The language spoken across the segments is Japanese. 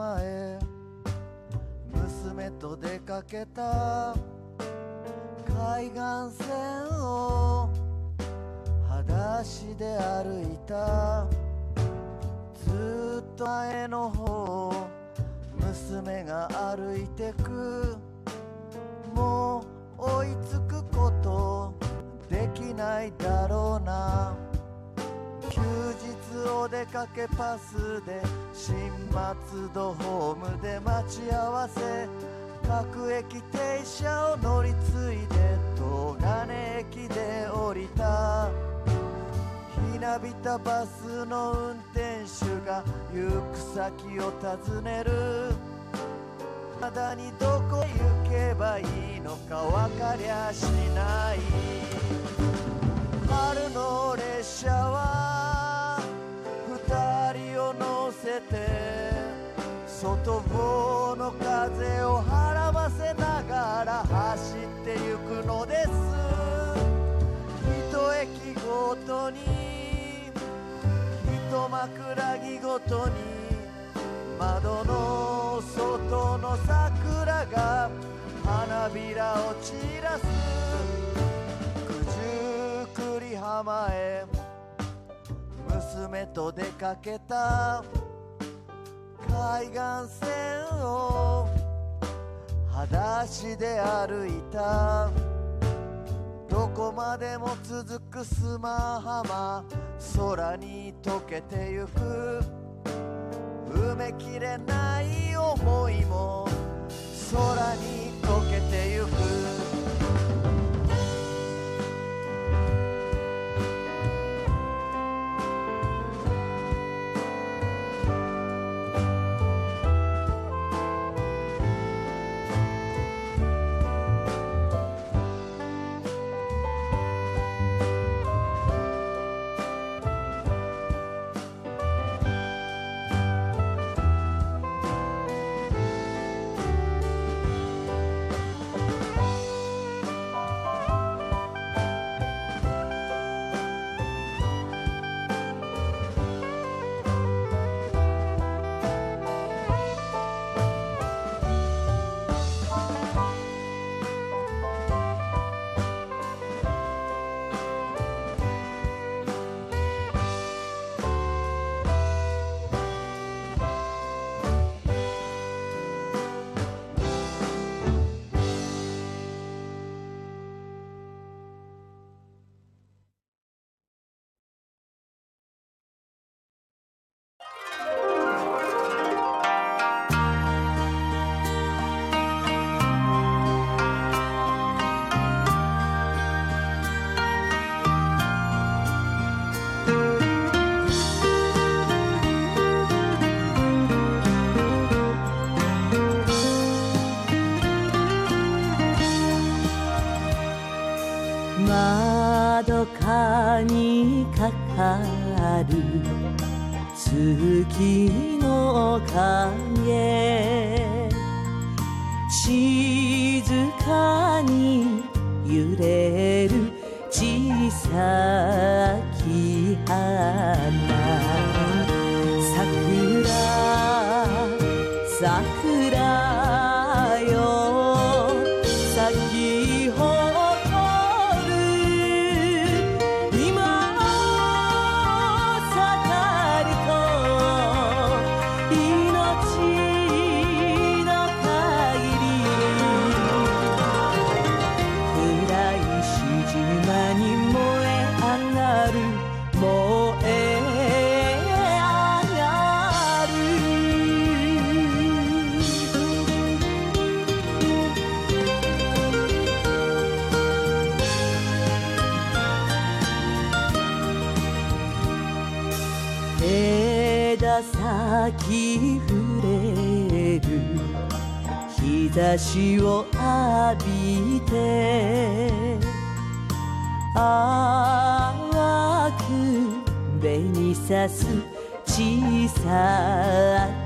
浜へ娘と出かけた海岸線を裸足で歩いた。ずっと前の方娘が歩いてく。もう追いつくことできないだお出かけパスで新松戸ホームで待ち合わせ各駅停車を乗り継いで東金駅で降りたひなびたバスの運転手が行く先を尋ねる。まだにどこ行けばいいのか分かりゃしない。春の列車は外房の風をはらませながら走ってゆくのです。一駅ごとに一枕木ごとに窓の外の桜が花びらを散らす。九十九里浜へ娘と出かけた。海岸線を裸足で歩いた。どこまでも続く砂浜。空に溶けてゆく。埋めきれない思いも。空に溶けてゆく。咲き触れる日差しを浴びて淡く紅さす小さく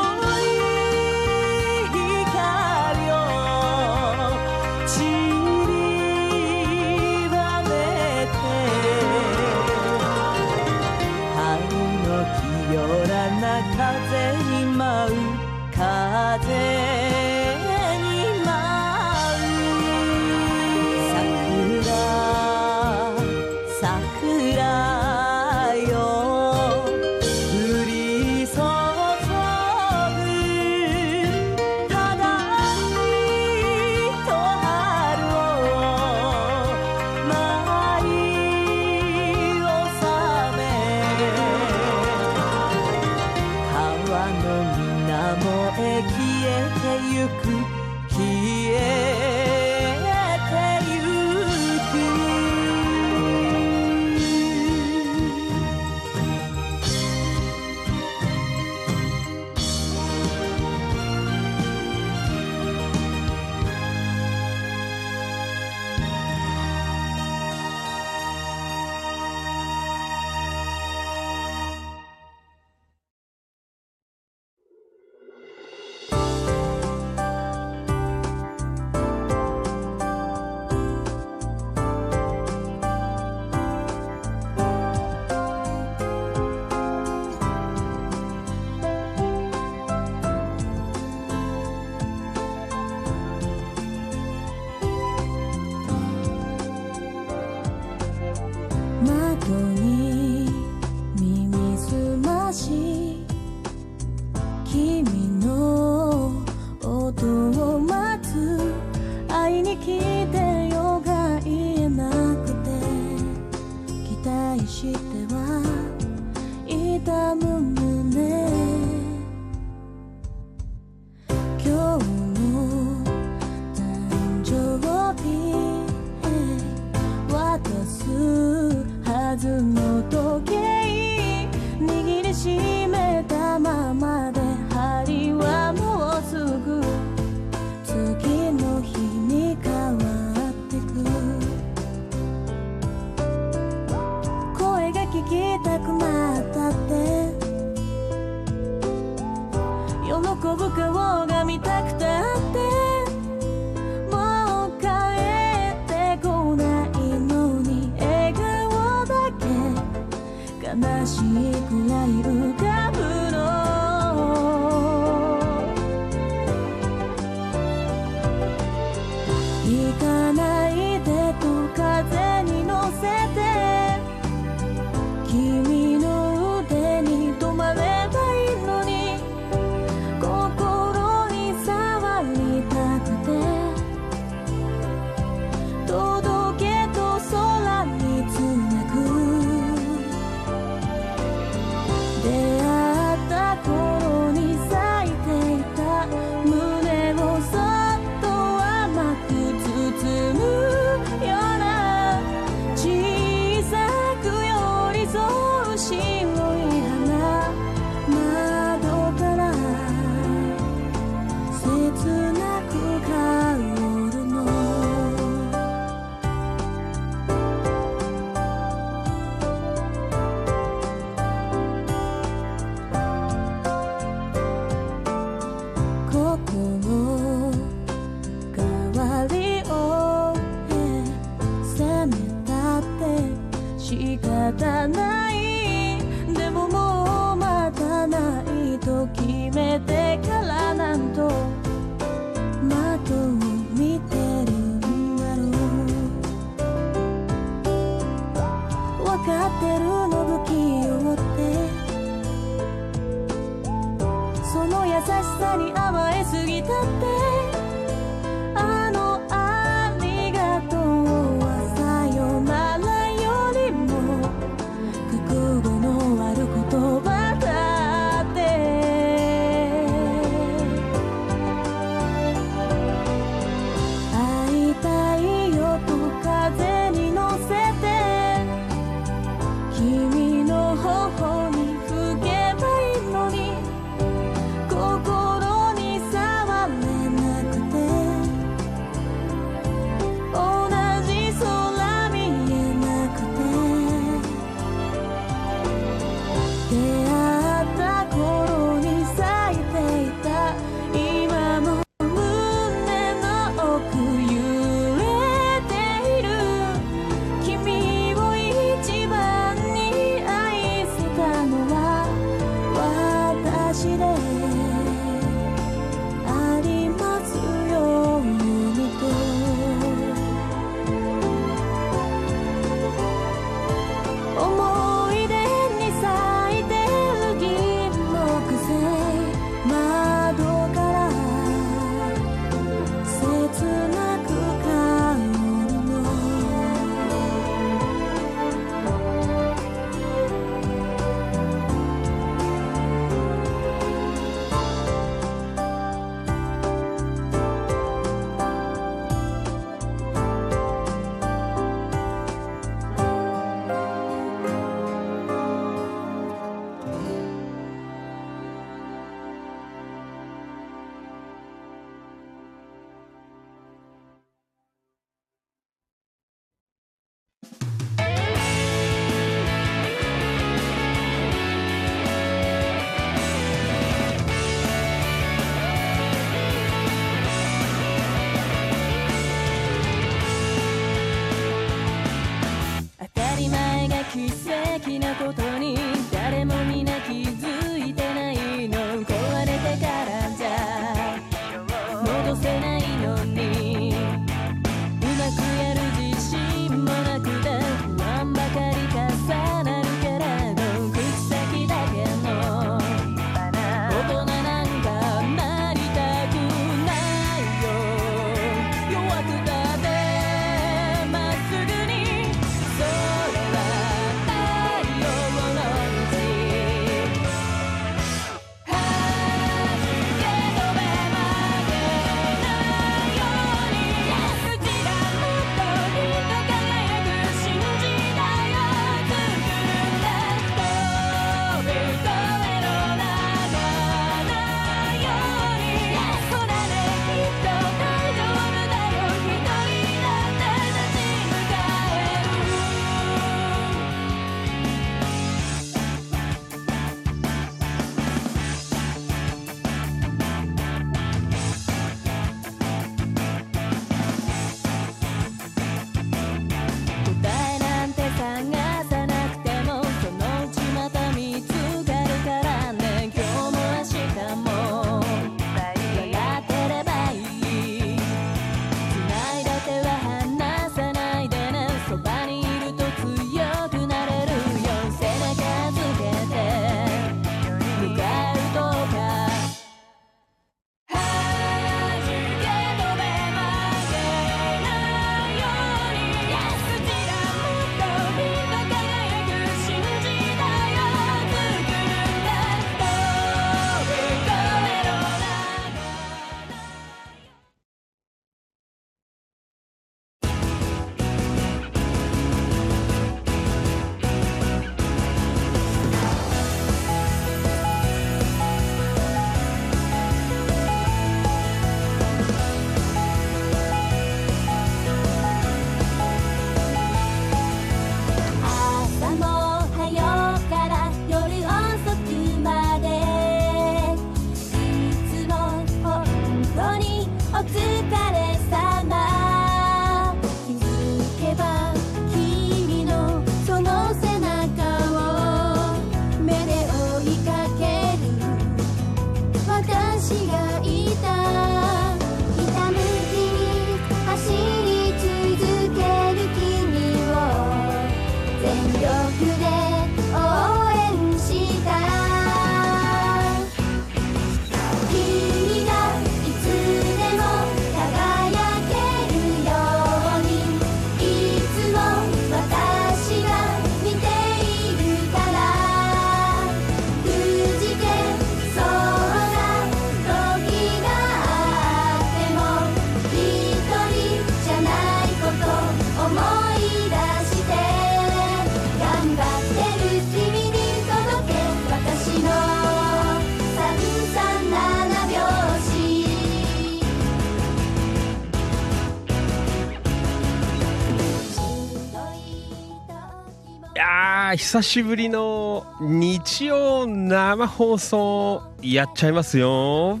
久しぶりの日曜生放送やっちゃいますよ。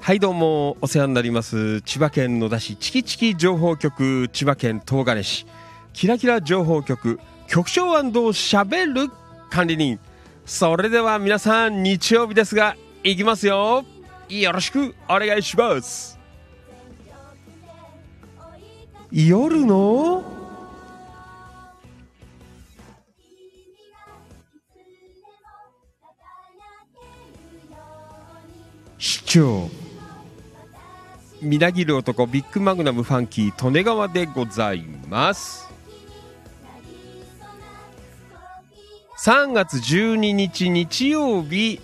はいどうもお世話になります。千葉県野田市チキチキ情報局千葉県東金市。キラキラ情報局局長しゃべる管理人。それでは皆さん日曜日ですがいきますよ。よろしくお願いします。夜の？市長。みなぎる男ビッグマグナムファンキー利根川でございます。3月12日日曜日、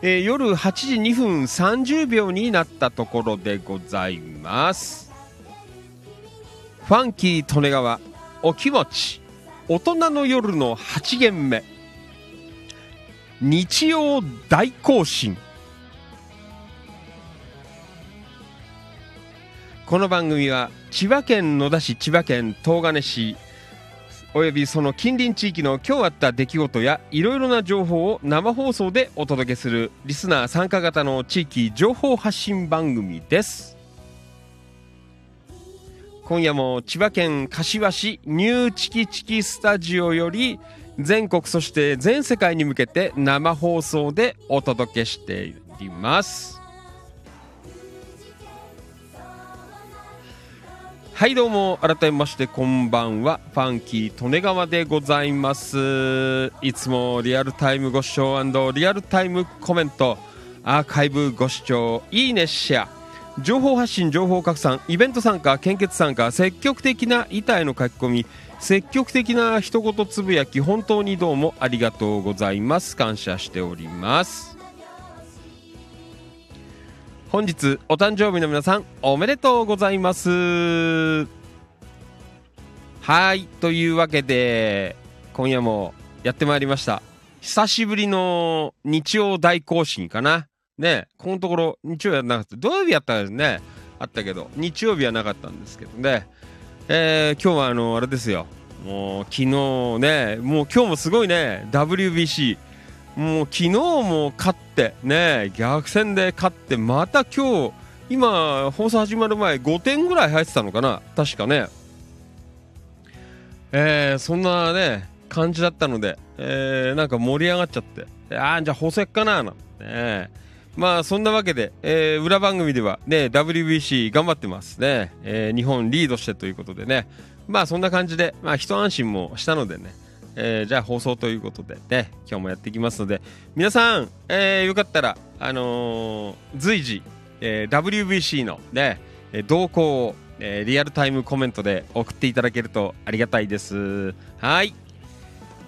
えー夜8時2分30秒になったところでございます。ファンキー利根川お気持ち大人の夜の8限目。日曜大行進。この番組は千葉県野田市千葉県東金市およびその近隣地域の今日あった出来事やいろいろな情報を生放送でお届けするリスナー参加型の地域情報発信番組です。今夜も千葉県柏市ニューチキチキスタジオより全国そして全世界に向けて生放送でお届けしています。はいどうも改めましてこんばんは。ファンキー利根川でございます。いつもリアルタイムご視聴リアルタイムコメントアーカイブご視聴いいねシェア。情報発信情報拡散イベント参加献血参加積極的な板への書き込み積極的な一言つぶやき本当にどうもありがとうございます。感謝しております。本日お誕生日の皆さんおめでとうございます。はいというわけで今夜もやってまいりました。久しぶりの日曜大行進かな。ねこのところ日曜日はなかった。土曜日やったんですね。あったけど日曜日はなかったんですけどね。えー、今日はあのあれですよ。もう昨日ねもう今日もすごいね。WBC もう昨日も勝ってね逆転で勝ってまた今日今放送始まる前5点ぐらい入ってたのかな。確かね。えー、そんなね感じだったので、えー、なんか盛り上がっちゃって。ああじゃあ放送かななんて。ねまあそんなわけで、えー、裏番組ではね WBC 頑張ってますね、えー、日本リードしてということでね。まあそんな感じでまあ一安心もしたのでね。えー、じゃあ放送ということでね、今日もやっていきますので、皆さん、えー、よかったら、あの、随時、え、WBC のね、動向を、え、リアルタイムコメントで送っていただけるとありがたいです。はい。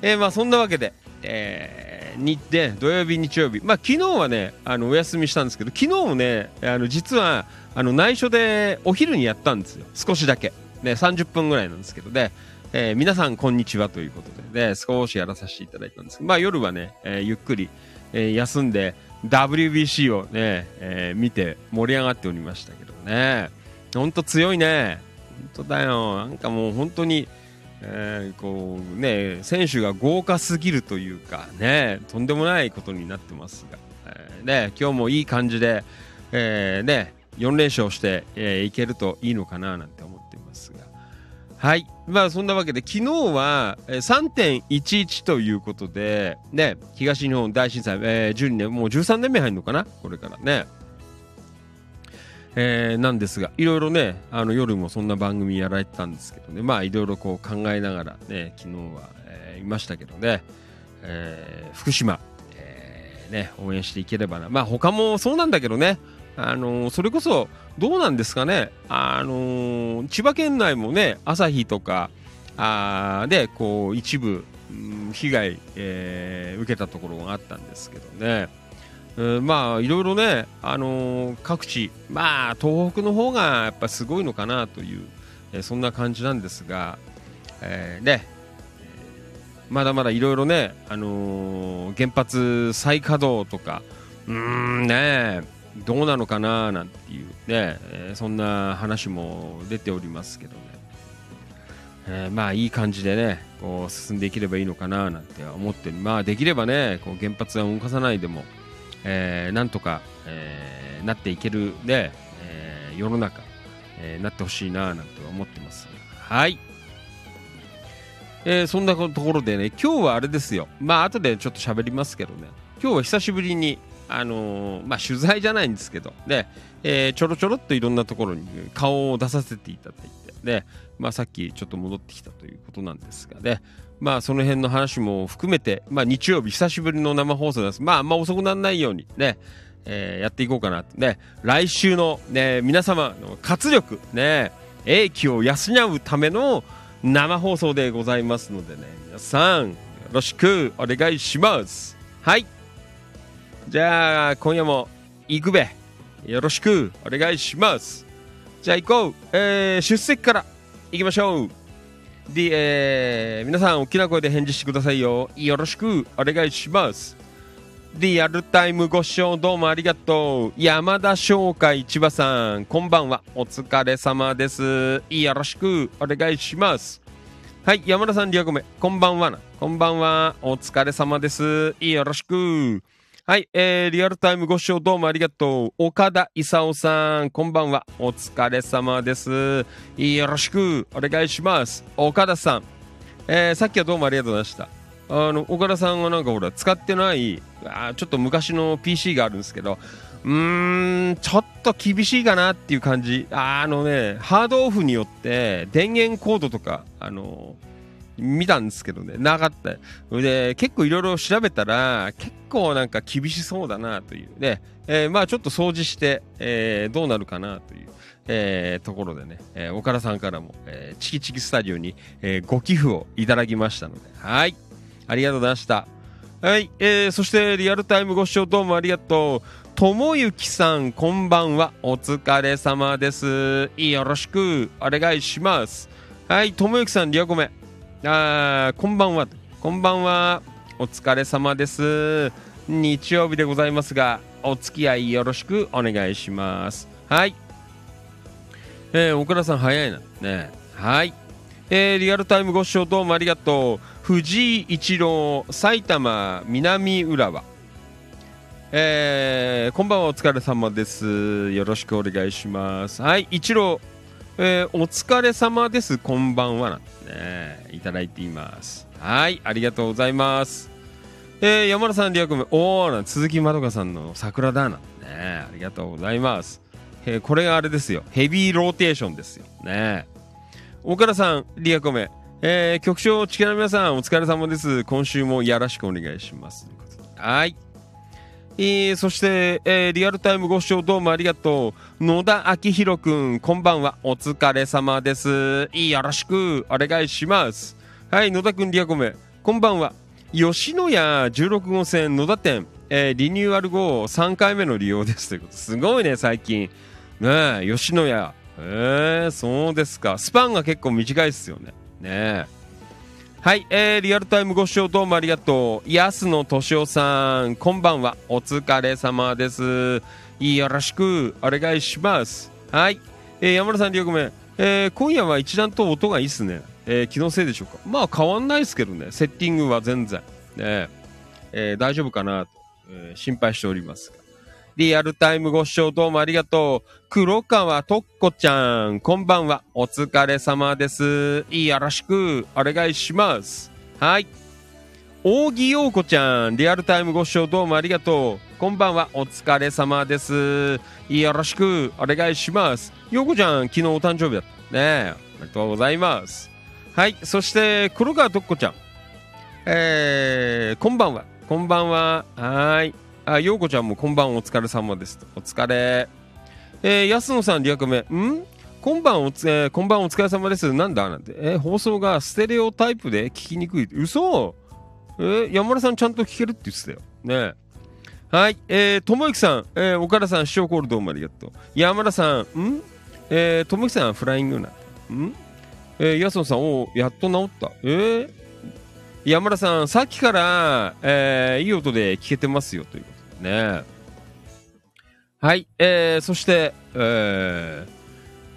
え、まあそんなわけで、えー、にで土曜日、日曜日、まあ昨日はね、あのお休みしたんですけど、昨日もね、あの実はあの内緒でお昼にやったんですよ、少しだけ。ね、30分ぐらいなんですけどね、えー、皆さんこんにちはということでね、少しやらさせていただいたんですけど、まあ夜はね、えー、ゆっくり、えー、休んで WBC をね、え、見て盛り上がっておりましたけどね、ほんと強いね。本当だよ。なんかもう本当に、えー、こうね、選手が豪華すぎるというかね、とんでもないことになってますが、えー、ね、今日もいい感じで、えー、ね、4連勝して、えー、いけるといいのかななんて思っていますが、はい。まあそんなわけで昨日は3.11ということで、ね、東日本大震災、えー、12年、もう13年目入るのかな？これからね。えー、なんですが、いろいろね、あの夜もそんな番組やられてたんですけどね、まあいろいろこう考えながらね、昨日は、えー、いましたけどね、えー、福島、えー、ね、応援していければな。まあ他もそうなんだけどね、あのー、それこそどうなんですかね、あのー、千葉県内もね、朝日とかあでこう一部、うん、被害、えー、受けたところがあったんですけどね、えー、まあいろいろね、あのー、各地、まあ東北の方がやっぱすごいのかなという、えー、そんな感じなんですが、えー、ね、まだまだいろいろね、あのー、原発再稼働とか、うーんね、どうなのかななんていうね、え、そんな話も出ておりますけどね、えー、まあいい感じでねこう進んでいければいいのかななんて思ってまあできればねこう原発は動かさないでも、えー、なんとか、えー、なっていけるね、えー、世の中、えー、なってほしいななんて思ってますはい。えー、そんなところでね、今日はあれですよ。まあ、後でちょっと喋りますけどね、今日は久しぶりに、あのー、まあ、取材じゃないんですけど、で、えー、ちょろちょろっといろんなところに顔を出させていただいて、で、まあ、さっきちょっと戻ってきたということなんですがね、まあ、その辺の話も含めて、まあ、日曜日久しぶりの生放送です。まあ、あんま遅くならないようにね、えー、やっていこうかなね、来週のね、皆様の活力、ね、英気を養うための生放送でございますのでね、皆さん、よろしくお願いします。はい。じゃあ、今夜も行くべ。よろしくお願いします。じゃあ行こう。えー、出席から行きましょう。で、えー、皆さん大きな声で返事してくださいよ。よろしくお願いします。リアルタイムご視聴どうもありがとう。山田商会千葉さん、こんばんは。お疲れ様です。よろしくお願いします。はい、山田さん、リアコメ、こんばんは。こんばんは。お疲れ様です。よろしく。はい、えー、リアルタイムご視聴どうもありがとう。岡田勲さん、こんばんは。お疲れ様です。よろしくお願いします。岡田さん、えー、さっきはどうもありがとうございました。あの、岡田さんはなんかほら、使ってない、あちょっと昔の PC があるんですけど、うーん、ちょっと厳しいかなっていう感じ。ああのね、ハードオフによって、電源コードとか、あの見たんですけどね、なかった。で、結構いろいろ調べたら、結構なんか厳しそうだなというね、えーまあちょっと掃除して、えーどうなるかなという、えーところでね、え岡田さんからも、えチキチキスタジオに、えご寄付をいただきましたので、はい。ありがとうございました。はい。えーそしてリアルタイムご視聴どうもありがとう。ともゆきさん、こんばんは。お疲れ様です。よろしくお願いします。はい。ともゆきさん、リアコメ。あーこんばんは。こんばんは。お疲れ様です。日曜日でございますが、お付き合いよろしくお願いします。はい。えー、岡田さん早いな。ね。はい。えー、リアルタイムご視聴どうもありがとう。藤井一郎、埼玉南浦和。えー、こんばんはお疲れ様です。よろしくお願いします。はい、一郎、えー、お疲れ様です。こんばんは。なんてね、いただいています。はい、ありがとうございます。えー、山田さん、リアクメ、おーな鈴木まどかさんの桜だなね、ありがとうございます。えーこれがあれですよ。ヘビーローテーションですよ。ね岡田さん、リアコメ、えー、局長、地球の皆さん、お疲れ様です。今週もよろしくお願いします。はい。えーそして、えーリアルタイムご視聴どうもありがとう。野田明宏くん、こんばんは。お疲れ様です。よろしくお願いします。はい、野田くん、リアコメ、こんばんは。吉野家16号線野田店、えーリニューアル後3回目の利用ですということ。すごいね、最近。ねえ、吉野家。えー、そうですか。スパンが結構短いですよね。ねえ。はい、えー、リアルタイムご視聴どうもありがとう。安野敏夫さん、こんばんは。お疲れ様です。よろしくお願いします。はい、えー、山田さん、りょうごめん。えー、今夜は一段と音がいいっすね。えー、気のせいでしょうか。まあ変わんないですけどね。セッティングは全然。ねえー大丈夫かなと、えー心配しております。リアルタイムご視聴どうもありがとう。黒川とっこちゃん、こんばんは。お疲れ様です。よろしくお願いします。はい。扇陽子ちゃん、リアルタイムご視聴どうもありがとう。こんばんは。お疲れ様です。よろしくお願いします。陽子ちゃん、昨日お誕生日だった。ねえ。おめでとうございます。はい。そして、黒川とっこちゃん。えー、こんばんは。こんばんは。はい。あ、ようこちゃんもこんばんお疲れ様です。お疲れ。えー、安野さん、リアクメ。ん？今晩おつ、えー、こんばんお疲れ様です。なんだ？なんて？えー放送がステレオタイプで聞きにくい。嘘？えー山田さんちゃんと聞けるって言ってたよ。ねえ。はい。えー、ともゆきさん、えー、岡田さん、視聴コールどうもありがとう。山田さん、ん？えー、ともゆきさん、フライングな。んえー、安野さん、おーやっと治った。えー、山田さん、さっきから、えーいい音で聞けてますよということね。はい、えー、そして、え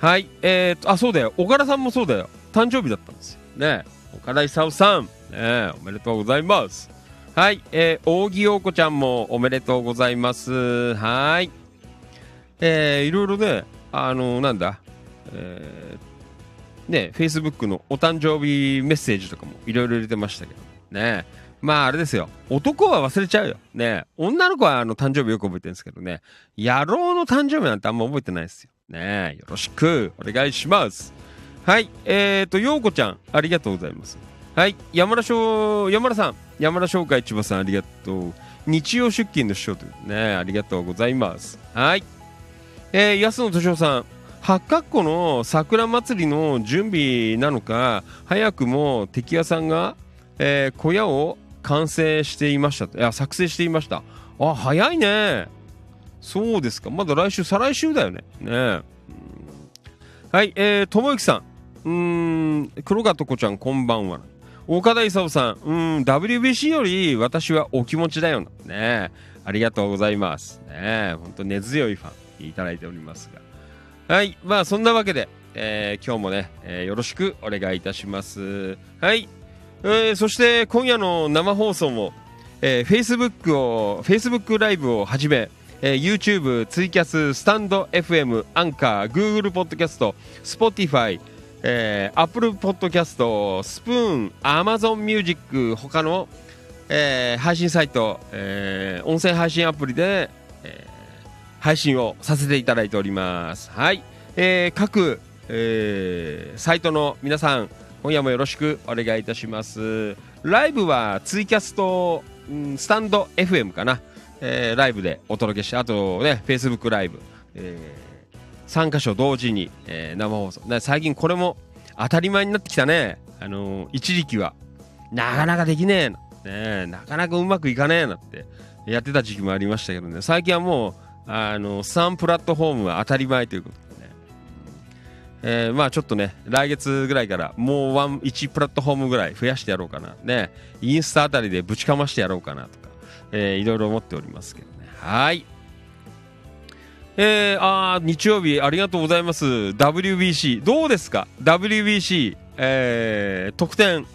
ー、はい、えーと、あ、そうだよ。岡田さんもそうだよ。誕生日だったんですよ。ね。岡田勲さん、ね、おめでとうございます。はい、えー、扇陽子ちゃんもおめでとうございます。はい。えー、いろいろね、あのなんだ、えー、ね、Facebook のお誕生日メッセージとかもいろいろ入れてましたけどね。まああれですよ。男は忘れちゃうよ。ね。女の子はあの誕生日よく覚えてるんですけどね。野郎の誕生日なんてあんま覚えてないですよ。ねよろしくお願いします。はい。えーと、ようこちゃん、ありがとうございます。はい。山田翔、山田さん、山田翔海千葉さん、ありがとう。日曜出勤の師匠というね、ありがとうございます。はい。えー、安野敏夫さん、八角湖の桜祭りの準備なのか早くも敵屋さんが、えー小屋を完成していましたいや作成していました。あ早いね。そうですか。まだ来週再来週だよね。ねうん。はいえー、ともゆきさん。うん黒川とこちゃんこんばんは。岡田勲さん。うん WBC より私はお気持ちだよな。ねありがとうございます。ね本当根強いファンいただいておりますが。はい、まあそんなわけで、えー今日もね、えーよろしくお願いいたします。はい、えーそして今夜の生放送も、えー、Facebook を Facebook ライブをはじめ、えー、YouTube、ツイキャス、スタンド FM、アンカー、Google ポッドキャスト、Spotify、えー、Apple ポッドキャスト、スプーン、Amazon Music 他の、えー、配信サイト、えー、音声配信アプリで、えー、配信をさせていただいております。はい、えー、各、えー、サイトの皆さん今夜もよろしくお願いいたします。ライブはツイキャスト、うん、スタンド FM かな、えー、ライブでお届けしてあとね Facebook ライブ、えー、3箇所同時に、えー、生放送。最近これも当たり前になってきたね。あのー、一時期は。なかなかできねえ。ねなかなかうまくいかねえなって。やってた時期もありましたけどね。最近はもうあの3プラットフォームは当たり前ということ。えー、まあちょっとね、来月ぐらいからもう1、1プラットフォームぐらい増やしてやろうかな。ね、インスタあたりでぶちかましてやろうかなとか、えー、いろいろ思っておりますけどね。はい。えー、あ日曜日ありがとうございます。WBC、どうですか ?WBC、えー、得点、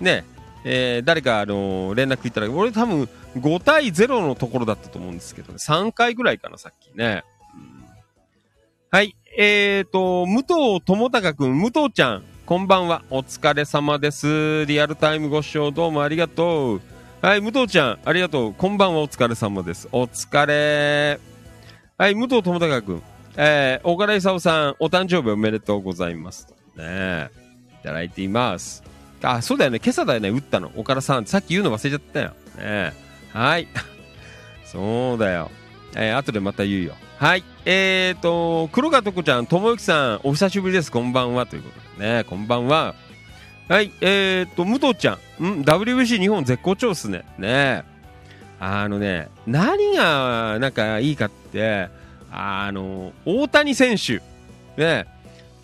ね、えー、誰か、あのー、連絡いただく。俺多分5対0のところだったと思うんですけどね。3回ぐらいかな、さっきね。うん、はい。えーと、武藤智隆くん、武藤ちゃん、こんばんは。お疲れ様です。リアルタイムご視聴どうもありがとう。はい、武藤ちゃん、ありがとう。こんばんは、お疲れ様です。お疲れ。はい、武藤智隆くん、えー、岡田勲さん、お誕生日おめでとうございます。ねいただいています。あ、そうだよね。今朝だよね、打ったの。岡田さん。さっき言うの忘れちゃったよ。ねはい。そうだよ。えー、後でまた言うよ。はい。えーと、黒川とこちゃん、ともゆきさん、お久しぶりです。こんばんは。ということでね、こんばんは。はい。えーと、武藤ちゃん、ん ?WBC 日本絶好調っすね。ねあのね、何が、なんかいいかって、あの、大谷選手、ね、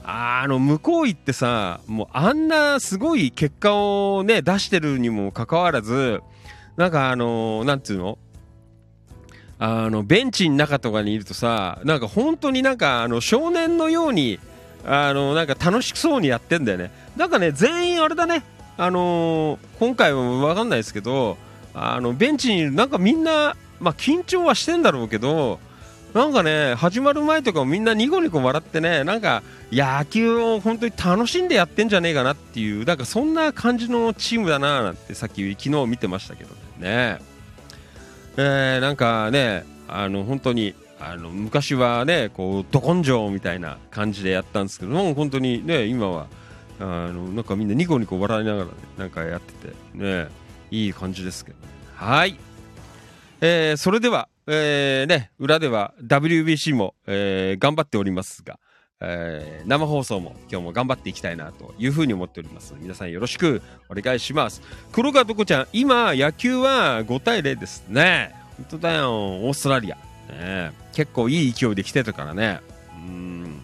あの、向こう行ってさ、もうあんなすごい結果をね、出してるにもかかわらず、なんかあの、なんつうの？あのベンチの中とかにいるとさなんか本当になんかあの少年のようにあのなんか楽しそうにやってんだよねなんかね全員あれだねあのー、今回は分かんないですけどあのベンチにいるなんかみんな、まあ、緊張はしてんだろうけどなんかね始まる前とかもみんなニコニコ笑ってねなんか野球を本当に楽しんでやってんじゃねえかなっていうなんかそんな感じのチームだななんてさっき昨日見てましたけどね。えー、なんかねあの本当にあの昔はねこうど根性みたいな感じでやったんですけども本当にね今はあのなんかみんなニコニコ笑いながら、ね、なんかやっててねいい感じですけどはい、えー、それでは、えー、ね裏では WBC も、えー、頑張っておりますがえー、生放送も今日も頑張っていきたいなというふうに思っております。皆さんよろしくお願いします。黒川とこちゃん今野球は5対0ですね。本当だよ。オーストラリア、ね、結構いい勢いで来てたからね。うん。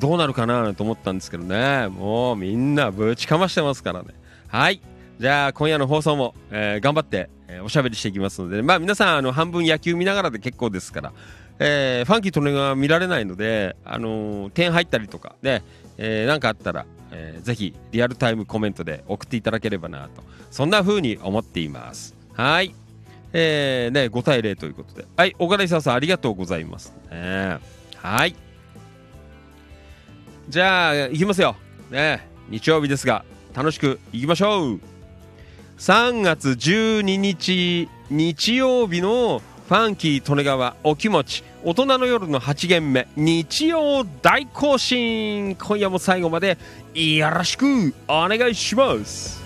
どうなるかなと思ったんですけどね。もうみんなぶちかましてますからね。はい。じゃあ今夜の放送も、えー、頑張って、えー、おしゃべりしていきますので。まあ皆さんあの半分野球見ながらで結構ですから。えー、ファンキートネが見られないので、あのー、点入ったりとかで、えー、なんかあったら、えー、ぜひリアルタイムコメントで送っていただければなと、そんな風に思っています。はい。えー、ね、5対0ということで。はい、岡田勲さんありがとうございます。ね、はい。じゃあ、行きますよ。ね、日曜日ですが、楽しく行きましょう。3月12日日曜日のファンキー利根川お気持ち大人の夜の8限目日曜大行進今夜も最後までよろしくお願いします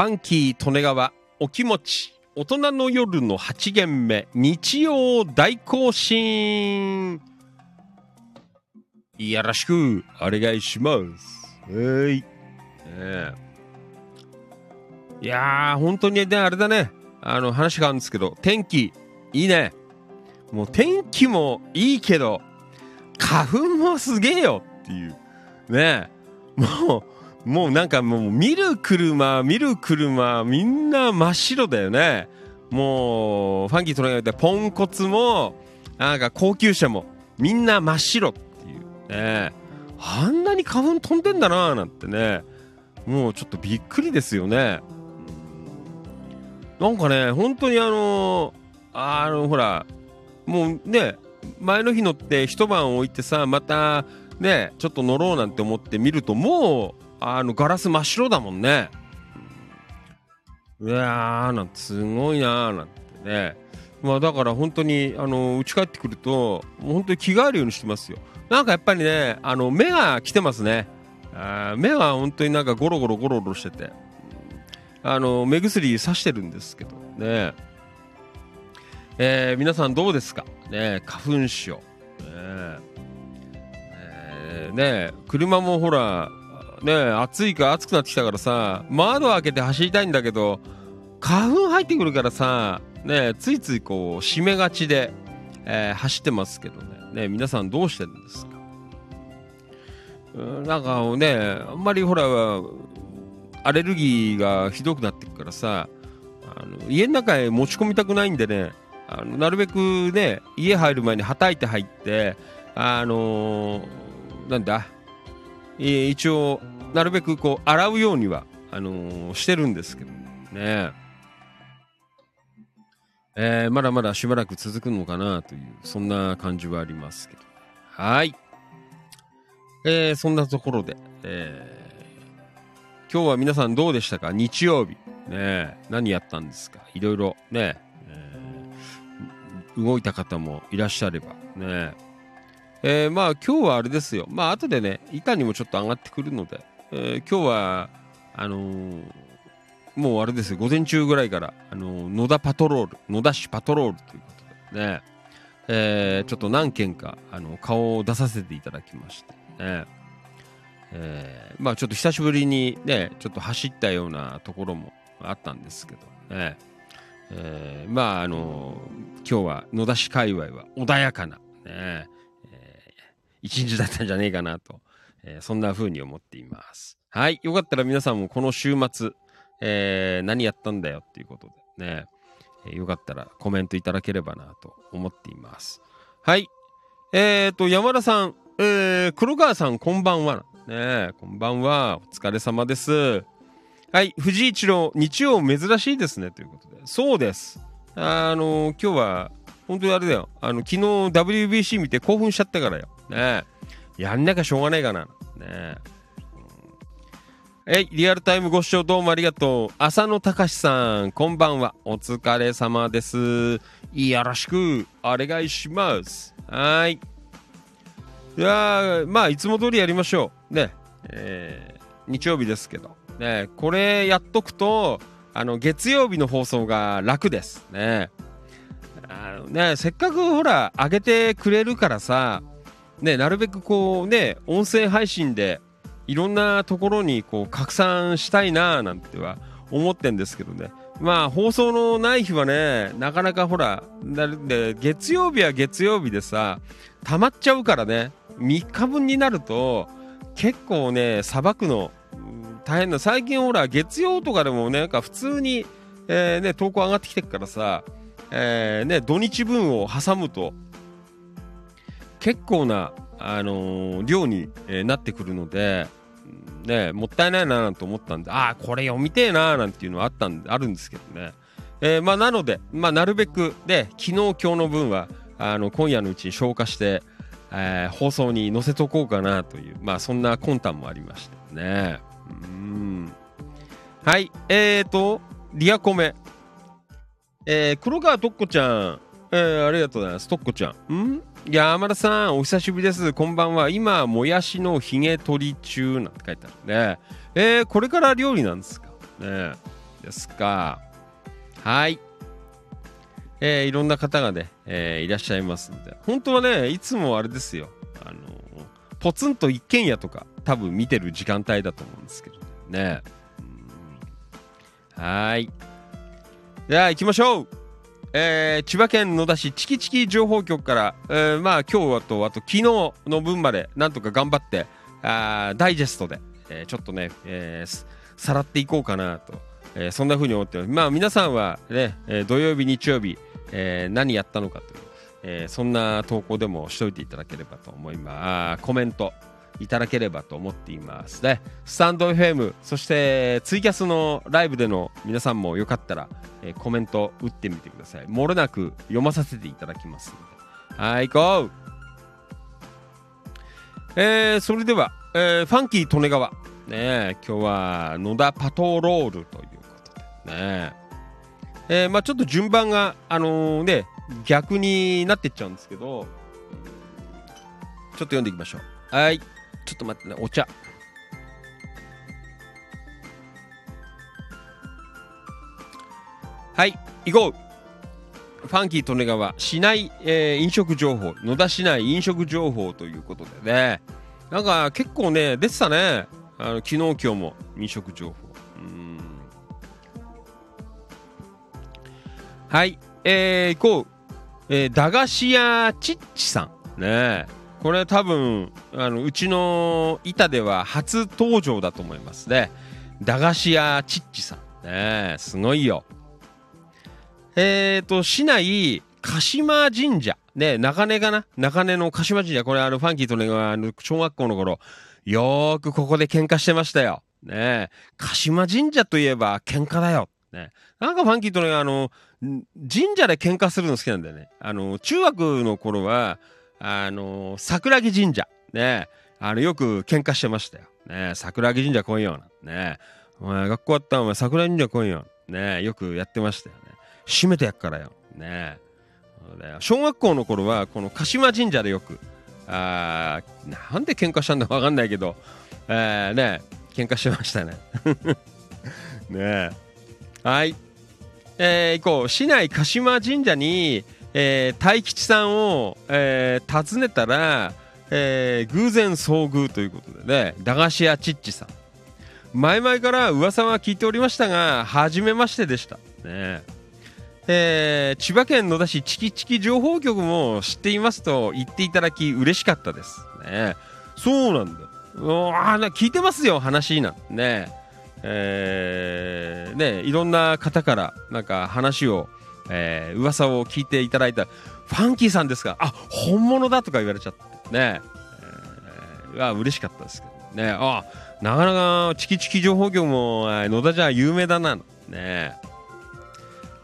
ファンキー利根川お気持ち大人の夜の8限目日曜大行進。よろしくお願いします。はい、ねえ。いやー本当にねあれだね。あの話があるんですけど天気いいね。もう天気もいいけど花粉もすげえよっていう。ねえ。もうもうなんかもう見る車見る車みんな真っ白だよね。もうファンキーとらてポンコツもなんか高級車もみんな真っ白っていう。ね。あんなに花粉飛んでんだなーなんてね。もうちょっとびっくりですよね。なんかね本当にあのあのほらもうね前の日乗って一晩置いてさまたねちょっと乗ろうなんて思って見るともうあのガラス真っ白だもんね。うわーなんてすごいなーなんてね。まあだから本当にあの家帰ってくるともう本当に着替えるようにしてますよ。なんかやっぱりねあの目が来てますね。あ目は本当になんかゴロゴロゴロゴロしてて。あの目薬さしてるんですけどね。えー皆さんどうですか？ね花粉症。ね。えーね車もほらね暑いか暑くなってきたからさ窓開けて走りたいんだけど花粉入ってくるからさねついついこう閉めがちで、えー走ってますけどね。ね皆さんどうしてるんですか？なんかねあんまりほらアレルギーがひどくなってくからさあの家の中へ持ち込みたくないんでねあのなるべくね家入る前にはたいて入ってあのーなんだ？一応なるべくこう洗うようにはあのーしてるんですけどね。えーまだまだしばらく続くのかなというそんな感じはありますけど。はい。えーそんなところで、えー今日は皆さんどうでしたか？日曜日。ね何やったんですか？いろいろね、え。動いた方もいらっしゃればねえーまあ今日はあれですよ。まあ後でね板にもちょっと上がってくるので、えー今日はあのーもうあれですよ午前中ぐらいから、あのー野田パトロール野田市パトロールということでね、えーちょっと何件かあの顔を出させていただきましてね。えーまあちょっと久しぶりにねちょっと走ったようなところもあったんですけどね、えーまああの今日は野田市界隈は穏やかなね、えー一日だったんじゃねえかなと、えーそんな風に思っていますはいよかったら皆さんもこの週末、えー何やったんだよっていうことでね、えーよかったらコメントいただければなと思っていますはいえーと山田さんえー、黒川さんこんばんは。ねこんばんは。お疲れ様です。はい、藤井一郎、日曜珍しいですね。ということで。そうです。あの今日は、本当にあれだよ。あの、昨日 WBC 見て興奮しちゃったからよ。ねえやんなきゃしょうがないかな。ねえい、リアルタイムご視聴どうもありがとう。浅野隆さん、こんばんは。お疲れ様です。よろしくお願いします。はい。いやまあいつも通りやりましょうねえー日曜日ですけどねこれやっとくとあの月曜日の放送が楽ですねあのねせっかくほら上げてくれるからさねなるべくこうね音声配信でいろんなところにこう拡散したいなーなんては思ってんですけどね。まあ放送のない日はねなかなかほらなるんで月曜日は月曜日でさ溜まっちゃうからね3日分になると結構ねさばくの大変だ最近ほら月曜とかでもねなんか普通に、えーね、投稿上がってきてるからさ、えーね、土日分を挟むと結構な、あのー量に、えーなってくるので、ね、もったいないななんて思ったんでああこれ読みてえななんていうのはあったんであるんですけどね、えーまあ、なので、まあ、なるべくで昨日今日の分はあの今夜のうちに消化して、えー放送に載せとこうかなという、まあ、そんな魂胆もありましてね。うん。はいえーとリアコメ。えー黒川とっこちゃん、えーありがとうございます。とっこちゃん。ん？山田さんお久しぶりですこんばんは今もやしのひげ取り中なんて書いてあるねえーこれから料理なんですか？ねですか。はい。えーいろんな方がね、えーいらっしゃいますんで。本当はね、いつもあれですよ。あのポツンと一軒家とか、多分見てる時間帯だと思うんですけどね。うんはい。じゃあ行きましょうえー千葉県野田市チキチキ情報局から、えーまあ今日とあと昨日の分までなんとか頑張ってあダイジェストで、えーちょっとね、えーさらっていこうかなと、えーそんな風に思ってます。まあ皆さんはね、えー土曜日日曜日、えー何やったのかという、えーそんな投稿でもしといていただければと思います。コメント。いただければと思っています。ね。スタンド FM そしてツイキャスのライブでの皆さんもよかったら、えーコメント打ってみてください。漏れなく読まさせていただきますので。はい行こう。えーそれでは、えーファンキー利根川。ねえ今日は野田パトロールということで。ねえ。ーまあちょっと順番があのね逆になってっちゃうんですけどちょっと読んでいきましょう。はい。ちょっと待ってねお茶。はい行こう。ファンキー利根川市内、えー飲食情報野田市内飲食情報ということでね。なんか結構ね出てたね。あの昨日今日も飲食情報。うん。はいえー、行こう、えー駄菓子屋ちっちさん。ね。えこれ多分あのうちの板では初登場だと思いますね駄菓子屋ちっちさんねすごいよえーと、市内、鹿島神社。ね、中根かな？中根の鹿島神社。これ、あの、ファンキーとね、あの、小学校の頃、よーくここで喧嘩してましたよ。ね鹿島神社といえば喧嘩だよ。ね。なんかファンキーとね、あの、神社で喧嘩するの好きなんだよね。あの、中学の頃は、あの、桜木神社。ね。あの、よく喧嘩してましたよ。ね桜木神社来いよ。ねお前、学校あったらお前、桜木神社来いよ。ねよくやってましたよね。閉めてやっからよ。ね小学校の頃はこの鹿島神社でよくあなんで喧嘩したんだかわかんないけど、えー、ね喧嘩してましたね。ねはい。えー、行こう市内鹿島神社に、えー、大吉さんを、えー訪ねたら、えー偶然遭遇ということでね駄菓子屋ちっちさん。前々から噂は聞いておりましたが初めましてでした。ね。えー千葉県野田市チキチキ情報局も知っていますと言っていただき嬉しかったです。ね。そうなんだあな聞いてますよ話なんて。ね。えーねいろんな方からなんか話を、えー噂を聞いていただいたファンキーさんですかあ本物だとか言われちゃってね。えー、嬉しかったですけどね。あなかなかチキチキ情報局も野田じゃ有名だなね。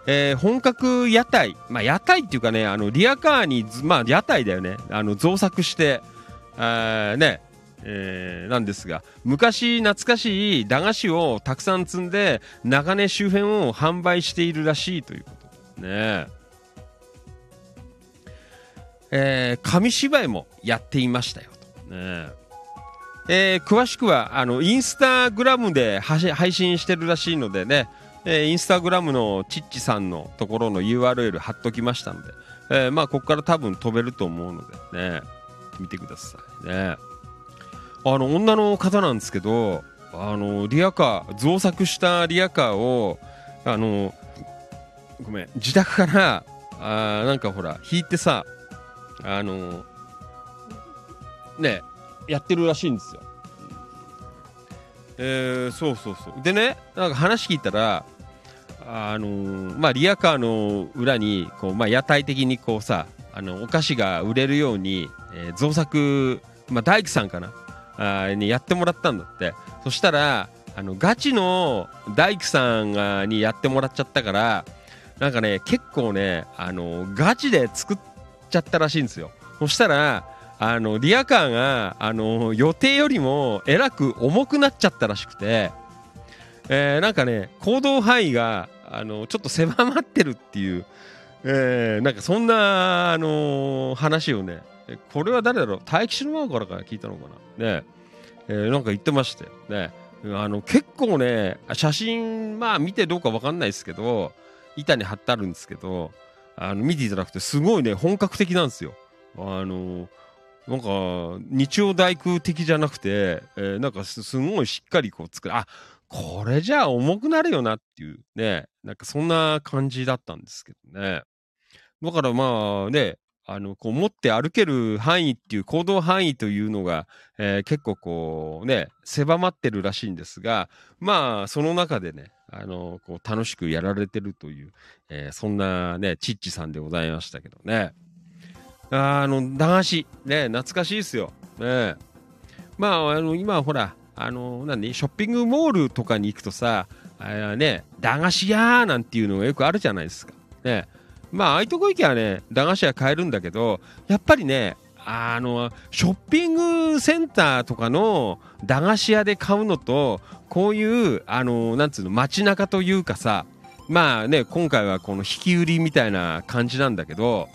えー本格屋台、まあ、屋台っていうかねあのリアカーに、まあ、屋台だよね。あの造作して、あね。えーなんですが昔懐かしい駄菓子をたくさん積んで長根周辺を販売しているらしいというね。えー紙芝居もやっていましたよと、ね。えー詳しくはあのインスタグラムで配信してるらしいのでね、えーインスタグラムのチッチさんのところの URL 貼っときましたので、えーまあここから多分飛べると思うので。ね。見てください。ね。あの女の方なんですけどあのリアカー造作したリアカーをあのごめん。自宅からあなんかほら引いてさあのねやってるらしいんですよ。えー、そうそうそう。でねなんか話聞いたらあのーまあリアカーの裏にこう、まあ、屋台的にこうさあのお菓子が売れるように、えー造作、まあ、大工さんかなあにやってもらったんだって。そしたらあのガチの大工さんがにやってもらっちゃったからなんかね結構ねあのガチで作っちゃったらしいんですよ。そしたらあのリアカーがあの予定よりもえらく重くなっちゃったらしくて、えーなんかね行動範囲があのちょっと狭まってるっていう、えーなんかそんな、あの話をねこれは誰だろう？大吉のマーからから聞いたのかな？ね。えーなんか言ってましたよね、あの結構ね写真まあ見てどうかわかんないですけど板に貼ってあるんですけどあの見ていただくとすごいね本格的なんですよ。あのなんか日曜大工的じゃなくて、えーなんかすすごいしっかりこう作るあこれじゃあ重くなるよなっていうねなんかそんな感じだったんですけどねだからまあねあのこう持って歩ける範囲っていう行動範囲というのが、えー結構こうね狭まってるらしいんですがまあその中でねあのこう楽しくやられてるという、えーそんなねチッチさんでございましたけどね。あの駄菓子ね懐かしいですよ。ね。まああの今ほらあの何ショッピングモールとかに行くとさあれね駄菓子屋なんていうのがよくあるじゃないですか。ね。まあああいうとこ行きゃね駄菓子屋買えるんだけどやっぱりねあのショッピングセンターとかの駄菓子屋で買うのとこういうあのなんつうの街中というかさまあね今回はこの引き売りみたいな感じなんだけど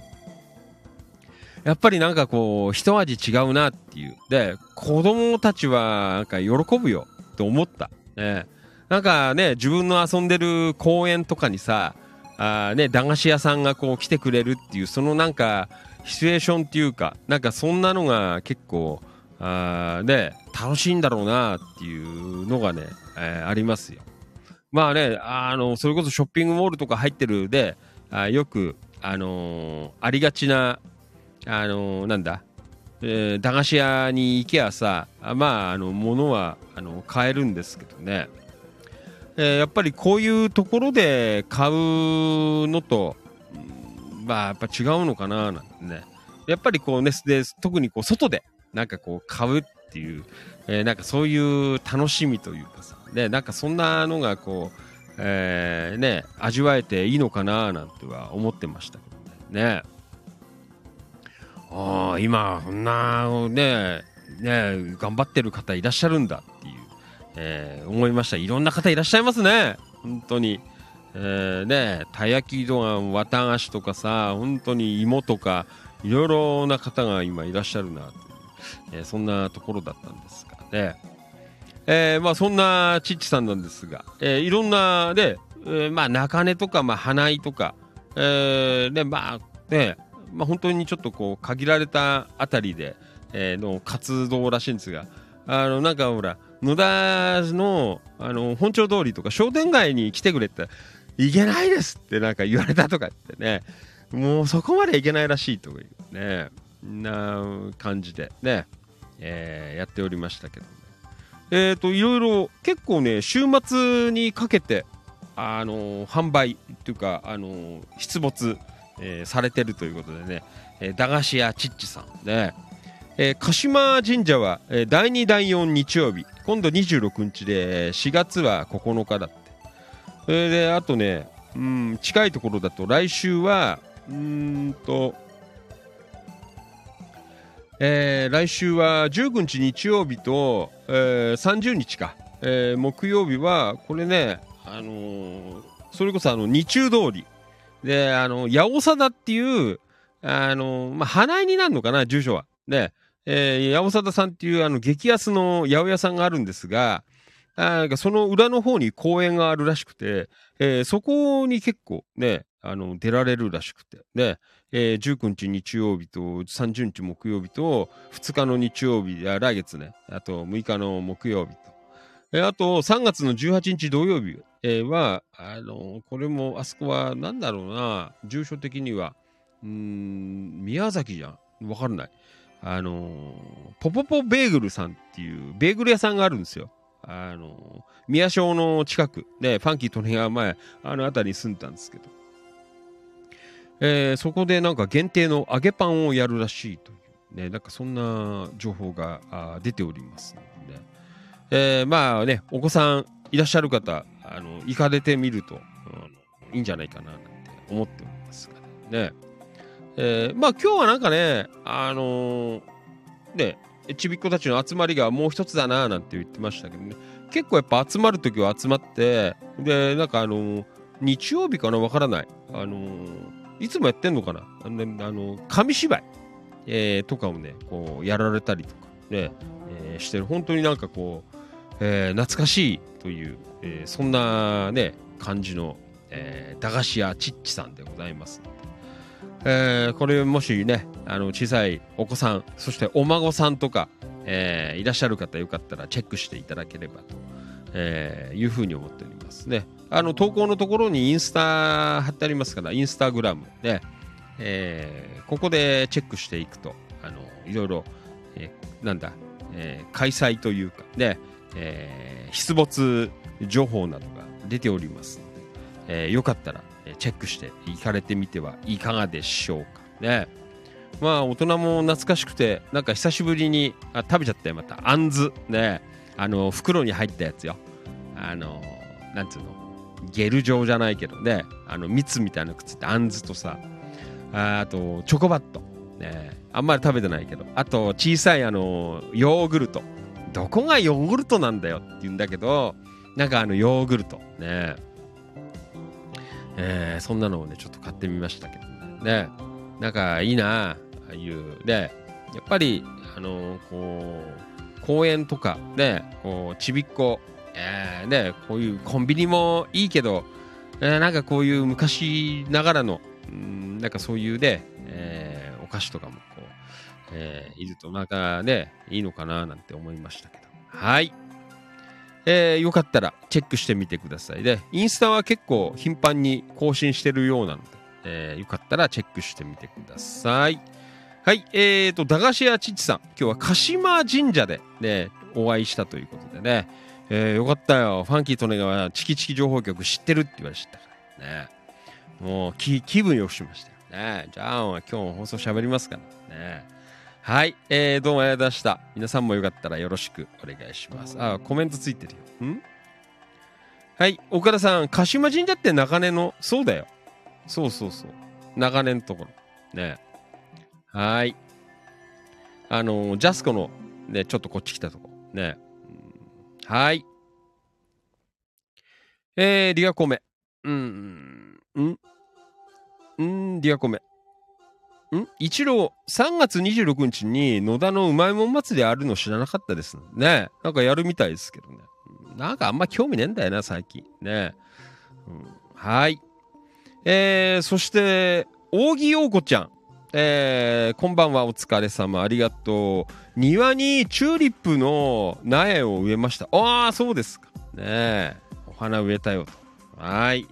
やっぱりなんかこう一味違うなっていう。で子供たちはなんか喜ぶよと思った、ね、なんかね自分の遊んでる公園とかにさあね駄菓子屋さんがこう来てくれるっていうそのなんかシチュエーションっていうかなんかそんなのが結構あーね楽しいんだろうなっていうのがね、えーありますよ。まあねあのそれこそショッピングモールとか入ってるであよくあのーありがちなあのーなんだ、えー駄菓子屋に行けばさまああの物はあの買えるんですけどね、えやっぱりこういうところで買うのとまあやっぱ違うのかななんて。ね。やっぱりこうねで特にこう外でなんかこう買うっていう、えーなんかそういう楽しみというかさねなんかそんなのがこう、えーね味わえていいのかななんては思ってましたけどね。ね。ああ今こんなねね頑張ってる方いらっしゃるんだっていう、えー思いました。いろんな方いらっしゃいますね。本当に、えーねたい焼きとか綿菓子とかさ本当に芋とかいろいろな方が今いらっしゃるなという、えーそんなところだったんですがね。えーまあそんなチッチさんなんですが、えーいろんなね、えーまあ中根とか、まあ、花井とか、えーねまあねまあ、本当にちょっとこう限られたあたりで、えーの活動らしいんですがあのなんかほら野田のあの本町通りとか商店街に来てくれっていけないですってなんか言われたとか言ってね。もうそこまでいけないらしいというね。な感じでね、えーやっておりましたけどね。えっ、といろいろ結構ね週末にかけてあの販売っていうかあの出没えーされてるということでね、えー駄菓子屋ちっちさんね、えー鹿島神社は、えー第2第4日曜日。今度26日で4月は9日だってそれであとねうん近いところだと来週はうーんとえー来週は19日日曜日と、えー30日か、えー木曜日はこれね、あのーそれこそあの日中通りで、あの、八尾貞っていう、あの、まあ、花井になるのかな、住所は。ね、えー八尾貞さんっていう、あの、激安の八百屋さんがあるんですが、あその裏の方に公園があるらしくて、えーそこに結構ね、あの、出られるらしくて、ね、えー19日日曜日と30日木曜日と2日の日曜日、あ来月ね、あと6日の木曜日と、えーあと3月の18日土曜日、は、あのこれもあそこは何だろうな、住所的には、うん、宮崎じゃん。わかんない。あのポポポベーグルさんっていうベーグル屋さんがあるんですよ。あの宮小の近くで、ファンキー利根川前、あの辺りに住んでたんですけど、えーそこでなんか限定の揚げパンをやるらしいという、ね、なんかそんな情報があ出ておりますので、えーまあね、お子さんいらっしゃる方、あの行かれてみると、うんいいんじゃないかななんて思っておりますが。ね。えーまあ今日はなんかね、あのーね、ちびっ子たちの集まりがもう一つだななんて言ってましたけどね、結構やっぱ集まるときは集まって、で、なんかあの日曜日かなわからない。あのいつもやってんのかなあの、紙芝居、えーとかをね、こうやられたりとかね、えーしてる。本当になんかこう、えー懐かしいという、えそんなね感じの、え駄菓子屋ちっちさんでございます、えーこれもしねあの小さいお子さんそしてお孫さんとか、えーいらっしゃる方よかったらチェックしていただければと、えーいうふうに思っておりますね。あの投稿のところにインスタ貼ってありますからインスタグラムで、えーここでチェックしていくとあのいろいろ、えーなんだ、えー開催というかね、えー出没情報などが出ておりますので、えーよかったらチェックして行かれてみてはいかがでしょうか。ね。まあ大人も懐かしくてなんか久しぶりにあ食べちゃったよまた。あんず。ね。あの袋に入ったやつよ。あのなんつうの？ゲル状じゃないけどね。あの蜜みたいなのくってあんずとさ。ああとチョコバット。ね。あんまり食べてないけど。あと小さいあのヨーグルト。どこがヨーグルトなんだよって言うんだけどなんかあのヨーグルト。ね。えーそんなのをねちょっと買ってみましたけどね。なんかいいなああいう。ねやっぱりあのこう公園とかねこうちびっこ、えーねこういうコンビニもいいけど、えーなんかこういう昔ながらのうんなんかそういうね、えーお菓子とかもこう、えーいるとなんかねいいのかななんて思いましたけど。はい。えーよかったらチェックしてみてくださいでインスタは結構頻繁に更新してるようなので、えーよかったらチェックしてみてください。はいえーと駄菓子屋ちっちさん。今日は鹿島神社でねお会いしたということでね、えーよかったよ。ファンキー利根川チキチキ情報局知ってるって言われちゃったからね。もう気気分よくしましたよね。じゃあ今日も放送喋りますからね。はい、えー、どうもありがとうございました。皆さんもよかったらよろしくお願いします。あ、コメントついてるよ。ん？はい、岡田さん、鹿島神社って中根の、そうだよ。そうそうそう。中根のところ。ね。はい。あのージャスコの、ね、ちょっとこっち来たとこ。ね。うんはい。えー、リアコメ。うん、うん、うん、リアコメ。ん？一郎、3月26日に野田のうまいもん祭りあるの知らなかったですね。なんかやるみたいですけどね。うんなんかあんま興味ねえんだよな、最近。ね。うんはい。えー、そして、扇陽子ちゃん。えー、こんばんは、お疲れ様、ありがとう。庭にチューリップの苗を植えました。ああ、そうですか。ねえ。お花植えたよと。はい。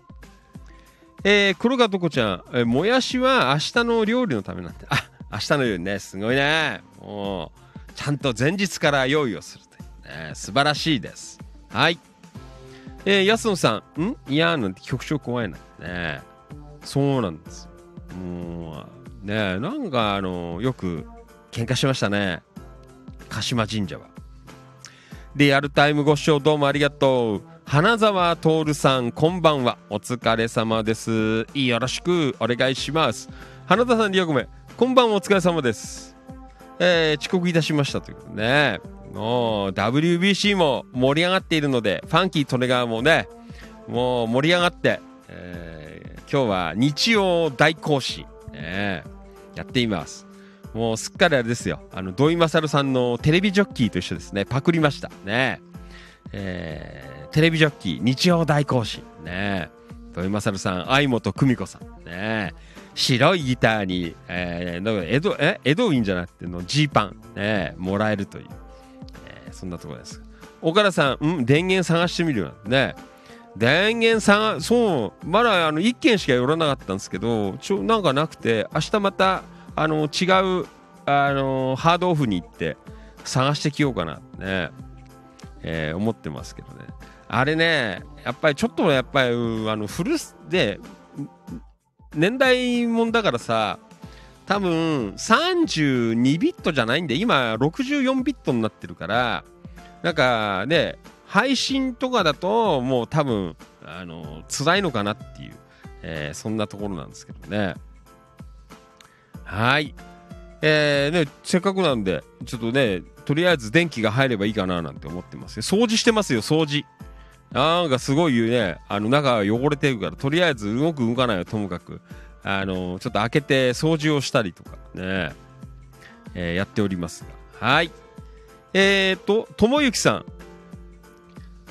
えー、黒川とこちゃん、えーもやしは明日の料理のためなんて。あ、明日の料理ね、すごいね。もう、ちゃんと前日から用意をするというね。素晴らしいです。はい。えー、安野さん、ん？いやーなんて局長怖いな。ねそうなんです。もう、ねなんかあのよく喧嘩しましたね。鹿島神社は。リアルタイムご視聴どうもありがとう。花沢徹さん、こんばんは。お疲れ様です。よろしくお願いします。花田さん、リアコメ、こんばんは、お疲れ様です。えー遅刻いたしましたということでね。もう WBC も盛り上がっているので、ファンキー利根川もね、もう盛り上がって、えー今日は日曜大行進、ね、やっています。もうすっかりあれですよ。あの土井勝さんのテレビジョッキーと一緒ですね。パクりました。ね。えーテレビジョッキー日曜大行進。ね。土井勝さん、相本久美子さん。ね。白いギターに、えー、エドえ？エドウィンじゃなくてのジーパン、ね、もらえるという、えーそんなところです。岡田さん、うん、電源探してみるよ。ね。電源探そうまだあの1件しか寄らなかったんですけどちょなんかなくて明日またあの違うあのハードオフに行って探してきようかなね、えー思ってますけどねあれねやっぱりちょっとやっぱりうんあの古すで年代もんだからさ多分32ビットじゃないんで今64ビットになってるからなんかね配信とかだともう多分あの辛いのかなっていう、えーそんなところなんですけどね。はい。えーねせっかくなんでちょっとねとりあえず電気が入ればいいかななんて思ってますよ。掃除してますよ掃除。なんかすごいね。あの中汚れてるからとりあえず動く動かないはともかく。あのちょっと開けて掃除をしたりとかね、えーやっておりますが。はい。えーとともゆきさん。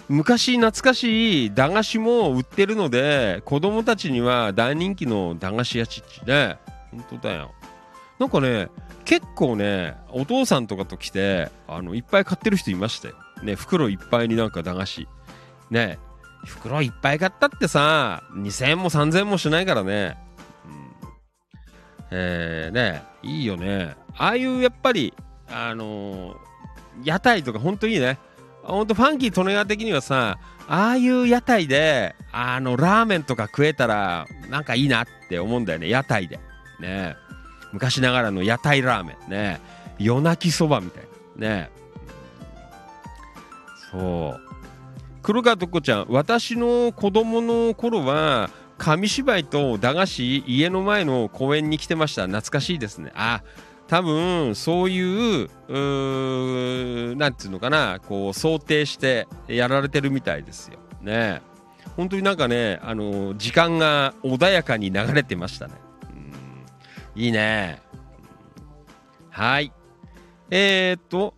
昔懐かしい駄菓子も売ってるので子供たちには大人気の駄菓子屋ちっちね。本当だよ。なんかね結構ねお父さんとかと来てあのいっぱい買ってる人いましたよ。ね袋いっぱいになんか駄菓子。ね袋いっぱい買ったってさ2000円も3000円もしないからね、うん、えー、ねいいよね。ああいうやっぱりあのー屋台とかほんといいね。ほんとファンキー利根川的にはさああいう屋台であのラーメンとか食えたらなんかいいなって思うんだよね。屋台で。ね昔ながらの屋台ラーメン。ね夜泣きそばみたいな。ねそう。黒川とこちゃん私の子供の頃は紙芝居と駄菓子家の前の公園に来てました。懐かしいですね。あ多分そういううなんていうのかなこう想定してやられてるみたいですよ。ね。本当になんかねあの時間が穏やかに流れてましたね。うん。いいね。はい。えー、っと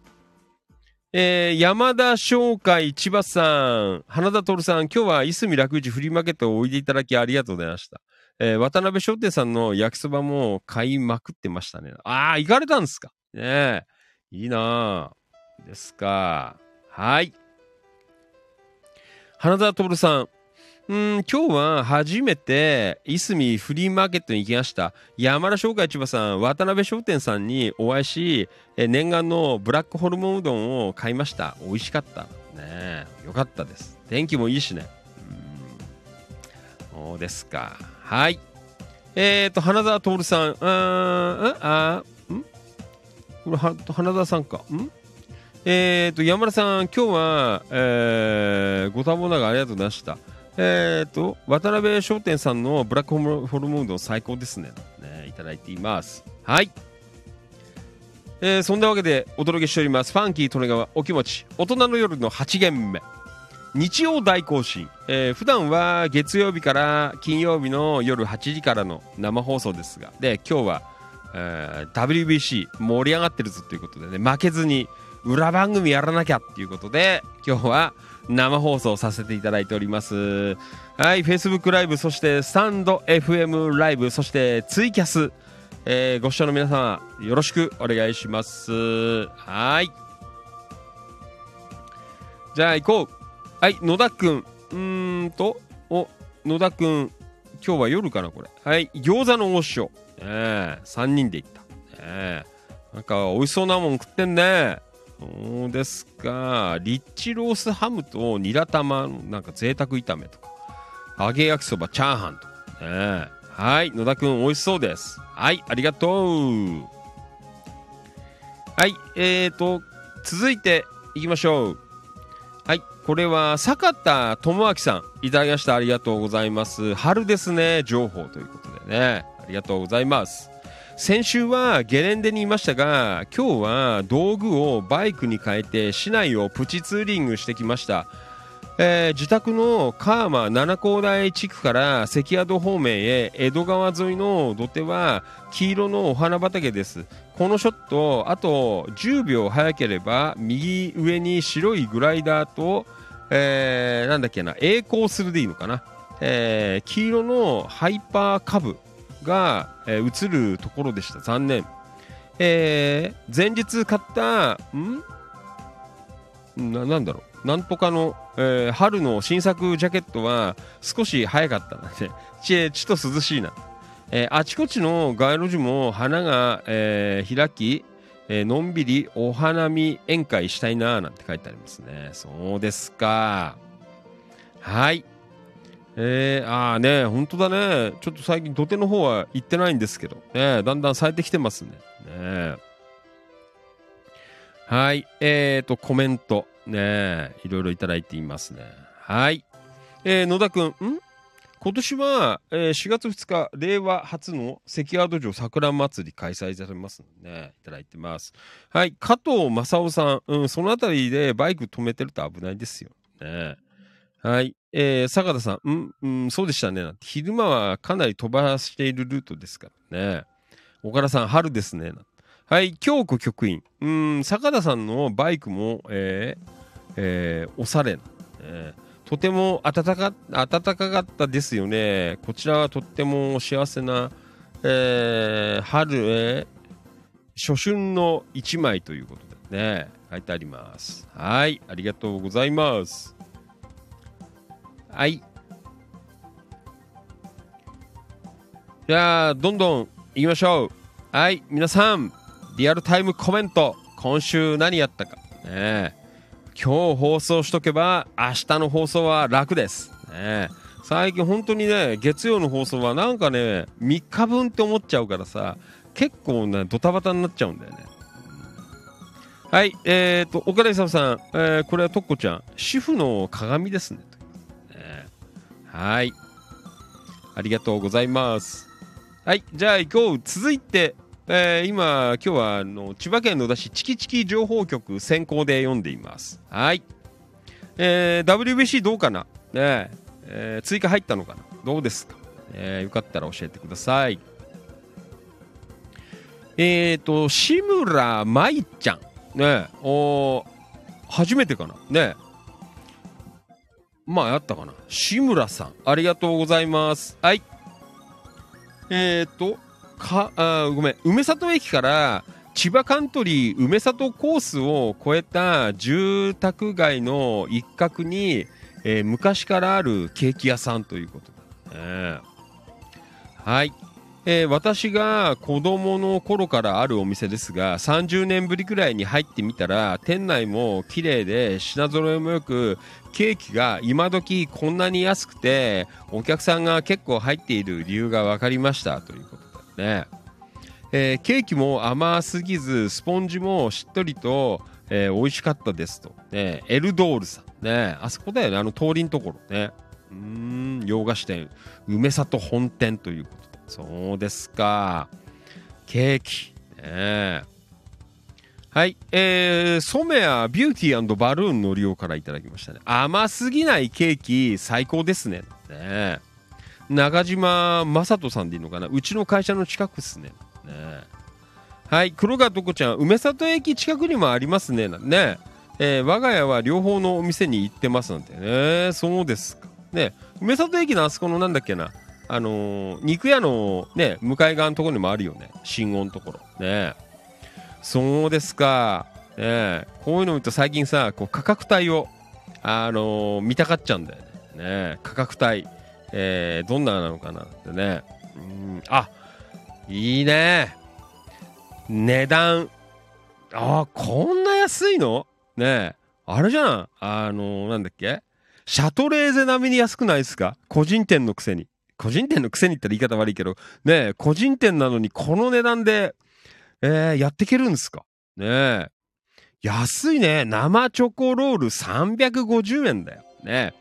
えー、山田商会千葉さん、花田徹さん、今日はいすみ楽市フリーマーケットをおいでいただきありがとうございました。えー、渡辺商店さんの焼きそばも買いまくってましたね。ああ、行かれたんですか？ねえ。いいなぁですか。はい。花田徹さん。うん、今日は初めて、いすみフリーマーケットに行きました。山田商会千葉さん、渡辺商店さんにお会いし、え念願のブラックホルモンうどんを買いました。美味しかった。ねよかったです。天気もいいしね。うんそうですか。はい。えっ、ー、と、花澤徹さん。うん、あーん？これは、花澤さんかう。ん？えっ、ー、と、山田さん、今日は、えー、ご多忙ながらありがとうございました。えっ、ー、と、渡辺商店さんのブラックホルモンうどん最高ですね。ねいただいています。はい。えーそんなわけでお届けしております。ファンキー利根川お気持ち大人の夜の8限目日曜大行進、えー普段は月曜日から金曜日の夜8時からの生放送ですがで今日は、えー WBC 盛り上がってるぞということでね負けずに裏番組やらなきゃっていうことで今日は生放送させていただいております。はい Facebook ライブそしてスタンド FM ライブそしてツイキャス。えーご視聴の皆様よろしくお願いします。はい。じゃあ行こう。はい野田くん。うんとお野田くん。今日は夜かなこれ。はい餃子の王将。ええ3人で行った。ええなんか美味しそうなもん食ってんね。そうですか。リッチロースハムとニラ玉のなんか贅沢炒めとか。揚げ焼きそばチャーハンとかね。はい。野田くん美味しそうです。はい。ありがとう。はい。えーと続いていきましょう。はい。これは坂田智明さん。いただきました。ありがとうございます。春ですね。情報ということでね。ありがとうございます。先週はゲレンデにいましたが今日は道具をバイクに変えて市内をプチツーリングしてきました、えー自宅の川間七高台地区から関宿方面へ江戸川沿いの土手は黄色のお花畑です。このショットあと10秒早ければ右上に白いグライダーと、えーなんだっけな栄光するでいいのかな、えー黄色のハイパーカブ。が、えー映るところでした。残念、えー前日買ったん？ななんだろう。なんとかの、えー春の新作ジャケットは少し早かったので ちちと涼しいな、えーあちこちの街路樹も花が、えー開き、えのんびりお花見宴会したいななんて書いてありますね。そうですか。はい。えー、ああね、本当だね。ちょっと最近土手の方は行ってないんですけど、ね、だんだん咲いてきてますね。ねはい、えーと、コメント、ね、いろいろいただいていますね。はい。えー野田くん、ん？今年は、えー4月2日、令和初の関宿城桜祭り開催されますのでね、いただいてます。はい、加藤正夫さん、うん、そのあたりでバイク止めてると危ないですよ。ね。はい。えー、坂田さん、うん、うん、そうでしたね。昼間はかなり飛ばしているルートですからね。岡田さん、春ですね。はい、京子局員。うん、坂田さんのバイクも、えー、えー、おしゃれな。えーとても暖か暖かかったですよね。こちらはとっても幸せな、えー春、えー初春の一枚ということでね、書いてあります。はい、ありがとうございます。はい。じゃあ、どんどん行きましょう。はい、皆さん、リアルタイムコメント、今週何やったか。ね、今日放送しとけば、明日の放送は楽です。ね、最近本当にね、月曜の放送はなんかね、3日分って思っちゃうからさ、結構ね、ドタバタになっちゃうんだよね。はい、えーと、岡田勲さん、えーこれはとっこちゃん、主婦の鏡ですね。はい。ありがとうございます。はい、じゃあ行こう。続いて、えー今、今日はあの千葉県野田市チキチキ情報局先行で読んでいます。はい。えー WBC どうかな？ねえー追加入ったのかな？どうですか、えーよかったら教えてください。えーと、志村舞ちゃん。ねお初めてかな？ねまあ、あったかな。志村さん、ありがとうございます。はい。えーと、か、あごめん、梅里駅から千葉カントリー梅里コースを越えた住宅街の一角に、えー昔からあるケーキ屋さんということだね。はい。えー私が子供の頃からあるお店ですが30年ぶりくらいに入ってみたら店内も綺麗で品揃えもよくケーキが今時こんなに安くてお客さんが結構入っている理由が分かりました。ということでね、えーケーキも甘すぎずスポンジもしっとりと、えー美味しかったですと、ね、エルドールさんね。あそこだよね。あの通りのところね。うん洋菓子店。梅里本店ということそうですか。ケーキ。ねえ。はい、えー、ソメアビューティーバルーンの利用からいただきましたね。甘すぎないケーキ最高ですね。ねえ。中島正人さんでいいのかな。うちの会社の近くっすね。ねはい。黒川とこちゃん梅里駅近くにもありますね。ねえ。ー我が家は両方のお店に行ってますなんて。ねそうですか。ね梅里駅のあそこのなんだっけな。あのー肉屋のね向かい側のところにもあるよね。信号のところ。ね。そうですか。ね。こういうの見ると最近さこう価格帯をあのー見たかっちゃうんだよね。ね。価格帯。えーどんななのかな。ってね。うん。あいいね。値段。あこんな安いの？ね。あれじゃん。あのーなんだっけ？シャトレーゼ並みに安くないですか？個人店のくせに。個人店のくせに言ったら言い方悪いけどねえ個人店なのにこの値段で、えーやっていけるんですか？ねえ。安いね。生チョコロール350円だよ。ね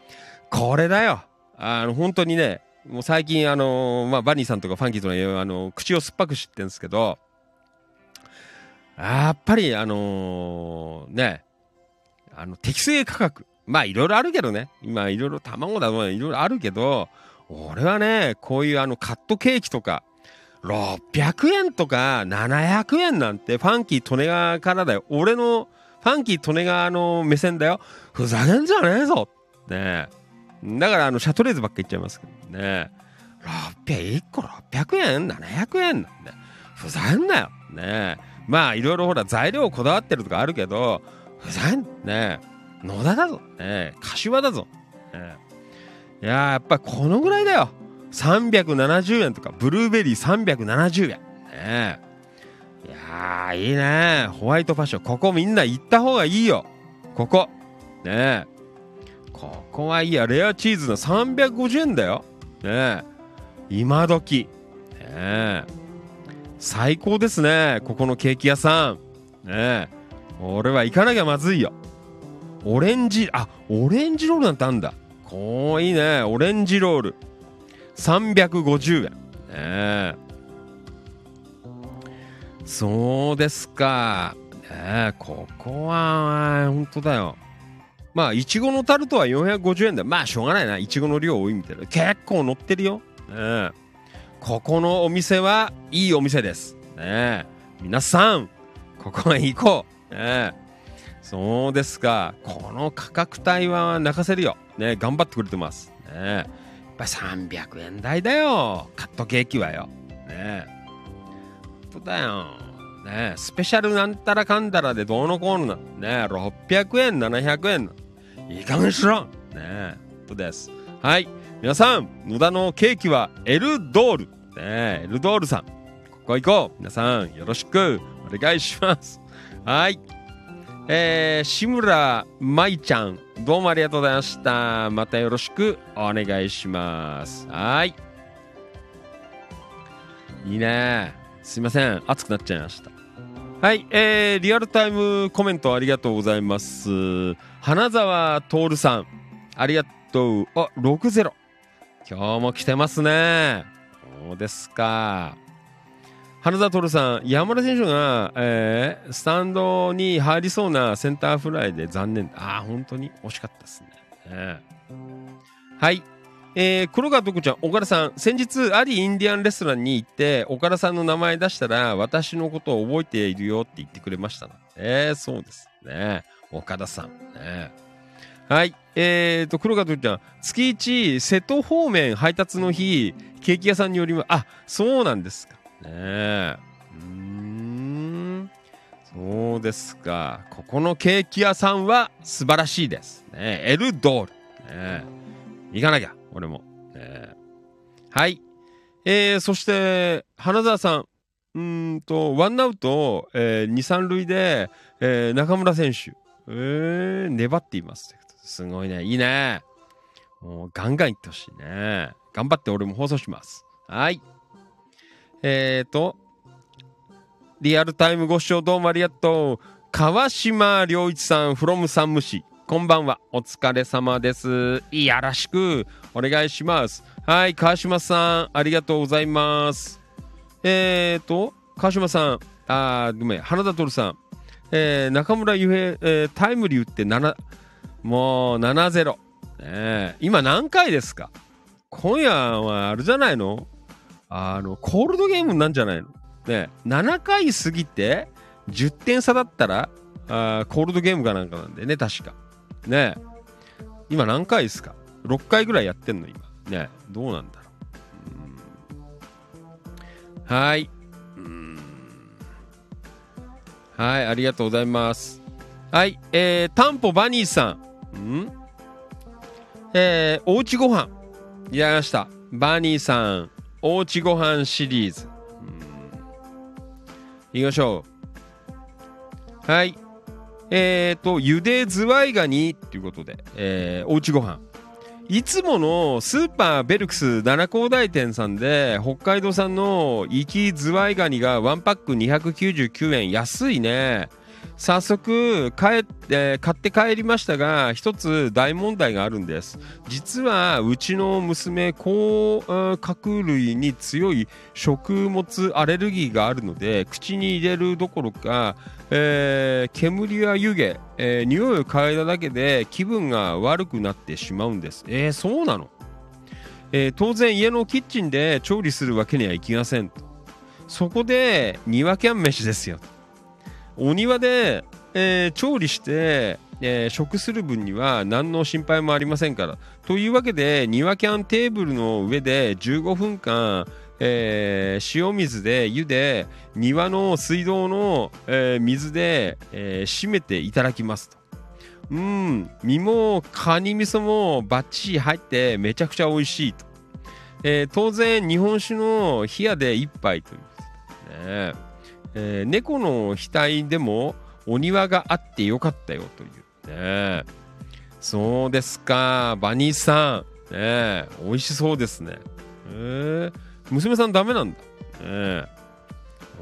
これだよ。あの本当にねもう最近あのーまあバニーさんとかファンキーとかいうあの口を酸っぱく知ってるんですけどやっぱりあのーねあの適正価格。まあいろいろあるけどね。今いろいろ卵だとかいろいろあるけど俺はねこういうあのカットケーキとか600円とか700円なんてファンキー利根川からだよ。俺のファンキー利根川の目線だよ。ふざけんじゃねえぞ。ねえ。だからあのシャトレーゼばっか言っちゃいますけど。ね600 1個600円700円なんでふざけんなよ。ねえ。まあいろいろほら材料こだわってるとかあるけどふざけんねえ。野田だぞ。ねえ。柏だぞ、ねえ。いややっぱこのぐらいだよ。370円とかブルーベリー370円。ねいやいいね。ホワイトファッション。ここみんな行った方がいいよ。ここ。ねここはいいや。レアチーズの350円だよ。ね今時。ね最高ですね。ここのケーキ屋さん。ね俺は行かなきゃまずいよ。オレンジあオレンジロールなんてあんだ。こういいね。オレンジロール。350円。ねそうですか。ねここは本当だよ。まあいちごのタルトは450円だまあしょうがないな。いちごの量多いみたいな。結構乗ってるよ、ね、ここのお店はいいお店です。ね皆さんここへ行こう、ね、そうですか。この価格帯は泣かせるよ。ね、頑張ってくれてます。ね、やっぱ300円台だよ。カットケーキはよ。ね。本当だよ。ね、スペシャルなんたらかんだらでどうのこうのな。ね、600円、700円。いい加減しろ。ね、本当です。はい。皆さん、野田のケーキはエルドール。ね、エルドールさん。ここ行こう。皆さん、よろしくお願いします。はい。えー、志村舞ちゃん、どうもありがとうございました。またよろしくお願いします。はい。いいね。すいません。熱くなっちゃいました。はい、えー、リアルタイムコメントありがとうございます。花沢徹さん、ありがとう。あ、60。今日も来てますね。そうですか？花沢徹さん、山田選手が、えースタンドに入りそうなセンターフライで残念。ああ、本当に？惜しかったですね。ねはい。えー黒川徳ちゃん、岡田さん、先日、アリインディアンレストランに行って、岡田さんの名前出したら、私のことを覚えているよって言ってくれましたな。えー、そうですね。岡田さん。ねはい。えーと、黒川徳ちゃん、月一瀬戸方面配達の日、ケーキ屋さんによります。あ、そうなんですか。ねえ。うーん。そうですか。ここのケーキ屋さんは素晴らしいです。ね、エルドール。ね、行かなきゃ、俺も。ね、はい。えー、そして、花澤さん。うんと、ワンアウト、えー、2、3塁で、えー、中村選手。えー、粘っています。すごいね。いいね。もうガンガンいってほしいね。頑張って俺も放送します。はい。えーと、リアルタイムご視聴どうもありがとう。川島良一さん、from 山武市。こんばんは。お疲れ様です。いやらしくお願いします。はい、川島さん、ありがとうございます。えーと、川島さん、あー、ごめん、花田徹さん、えー中村悠平、えータイムリー打って7、もう7-0。ねえ今何回ですか？今夜はあれじゃないの？あの、コールドゲームなんじゃないの？ね7回過ぎて10点差だったらあーコールドゲームかなんかなんでね、確か。ね今何回ですか ?6 回ぐらいやってんの今。ねどうなんだろう。うーんはい。うーんはい、ありがとうございます。はい、えー、タンポバニーさん。ん？えー、おうちご飯。いただきました。バニーさん、おうちご飯シリーズ。いきましょう。はい。えーと、ゆでズワイガニっていうことで、えー、おうちご飯。いつものスーパーベルクス七高台店さんで北海道産の生きズワイガニがワンパック299円安いね早速帰って買って帰りましたが一つ大問題があるんです。実はうちの娘甲殻類に強い食物アレルギーがあるので口に入れるどころか、えー煙や湯気、えー匂いを嗅いだだけで気分が悪くなってしまうんです。えー、そうなの、えー当然家のキッチンで調理するわけにはいきませんと。そこで庭キャン飯ですよ。とお庭で、えー調理して、えー食する分には何の心配もありませんから。というわけで庭キャンテーブルの上で15分間、えー塩水で茹で庭の水道の、えー水で、えー締めていただきますと。うん身もカニ味噌もバッチリ入ってめちゃくちゃ美味しいと、えー当然日本酒の冷やで一杯ということでね。えー猫の額でもお庭があってよかったよという。ねそうですか。バニーさん。ね美味しそうですね。えー。娘さんダメなんだ。ね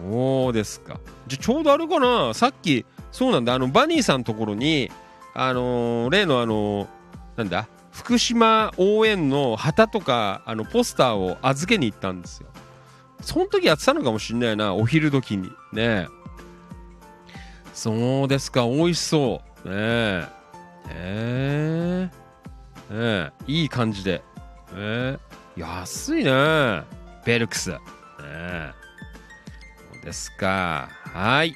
そうですか。じゃちょうどあれかな。さっきそうなんだ。あのバニーさんのところにあのー例のあのーなんだ？福島応援の旗とかあのポスターを預けに行ったんですよ。その時やってたのかもしんないなお昼時に。ね。えそうですか美味しそう。ね。えええええいい感じで。ええ安いね。ベルクス。ね。えそうですか。はい。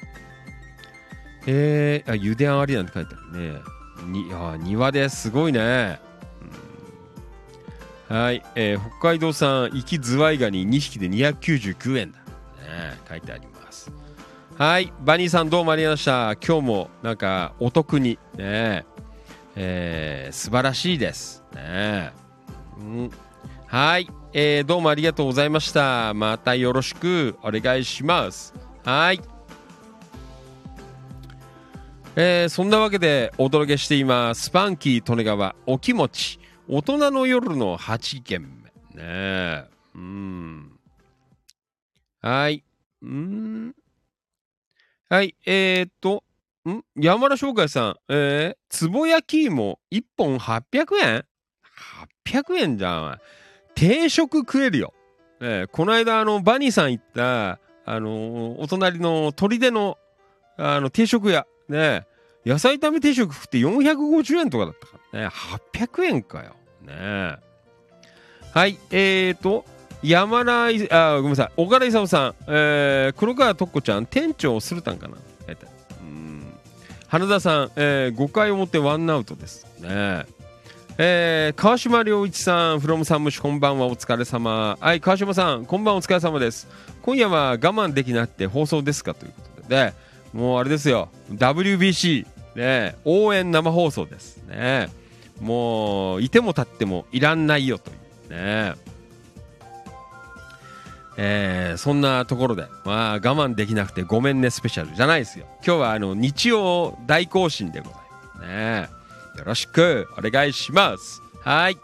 えー、あ、ゆであんありなんて書いてあるね。に、あ、庭ですごいね。はい、えー北海道産生きズワイガニ2匹で299円だ。ね、書いてあります。はい、バニーさんどうもありがとうございました。今日もなんかお得に、ね、えー素晴らしいです。ね、うん、はい、えーどうもありがとうございました。またよろしくお願いします。はい。えーそんなわけでお届けしています。スパンキー利根川お気持ち大人の夜の8軒目。ねえ。うん。はい。うん。はい。えー、っと、ん？山田商会さん、えー、つぼ焼き芋1本800円 ?800 円じゃん。定食食えるよ。えーこの間、あの、バニーさん行った、あのお隣の砦の、あの、定食屋。ね野菜炒め定食食って450円とかだったからね。800円かよ。ねはい。えーと、山田、あ、ごめんなさい。岡田勲さん、えー、黒川とっこちゃん、店長するたんかな書いてあるうん。花田さん、えー、5回表ワンアウトです。ねえー、川島良一さん、フロムさんむし、こんばんは、お疲れ様。はい、川島さん、こんばんは、お疲れ様です。今夜は我慢できなくて放送ですか？ということで、でもうあれですよ、WBC、ね、応援生放送です。ね、もう、いても立ってもいらんないよというね。えーそんなところで、まあ、我慢できなくてごめんねスペシャルじゃないですよ。今日はあの日曜大行進でございますね。よろしくお願いします。はい。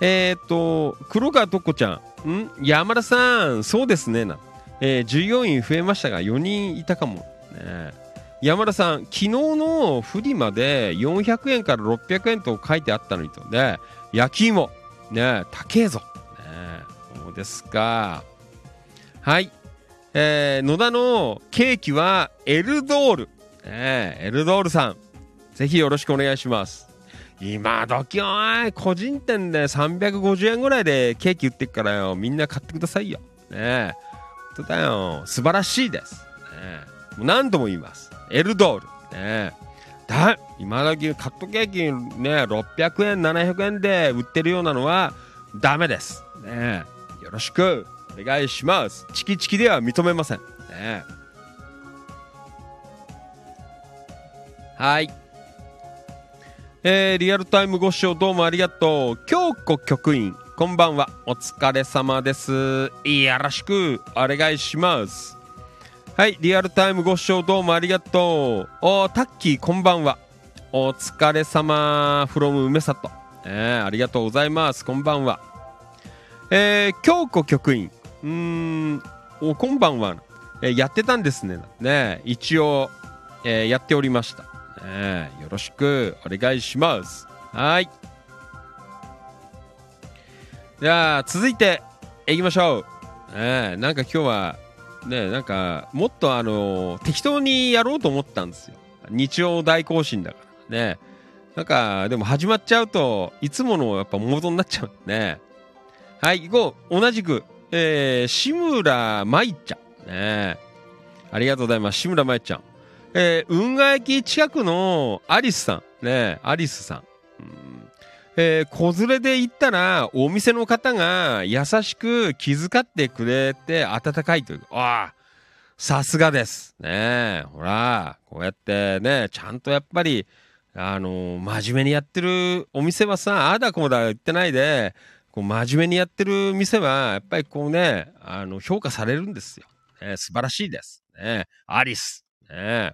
えー、っと、黒川とこちゃん、ん？山田さん、そうですねな。えー従業員増えましたが4人いたかも。ね、山田さん、昨日のフリマで400円から600円と書いてあったのにと。ね、焼き芋、ね、高えぞ。ね、そうですか。はい。えー野田のケーキはエルドール。ね、エルドールさん、ぜひよろしくお願いします。今時おい個人店で350円ぐらいでケーキ売ってっからよ。みんな買ってくださいよ。ね。え本当だよ。素晴らしいです、ね、もう何度も言います。エルドールねだ今時カットケーキね600円700円で売ってるようなのはダメですねよろしくお願いしますチキチキでは認めませんねはいえーリアルタイムご視聴どうもありがとう。京子局員、こんばんは。お疲れ様です。よろしくお願いします。はい、リアルタイムご視聴どうもありがとう。おタッキー、こんばんは。お疲れ様、from 梅里。えーありがとうございます。こんばんは。えー、京子局員、うーん、お、こんばんは。えーやってたんですね。ね一応、えーやっておりました。ねよろしくお願いします。はい。じゃあ、続いて、いきましょう。ねなんか今日は、ねなんか、もっとあの適当にやろうと思ったんですよ。日曜大行進だからね。なんか、でも始まっちゃうと、いつものやっぱモードになっちゃうね。はい、行こう。同じく、えー、志村舞ちゃん。ねありがとうございます。志村舞ちゃん。えー、運河駅近くのアリスさん。ねアリスさん。えー、子連れで行ったら、お店の方が優しく気遣ってくれて温かいという。ああ、さすがです。ねえ、ほら、こうやってね、ちゃんとやっぱり、あの真面目にやってるお店はさ、ああだこうだ言ってないで、こう真面目にやってる店は、やっぱりこうね、あの、評価されるんですよ。ね、素晴らしいです。ねアリス。ね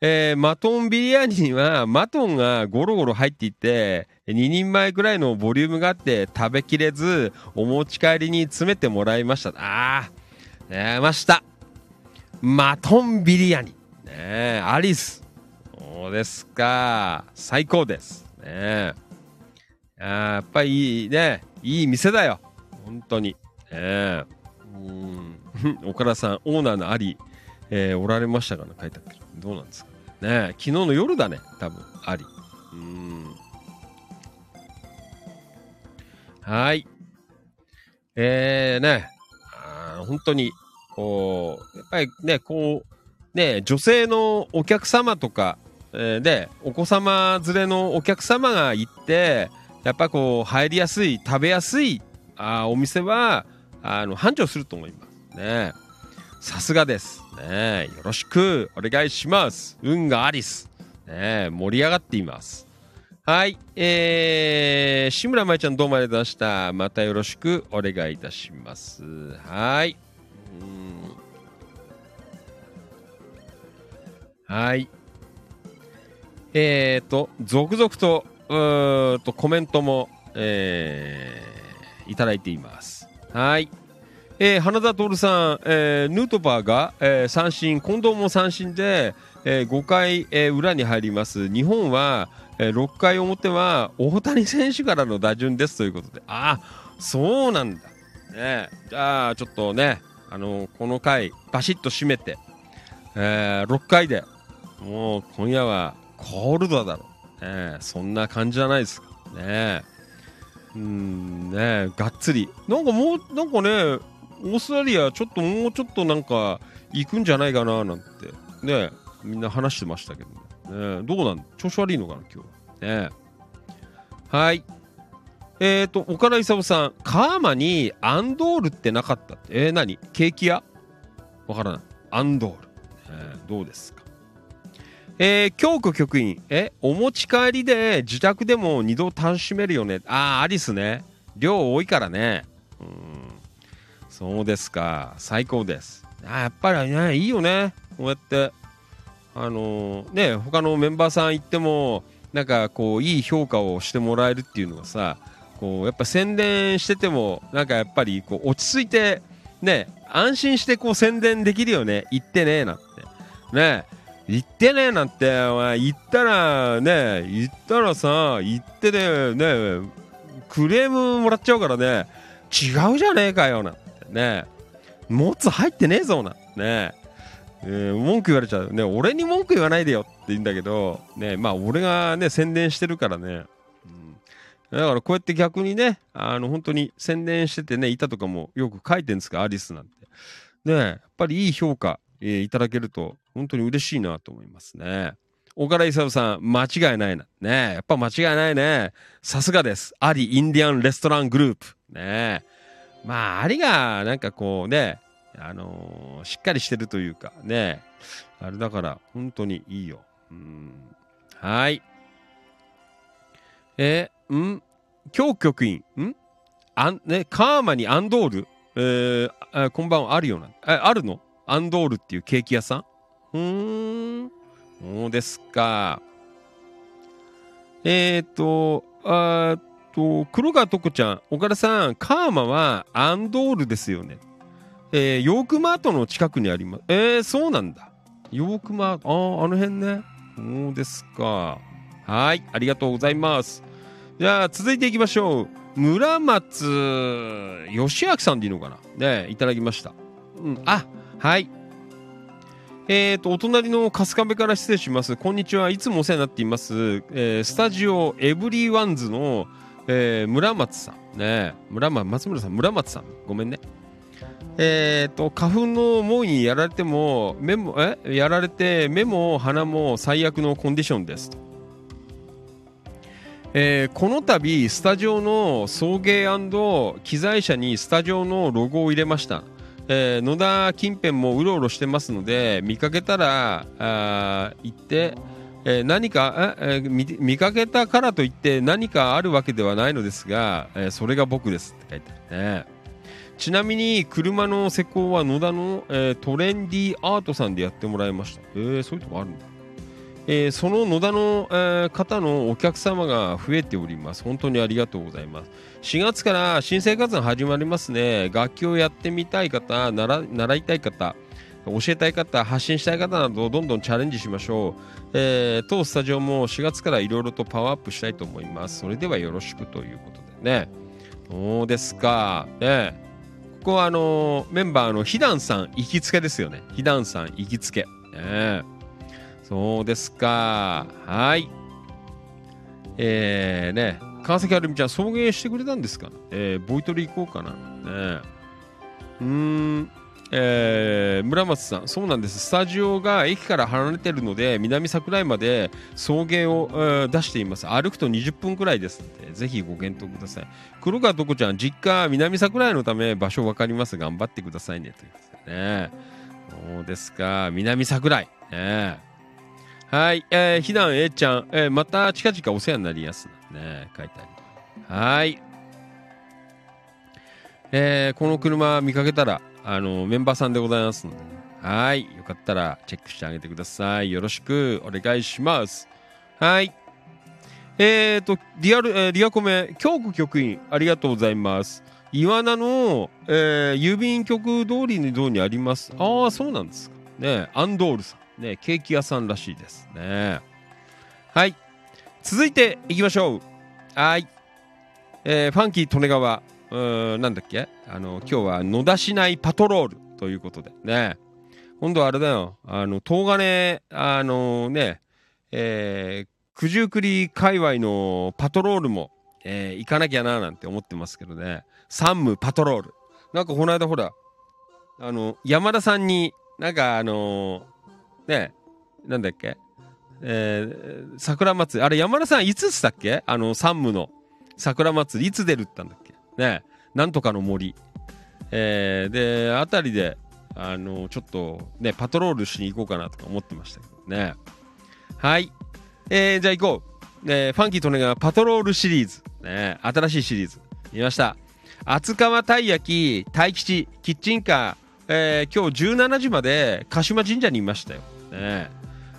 えーマトンビリヤニにはマトンがゴロゴロ入っていて2人前ぐらいのボリュームがあって食べきれずお持ち帰りに詰めてもらいました。あー出ました。マトンビリヤニ。ねアリス。そうですか。最高です。ねあやっぱりいいねいい店だよ。本当に。ねうん。岡田さんオーナーのアリえーおられましたかね書いてあるけどうなんですかねね昨日の夜だね多分ありうんはいえー、ねあー本当にこうやっぱりねこうね、女性のお客様とか、えーで、お子様連れのお客様が行って、やっぱこう、入りやすい、食べやすい、あお店は、あの、繁盛すると思います。ね。さすがです。ね。よろしくお願いします。運がありす。ね。盛り上がっています。はい。えー、志村舞ちゃんどうもありがとうございました。またよろしくお願いいたします。はい。はい。えーと、続々と、うと、コメントも、えー、いただいています。はい。えー花田徹さん、えーヌートバーが、えー三振、近藤も三振で、えー5回、えー裏に入ります。日本は、えー6回表は大谷選手からの打順です。ということで、ああ、そうなんだ。ね、じゃあ、ちょっとね、あのこの回、バシッと締めて、えー6回でもう今夜はコールドだろう、ね、そんな感じじゃないですか。ねうんねがっつり。なんかもうなんかねオーストラリアちょっともうちょっとなんか行くんじゃないかななんて。ねみんな話してましたけどねねどうなん？調子悪いのかな今日ねはい。えーと岡田勲さん。カーマにアンドールってなかったって。えー、何？ケーキ屋？わからない。アンドール、えーどうですか？えー、京子局員、え、お持ち帰りで自宅でも二度楽しめるよね。ああ、アリスね。量多いからね。うん。そうですか。最高です。あやっぱりね、いいよね。こうやって。あのーね、他のメンバーさん行っても、なんかこう、いい評価をしてもらえるっていうのはさ、こう、やっぱ宣伝してても、なんかやっぱりこう、落ち着いて、ね、安心してこう宣伝できるよね。行ってねえ、なんて。ね行ってねえなんて、お前、行ったら、ね、行ったらさ、行ってね、ね、クレームもらっちゃうからね、違うじゃねえかよ、なんてね、もつ入ってねえぞ、なね、えー文句言われちゃう。ね、俺に文句言わないでよって言うんだけど、ね、まあ、俺がね、宣伝してるからね、うんだからこうやって逆にね、あの、本当に宣伝しててね、板とかもよく書いてるんですか、アリスなんて。ね、やっぱりいい評価、えーいただけると本当に嬉しいなと思いますね。岡田勲さん、間違いないな。ねやっぱ間違いないね。さすがです。アリインディアンレストラングループ。ねまあ、アリがなんかこうね、あのーしっかりしてるというかね、あれだから本当にいいよ。うん。はい。えー、ん？今日局員、ん？あん、ね、カーマにアンドール？えーこんばんは、あるような。ああるの？アンドールっていうケーキ屋さん？うーん。そうですか。えっ、と、あーっと、黒川とこちゃん、岡田さん、カーマはアンドールですよね。えー、ヨークマートの近くにあります。えー、そうなんだ。ヨークマート、あーあの辺ね。そうですか。はい、ありがとうございます。じゃあ、続いていきましょう。村松義明さんでいいのかな？ねいただきました。うん、あ、はい。えーと、お隣の春日部から失礼します。こんにちは。いつもお世話になっています。えースタジオエブリワンズの、えー村松さん。ね村松、村さん、村松さん。ごめんね。えーと、花粉の猛威にやられても、目も、え？やられて、目も鼻も最悪のコンディションですと。えーこの度スタジオの送迎機材車にスタジオのロゴを入れました、えー野田近辺もうろうろしてますので見かけたらあ行って、えー何か、えー見見かけたからといって何かあるわけではないのですが、えーそれが僕ですって書いてあるねちなみに車の施工は野田の、えートレンディアートさんでやってもらいましたえー、そういうとこあるんだえーその野田の、えー方のお客様が増えております。本当にありがとうございます。4月から新生活が始まりますね。楽器をやってみたい方、習習いたい方、教えたい方、発信したい方などどんどんチャレンジしましょう。えー当スタジオも4月からいろいろとパワーアップしたいと思います。それではよろしくということでね。そうですか。ねここはあのメンバーのひだんさん行きつけですよね。ひだんさん行きつけ。ねそうですか。はい。えー、ね、川崎あるみちゃん、送迎してくれたんですか？えー、ボイトレ行こうかな。ねうーん。えー村松さん、そうなんです。スタジオが駅から離れてるので、南桜井まで送迎を、えー出しています。歩くと20分くらいですので、ぜひご検討ください。黒川とこちゃん、実家、南桜井のため場所わかります。頑張ってくださいね。ということでね。そうですか。南桜井。ねはい。えー、ひだん A ちゃん、えーまた近々お世話になりやす。ね書いてあり。はい。えーこの車見かけたら、あの、メンバーさんでございますので、ねはい。よかったらチェックしてあげてください。よろしくお願いします。はい。えーと、リアル、えーリアコメ、京子局員、ありがとうございます。岩名の、えー郵便局通りにどうにあります。ああ、そうなんですか。ねアンドールさん。ねケーキ屋さんらしいですね。はい。続いていきましょう。はい。えーファンキー利根川、うーんなんだっけ？あの、今日は野田市内パトロールということでね。今度はあれだよ。あの、東金、あのね、えー九十九里界隈のパトロールも、えー行かなきゃななんて思ってますけどね。山武パトロール。なんかこの間ほら、あの、山田さんに、なんかあのね、なんだっけ？えー桜祭り。あれ山田さんいつっつったっけ？あの、山武の桜祭りいつ出るって言ったんだっけ？ねえ、なんとかの森。えーで、あたりで、あの、ちょっとね、パトロールしに行こうかなとか思ってましたけどね。はい。えー、じゃあ行こう。えーファンキーとねがパトロールシリーズ。ね、新しいシリーズ。見ました。厚川たい焼き、大吉、キッチンカー、えー今日17時まで鹿島神社にいましたよ。ね、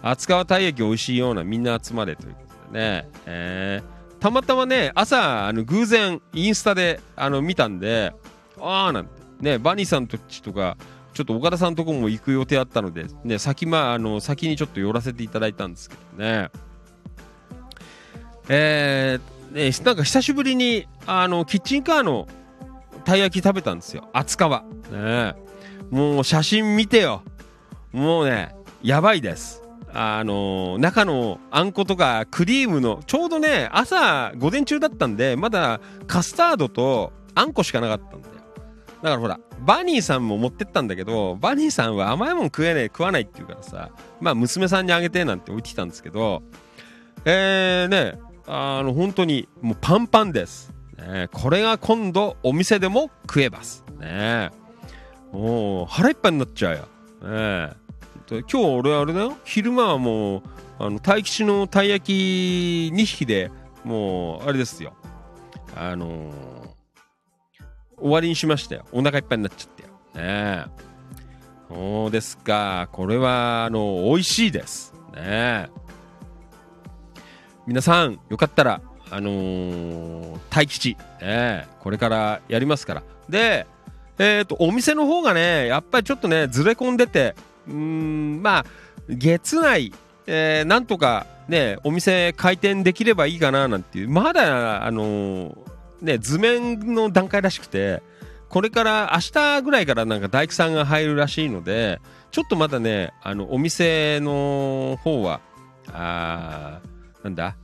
厚川たい焼き美味しいようなみんな集まれということでね。えーたまたまね、朝、あの偶然インスタであの見たんで、あーなんて、ね、バニーさんとちとか、ちょっと岡田さんとこも行く予定あったので、ね、先,、まあ、あの先にちょっと寄らせていただいたんですけどね。えーね、なんか久しぶりにあのキッチンカーのたい焼き食べたんですよ。厚川、ね、もう写真見てよ。もうねやばいです。あの中のあんことかクリームのちょうどね朝午前中だったんでまだカスタードとあんこしかなかったんだよ。だからほらバニーさんも持ってったんだけどバニーさんは甘いもん食えねえ食わないって言うからさまあ娘さんにあげてなんて置いてきたんですけどえー、ねあの本当にもうパンパンです、ね、これが今度お店でも食えます。ね。もう腹いっぱいになっちゃうよ、ね、で今日俺あれだよ。昼間はもうあの大吉のたい焼き2匹でもうあれですよ。あのー終わりにしましたよ。お腹いっぱいになっちゃって。よねそうですか。これはあの美味しいです。ね皆さんよかったらあのー、大吉、ね、これからやりますから。でえっ、とお店の方がねやっぱりちょっとねずれ込んでてうんまあ月内、えーなんとかねお店開店できればいいかななんていうまだあのーね図面の段階らしくてこれから明日ぐらいからなんか大工さんが入るらしいのでちょっとまだねあのお店の方はあなんだ、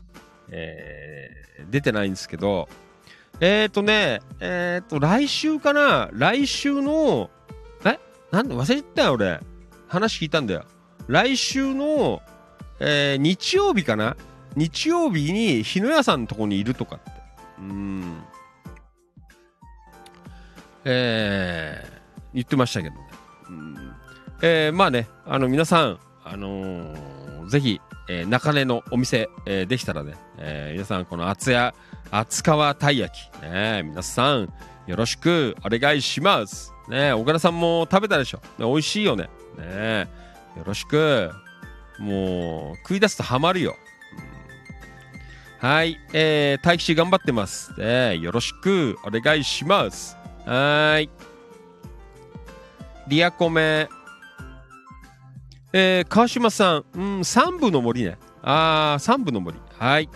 えー出てないんですけどえっ、ー、とねえっ、と来週かな来週のえ？なんで忘れてたよ俺。話聞いたんだよ来週の、えー日曜日かな？日曜日に日野屋さんのとこにいるとかってうんえー言ってましたけどね、うんえーまあねあの皆さんあのーぜひ、えー中根のお店、えーできたらね、えー皆さんこの厚屋厚川たい焼き、ね、皆さんよろしくお願いします。ね、岡田さんも食べたでしょ？ね、美味しいよね。ね、よろしく。もう、食い出すとハマるよ。うんはい、えー、大吉頑張ってます。ね、よろしくお願いします。はい。リアコメ。えー、川島さん、うん、三部の森ね。あー、三部の森。はい。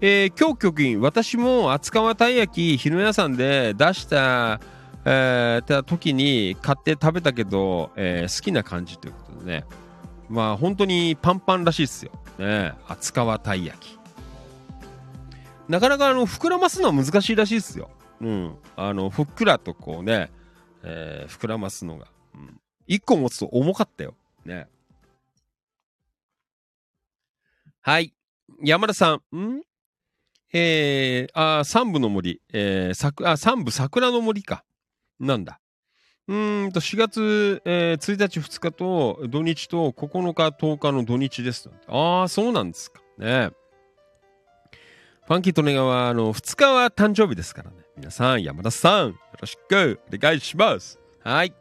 えー、今日局員、私も厚川たい焼き、日野屋さんで出した、えー、た時に買って食べたけど、えー好きな感じということでね。まあ、本当にパンパンらしいですよ。ね、厚川たい焼き。なかなかあの膨らますのは難しいらしいですよ。うん。あの、ふっくらとこうね、えー膨らますのが。うん1個持つと重かったよ。ね。はい。山田さん、ん？えー、あ、三部の森、えー、さく、あ、三部桜の森か。なんだ。うんと、4月、えー、1日、2日と土日と9日、10日の土日です。ああ、そうなんですか。ね。ファンキートネガは、あの、2日は誕生日ですからね。皆さん、山田さん、よろしくお願いします。はい。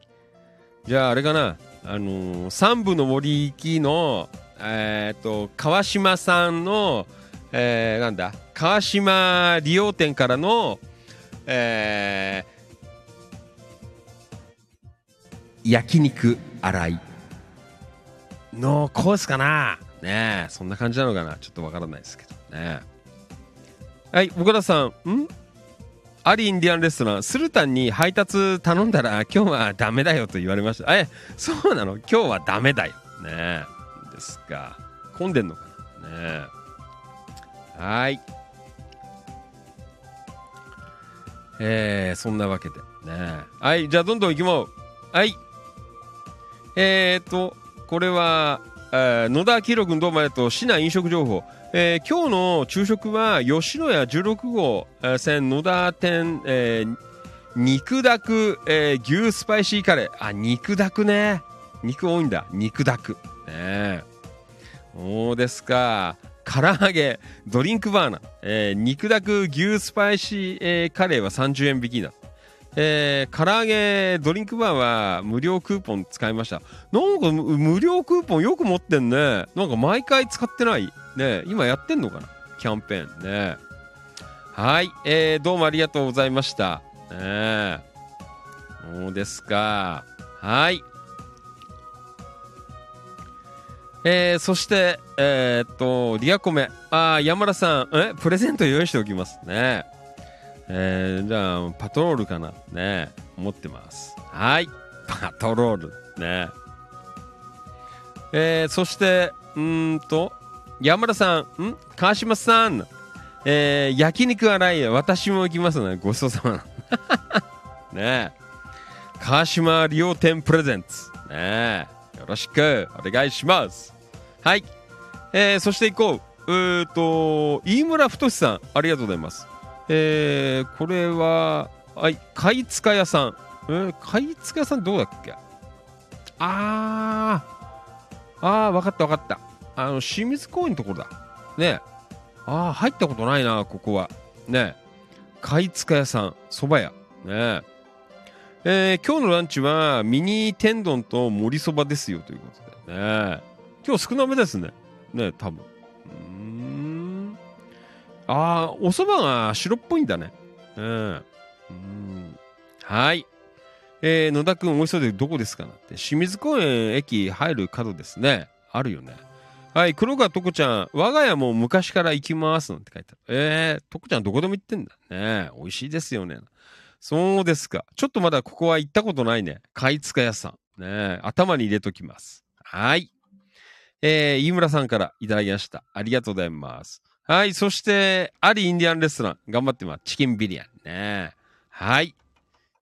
じゃあ、あれかな。あのー、三部の森行きの、えーっと、川島さんの、えー、なんだ、川島利用店からの、えー、焼肉洗い。のコースかな？ねえそんな感じなのかな？ちょっとわからないですけどね。はい岡田さん。ん？アリインディアンレストランスルタンに配達頼んだら今日はダメだよと言われました。えそうなの？今日はダメだよ。ねえですか。混んでんのかな？ねえ。はい。えー、そんなわけで。ねはいじゃあどんどん行きまう。はいえーとこれは、えー野田明宏君どうもありがとう。市内飲食情報。えー今日の昼食は吉野家16号。線野田店、えー肉だく、えー牛スパイシーカレー。あ肉だくね。肉多いんだ。肉だく。ねそうですか。唐揚げドリンクバーナー、えー肉だく牛スパイシー、えーカレーは30円引きだ。えー、唐揚げドリンクバーは無料クーポン使いました。なんか無料クーポンよく持ってんね。なんか毎回使ってない。ね今やってんのかな？キャンペーンね。はい、えー、どうもありがとうございました。ねそうですか。はい。えー、そして、えー、っと、リアコメ。あー山田さん、え、プレゼント用意しておきます。ね。えー、じゃあ、パトロールかな？ね思ってます。はい。パトロール。ねえー、そして、うんと、山田さん、ん？川島さん、えー、焼肉洗い、私も行きますね。ごちそうさま。ね。川島利用店プレゼンツ。ね。よろしくお願いします。はい。えー、そして行こう。うーと、飯村太さん、ありがとうございます。えー、これは、はい、貝塚屋さん。えー、貝塚屋さんどうだっけ？あー、あー、わかったわかった。あの、清水公園のところだ。ねあー、入ったことないな、ここは。ね貝塚屋さん、蕎麦屋。ねえー、今日のランチはミニ天丼と盛りそばですよということでね今日少なめですねね多分ああお蕎麦が白っぽいんだねねうんはいえー、野田くんおいしそうでどこですかなって清水公園駅入る角ですねあるよねはい黒川とこちゃん我が家も昔から行きますなんて書いてあるえー、とこちゃんどこでも行ってんだね美味しいですよねそうですか。ちょっとまだここは行ったことないね。貝塚屋さん。ね頭に入れときます。はい。えー、飯村さんからいただきました。ありがとうございます。はい。そして、アリインディアンレストラン。頑張ってます。チキンビリヤニね。はい。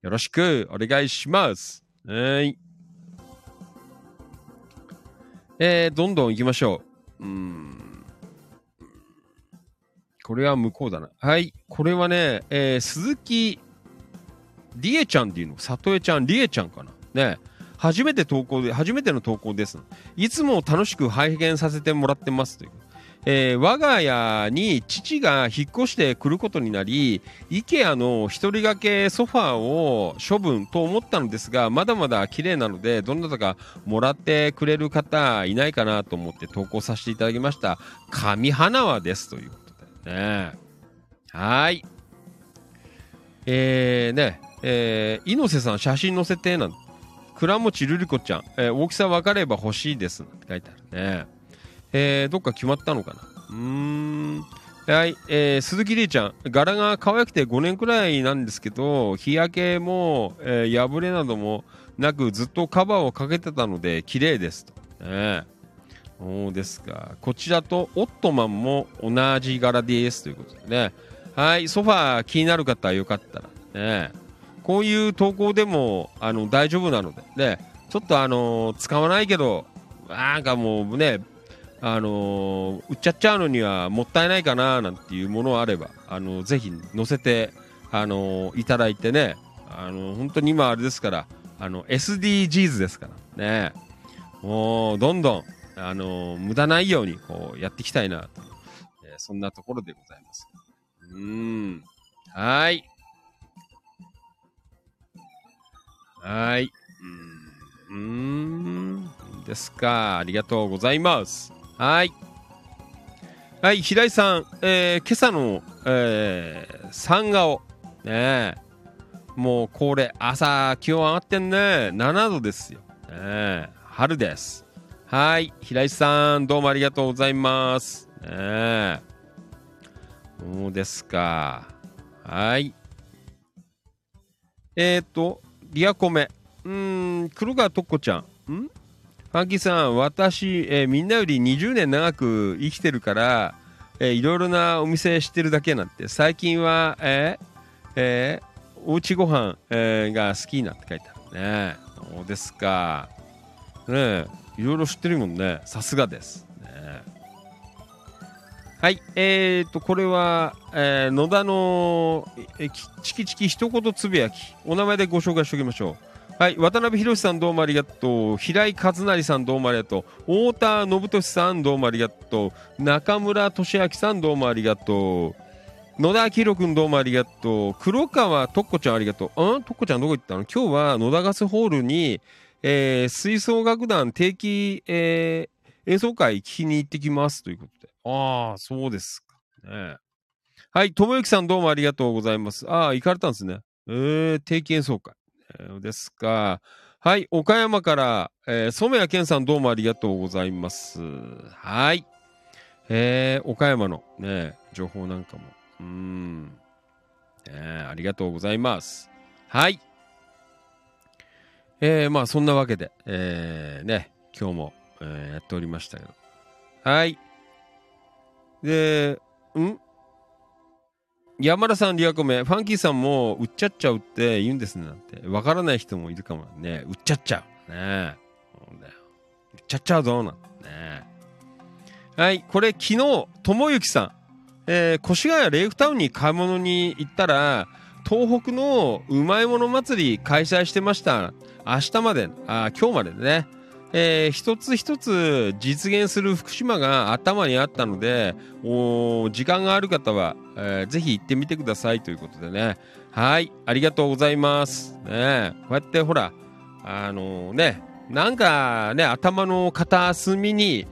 よろしくお願いします。はい。えー、どんどん行きましょう。うん。これは向こうだな。はい。これはね、えー、鈴木りえちゃんっていうの里江ちゃんりえちゃんかなね初めて投稿で初めての投稿ですいつも楽しく拝見させてもらってますという、えー我が家に父が引っ越してくることになり IKEA の一人掛けソファーを処分と思ったのですがまだまだ綺麗なのでどなたかもらってくれる方いないかなと思って投稿させていただきました。上花輪ですということでね。はい。えー、ねえー、猪瀬さん写真載せてなん倉持瑠璃子ちゃん、えー大きさ分かれば欲しいです。なんて書いてあるね。えー、どっか決まったのかな？うーん。はい、えー、鈴木りえちゃん柄が可愛くて5年くらいなんですけど日焼けも、えー破れなどもなくずっとカバーをかけてたので綺麗ですと。ねそうですか。こちらとオットマンも同じ柄です。ということでね。はいソファー気になる方はよかったら。ねこういう投稿でもあの大丈夫なので、ね、ちょっとあのー使わないけど、なんかもうね、あのー売っちゃっちゃうのにはもったいないかななんていうものあれば、あのぜひ載せて、あのいただいてね、あの本当に今あれですから、あの SDGs ですからね、もうどんどん、あの無駄ないようにこうやっていきたいなと、えーそんなところでございます。うん。はい。はい。うーん。うんですか。ありがとうございます。はい。はい、平井さん、えー今朝の、えー、三顔。ね。もうこれ、朝、気温上がってんね。7度ですよ。ね。春です。はい。平井さん、どうもありがとうございます。ね。そうですか？はい。えっ、ー、と、リアコメ。うーん、黒川とっこちゃん。ん？ファンキーさん、私、えーみんなより20年長く生きてるから、えーいろいろなお店知ってるだけなんて、最近は、えーえーおうちご飯、えーが好きなって書いてあるね。そうですか。ね、いろいろ知ってるもんね。さすがです。ねはい、えーと、これは、えー野田の、えチキチキ一言つぶやき、お名前でご紹介しておきましょう。はい、渡辺博さんどうもありがとう。平井和成さんどうもありがとう。太田信俊さんどうもありがとう。中村俊明さんどうもありがとう。野田明宏君どうもありがとう。黒川とっこちゃんありがとう。うんとっこちゃんどこ行ったの？今日は野田ガスホールに、えー吹奏楽団定期、えー演奏会聞きに行ってきますということで。ああ、そうですか。ねはい、友之さんどうもありがとうございます。ああ、行かれたんですね。えー、定期演奏会。えーですか。はい、岡山から、えー染谷健さんどうもありがとうございます。はい。えー、岡山のね、情報なんかも。うん。ねありがとうございます。はい。えー、まあそんなわけで、えー、ね、今日も、えーやっておりましたけど。はい。で、ん？山田さん、リアコメ、ファンキーさんも、売っちゃっちゃうって言うんですね、なんて。わからない人もいるかもね。売っちゃっちゃう。ねそうだよ。売っちゃっちゃうぞ、なんてね。はい、これ昨日、友之さん、えー、越谷レイフタウンに買い物に行ったら、東北のうまいもの祭り開催してました。明日まで、あ今日までね。えー一つ一つ実現する福島が頭にあったので、お時間がある方は、えーぜひ行ってみてくださいということでね。はい、ありがとうございます。ね、こうやってほら、あのね、なんかね、頭の片隅に、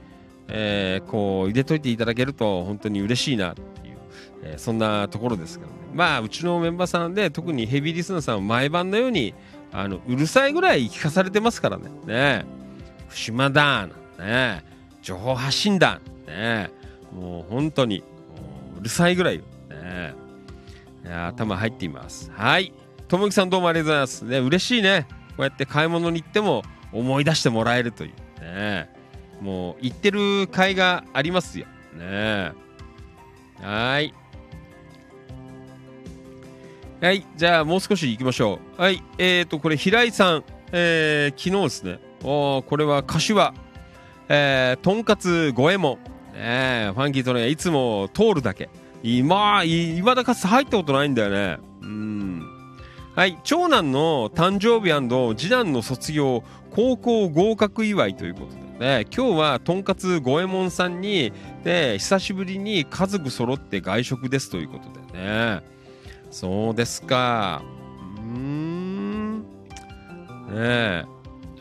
えーこう入れといていただけると本当に嬉しいなっていう、えーそんなところですからね。まあ、うちのメンバーさんで、特にヘビーリスナーさんは毎晩のように、あの、うるさいぐらい聞かされてますからね。ね島だね情報発信だねもう本当に、もううるさいぐらいよ。ねいや頭入っています。はい。ともきさんどうもありがとうございます。ね、嬉しいね。こうやって買い物に行っても思い出してもらえるという。ねもう行ってる甲斐がありますよ。ねはい。はい。じゃあもう少し行きましょう。はい。えーと、これ平井さん。えー、昨日ですね。おこれは柏。えー、とんかつ五右衛門。ファンキーとね、いつも通るだけ。今、いまだかつ入ったことないんだよね。うん。はい。長男の誕生日次男の卒業、高校合格祝いということでね、今日はとんかつ五右衛門さんに、ね、久しぶりに家族揃って外食ですということでね。そうですか。うん。ねえ。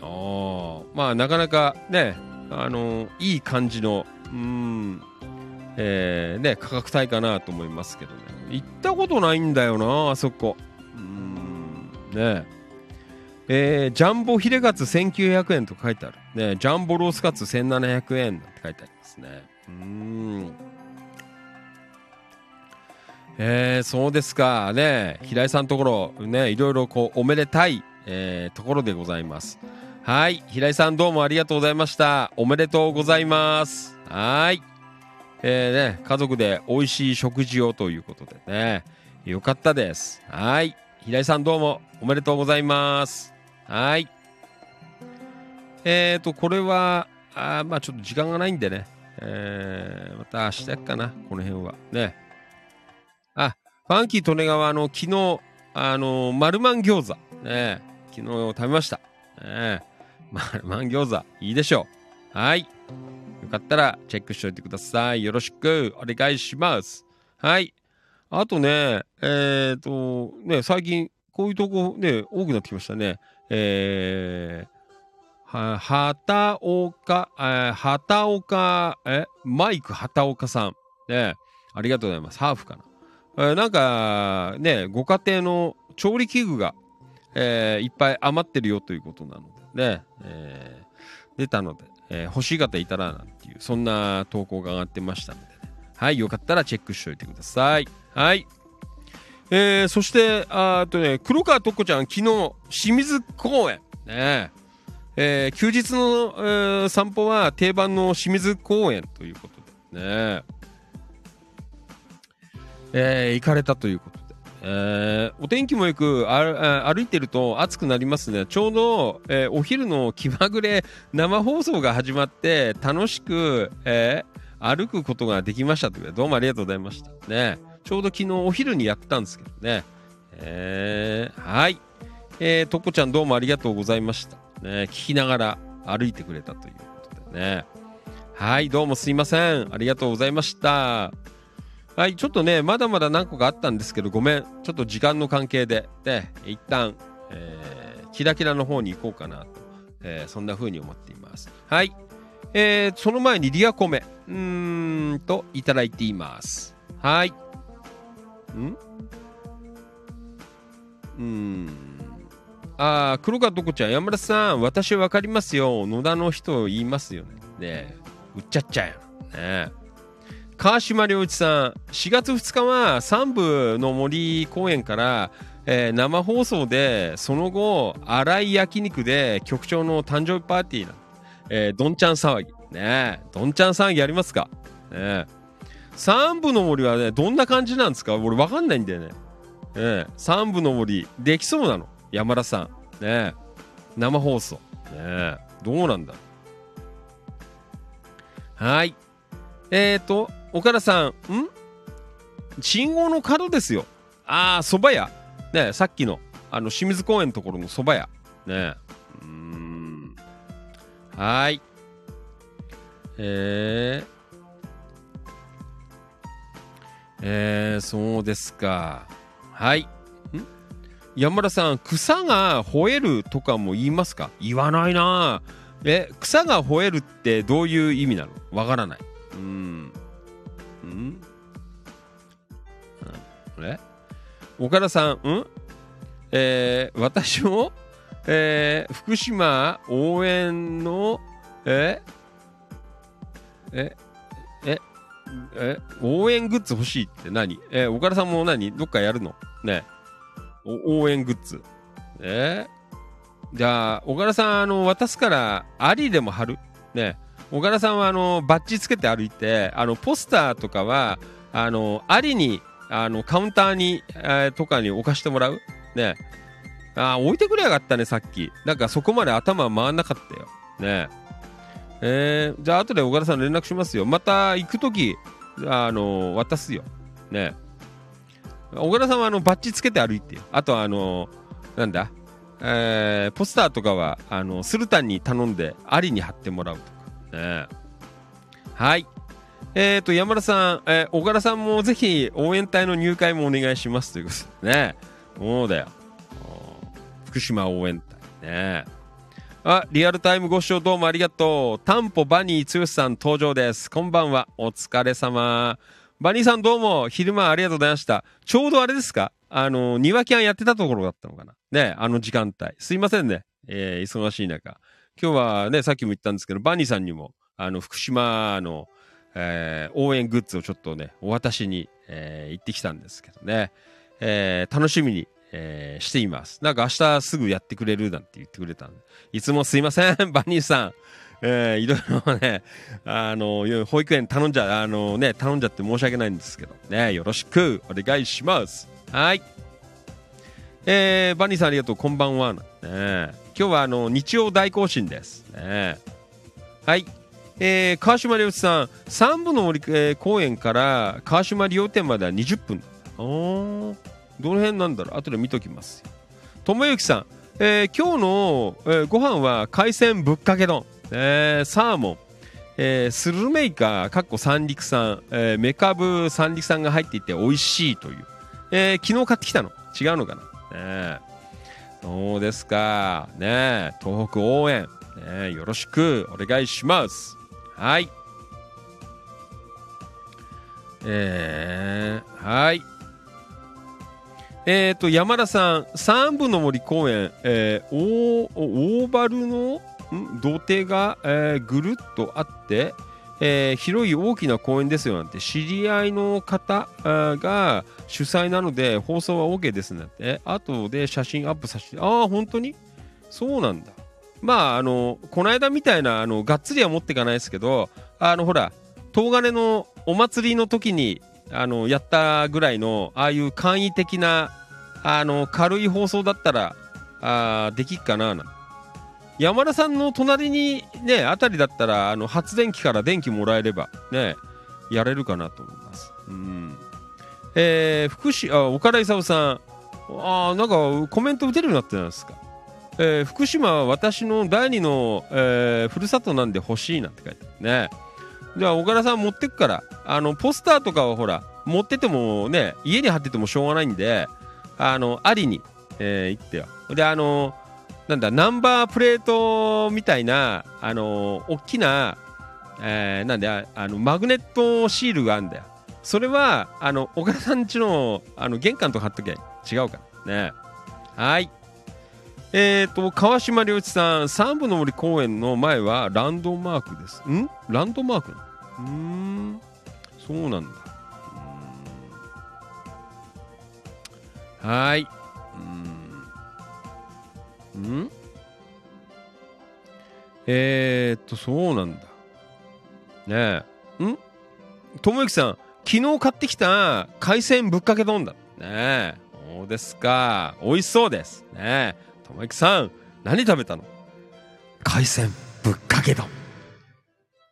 あ。まあ、なかなかね、あのいい感じの、うん、えー、ね、価格帯かなと思いますけどね。行ったことないんだよな、あそこ。うん、ねえー、ジャンボヒレカツ1900円と書いてある。ね、ジャンボロースカツ1700円って書いてありますね。うん。えー、そうですか。ね、平井さんのところ、ね、いろいろこう、おめでたい、えーところでございます。はい。平井さんどうもありがとうございました。おめでとうございます。はい。えー、ね、家族で美味しい食事をということでね。よかったです。はい。平井さんどうもおめでとうございます。はい。えっ、と、これは、あまあちょっと時間がないんでね。えー、また明日かな、この辺は。ね。あ、ファンキー利根川の昨日、あのー、丸マン餃子。ね。昨日食べました。ね。丸マン餃子、いいでしょう。はい。よかったらチェックしておいてください。よろしくお願いします。はい。あとね、えっ、と、ね、最近、こういうとこね、多くなってきましたね。えー、は、畑岡、えー、畑岡、え、マイク畑岡さん。ね、ありがとうございます。ハーフかな。えーなんか、ね、ご家庭の調理器具が、えーいっぱい余ってるよということなの、ね、えー出たので、えー欲しい方いたらなんていう、そんな投稿が上がってましたのでね。はい、よかったらチェックしておいてください。はい。えー、そして、あとね、黒川とっこちゃん、昨日、清水公園、ねえー休日の、えー散歩は定番の清水公園ということでね、えー行かれたということ、えーお天気もよく歩いてると暑くなりますね。ちょうど、えーお昼の気まぐれ 生放送が始まって楽しく、えー歩くことができましたというどうもありがとうございました。ね。ちょうど昨日お昼にやったんですけどね。えーはい。えー、とっこちゃんどうもありがとうございました。ね。聞きながら歩いてくれたということでね。はいどうもすいません。ありがとうございました。はい、ちょっとね、まだまだ何個かあったんですけど、ごめん。ちょっと時間の関係で、で、一旦、えーキラキラの方に行こうかなと、えーそんな風に思っています。はい。えーその前にリアコメ、うーんと、いただいています。はい。ん？うーん。あー、黒川とこちゃん、山田さん、私わかりますよ。野田の人言いますよね。ねえ売っちゃっちゃうよ。ねえ川島良一さん4月2日は三部の森公園から、えー生放送でその後荒井焼肉で局長の誕生日パーティーな、えーどんちゃん騒ぎ。ねえどんちゃん騒ぎやりますか？ねえ。三部の森はねどんな感じなんですか？俺わかんないんだよね。ねえ三部の森できそうなの？山田さん。ねえ生放送。ねえどうなんだ？はい。えーと、岡田さん、ん？信号の角ですよ。ああ、蕎麦屋。ねさっきの、あの、清水公園のところの蕎麦屋。ねうーん。はーい。えー、えー、そうですか。はい。ん？山田さん、草が吠えるとかも言いますか？言わないなえ、草が吠えるってどういう意味なの？わからない。うん。うん。れ？岡田さん、ん？えー、私も、えー、福島応援の、ええええ応援グッズ欲しいって何？えー岡田さんも何？どっかやるの？ね。応援グッズ。えーじゃあ、岡田さん、あの、渡すから、ありでも貼る？ね。岡田さんはあのバッジつけて歩いてあのポスターとかはあのありにあのカウンターに、えーとかに置かしてもらう？ね。あ置いてくれやがったねさっき。なんかそこまで頭回んなかったよ。ね。えーじゃあ後で岡田さん連絡しますよ。また行く時あの渡すよ。ね。岡田さんはあのバッジつけて歩いて。あとあのなんだ？えーポスターとかはあのスルタンに頼んでありに貼ってもらうとか。ね。はい。えーと山田さん、えー岡田さんもぜひ応援隊の入会もお願いしますということでね。そうだよ。福島応援隊ね。あリアルタイムご視聴どうもありがとう。タンポバニー剛さん登場です。こんばんは。お疲れ様。バニーさんどうも昼間ありがとうございました。ちょうどあれですか？あの庭キャンやってたところだったのかな。ねあの時間帯。すいませんね、えー忙しい中。今日はねさっきも言ったんですけどバニーさんにもあの福島の、えー応援グッズをちょっとねお渡しに、えー行ってきたんですけどね、えー楽しみに、えーしています。なんか明日すぐやってくれるなんて言ってくれたんで。いつもすいません バニーさん。えーいろいろね、あの、保育園頼んじゃ、あのね、頼んじゃって申し訳ないんですけど、ね、よろしくお願いします。はい。えー、バニーさんありがとう、こんばんは。ね、今日はあの日曜大行進です。ね、はい。えー、川島良一さん、三部の森、えー公園から川島利用店までは20分。おどの辺なんだろう後で見ときます。友之さん、えー今日の、えーご飯は海鮮ぶっかけ丼、えーサーモン、えースルメイカかっこ三陸産、えーメカブ三陸産が入っていて美味しいという、えー昨日買ってきたの。違うのかな、ねえそうですか。ね東北応援、ねよろしくお願いします。はい。えー、はい。えー、と山田さん三部の森公園、えー、オーオーバルの土手が、えーぐるっとあって、えー広い大きな公園ですよなんて知り合いの方が主催なので放送は OK ですなんて後で写真アップさせて。ああ本当に？そうなんだ。まああのこの間みたいなあのがっつりは持っていかないですけどあのほら東金のお祭りの時にあのやったぐらいのああいう簡易的なあの軽い放送だったらあできっかなな山田さんの隣にねあたりだったらあの発電機から電気もらえればねやれるかなと思います。うん。えー、福祉あ岡田勲さん。あなんかコメント打てるようになってないですか？えー福島は私の第二の、えーふるさとなんで欲しいなって書いてあるね。じゃあ岡田さん持ってくから。あのポスターとかはほら持っててもね家に貼っててもしょうがないんであのありに、えー行ってよ。であのなんだナンバープレートみたいなあの大きな、えーなんであのマグネットシールがあるんだよ。それはあの岡田さん家のあの玄関とか貼っときゃ違うから。ね。はい。えーと川島良一さん三部の森公園の前はランドマークです。ん？ランドマークうーん。そうなんだ。はい。うーん。ん？えー、っとそうなんだ。ねえ。ん？ともゆきさん昨日買ってきた海鮮ぶっかけ丼だ。ねえ。そうですか。美味しそうです。ねえ。ともゆきさん何食べたの？海鮮ぶっかけ丼。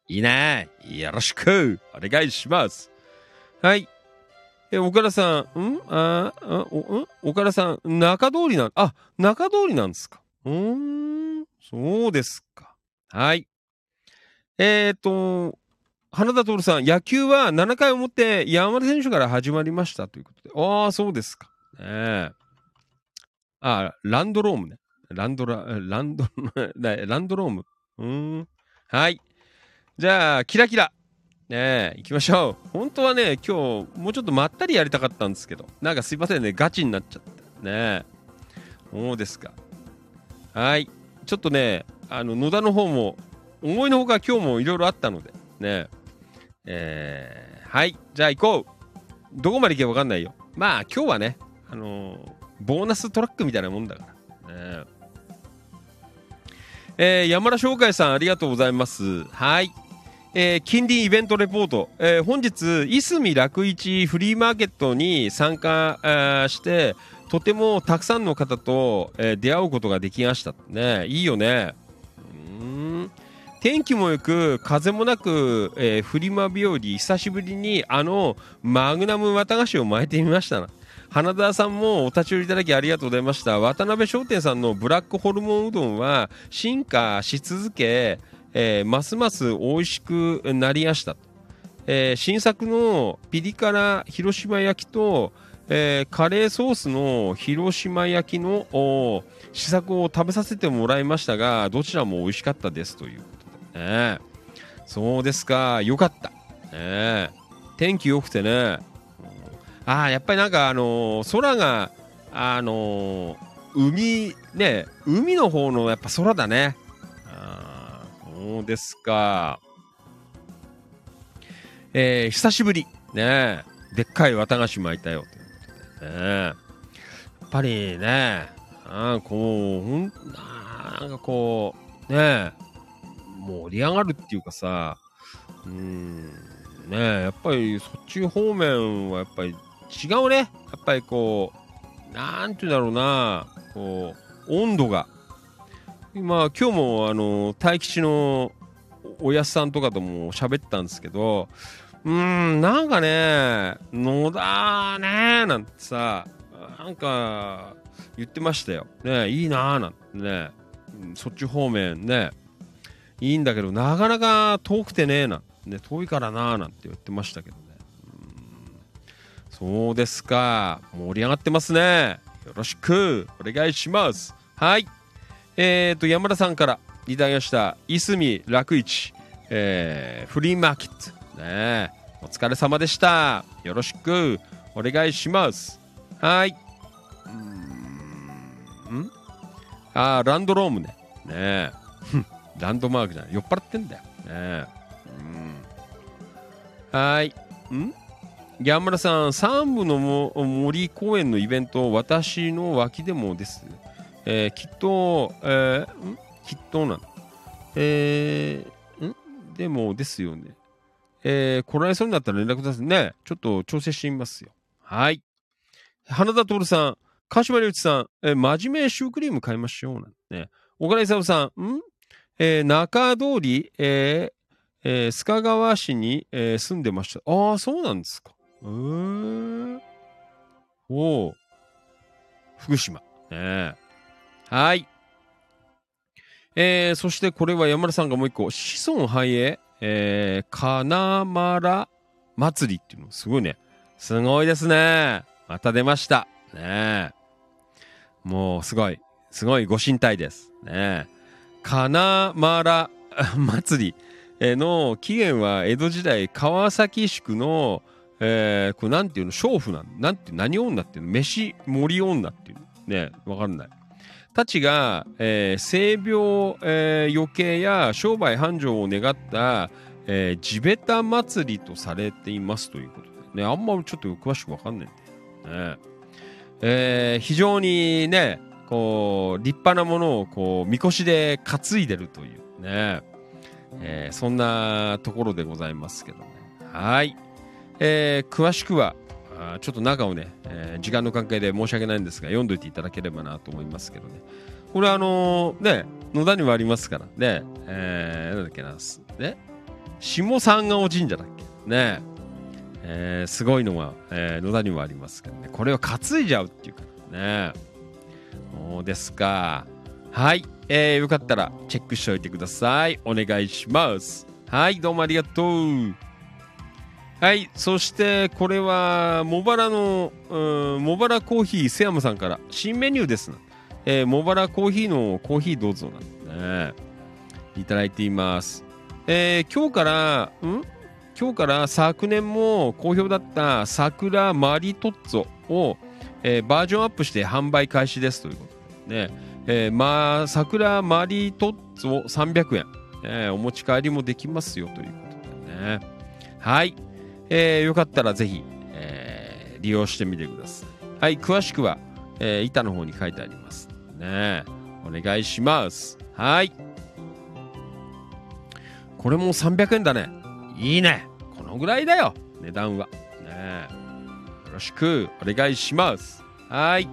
いいね。よろしく。お願いします。はい。え岡田さんん？ああおん？岡田さん中通りなんあ中通りなんですか？うーん。そうですか。はい。えっ、と花田徹さん、野球は7回表、山田選手から始まりましたということで。ああ、そうですか。ねえ。あランドロームね。ランドラ、ランド、ランドローム。うん。はい。じゃあ、キラキラ。ねえ、行きましょう。本当はね、今日、もうちょっとまったりやりたかったんですけど、なんかすいませんね、ガチになっちゃった。ねえ。そうですか。はい。ちょっとね、あの、野田の方も、思いのほか今日もいろいろあったので、ねええーはい、じゃあ行こう。どこまで行けばわかんないよ。まあ今日はね、あのーボーナストラックみたいなもんだから。ねえー山田翔海さんありがとうございます。はい。えー近隣イベントレポート、えー本日、いすみ楽市フリーマーケットに参加して、とてもたくさんの方と、えー出会うことができました。ねいいよね。うん天気もよく風もなく、えーフリマ日和久しぶりにあのマグナム綿菓子を巻いてみましたな。花田さんもお立ち寄りいただきありがとうございました。渡辺商店さんのブラックホルモンうどんは進化し続け、えーますます美味しくなりました、えー新作のピリ辛広島焼きと、えーカレーソースの広島焼きの試作を食べさせてもらいましたがどちらも美味しかったですという。ね。そうですか。よかった、ね、天気良くてね。ああやっぱりなんかあのー空があのー海ね海の方のやっぱ空だね。あそうですか。えー久しぶり。ね。でっかい綿菓子巻いたよね。やっぱりねあこうほんあなんかこうね。盛り上がるっていうかさうんねやっぱりそっち方面はやっぱり違うねやっぱりこうなんて言うんだろうな、こう、温度が。今、今日も、あの、大吉のおやすさんとかとも喋ったんですけど、うーん、なんかね、野田ね、なんてさ、なんか、言ってましたよ。ね、いいなーなんてね、そっち方面ね、いいんだけど、なかなか遠くてねえな、ね、遠いからなーなんて言ってましたけどね。そうですか。盛り上がってますね。よろしくお願いします。はい。えーと、山田さんからいただきました。いすみ楽市、えーフリーマーケット。ねお疲れ様でした。よろしくお願いします。はい。うんあ、ランドロームね。ねえ。ランドマークじゃない。酔っ払ってんだよ。ねえ。うん。はい。ん？山田さん、三部のも森公園のイベント、私の脇でもです。えーきっと、えーん？きっとなの？えーん？でもですよね。えー来られそうになったら連絡くださいね。ちょっと調整してみますよ。はい。花田徹さん、鹿島隆一さん、えー真面目シュークリーム買いましょう。なね。岡田勲さん、ん？えー中通り、えーえー須賀川市に、えー住んでました。ああ、そうなんですか。うーん。おお。福島。ねえ。はい。えー、そしてこれは山田さんがもう一個、子孫繁栄、えー、金丸祭りっていうの、すごいね。すごいですね。また出ました。ね。もう、すごい。すごいご神体です。ねえ。金丸 祭り。の起源は江戸時代川崎宿の、えー、これなんていうの娼婦なんなんて何女っていうの飯盛女っていうねわかんない。たちが、えー性病、えー余計や商売繁盛を願った、えー地べた祭りとされていますということで。ねあんまちょっと詳しくわかんないんだよね、えー非常にねこう立派なものをこうみこしで担いでるというねえーそんなところでございますけどね。はい。えー詳しくは、あちょっと中をね、えー時間の関係で申し訳ないんですが、読んどいていただければなと思いますけどね。これあのーね、野田にもありますからね、えーなんだっけな、ね、下三顔神社だっけ？ね、えーすごいのが、えー野田にもありますけどね、これを担いじゃうっていうかね。ですか。はい、えーよかったらチェックしておいてください。お願いします。はい、どうもありがとう。はい、そしてこれは、茂原の、うん、茂原コーヒー、瀬山さんから、新メニューですな。えー、茂原コーヒーのコーヒーどうぞなんね。いただいています。えー今日から、ん？今日から昨年も好評だった桜マリトッツォを、えーバージョンアップして販売開始ですということね。えーまあ、桜マリトッツォ300円、えーお持ち帰りもできますよということでね。はい。えーよかったらぜひ、えー利用してみてください。はい。詳しくは、えー板の方に書いてあります。ね。お願いします。はい。これも300円だね。いいね。このぐらいだよ。値段は。ねよろしくお願いします。はい。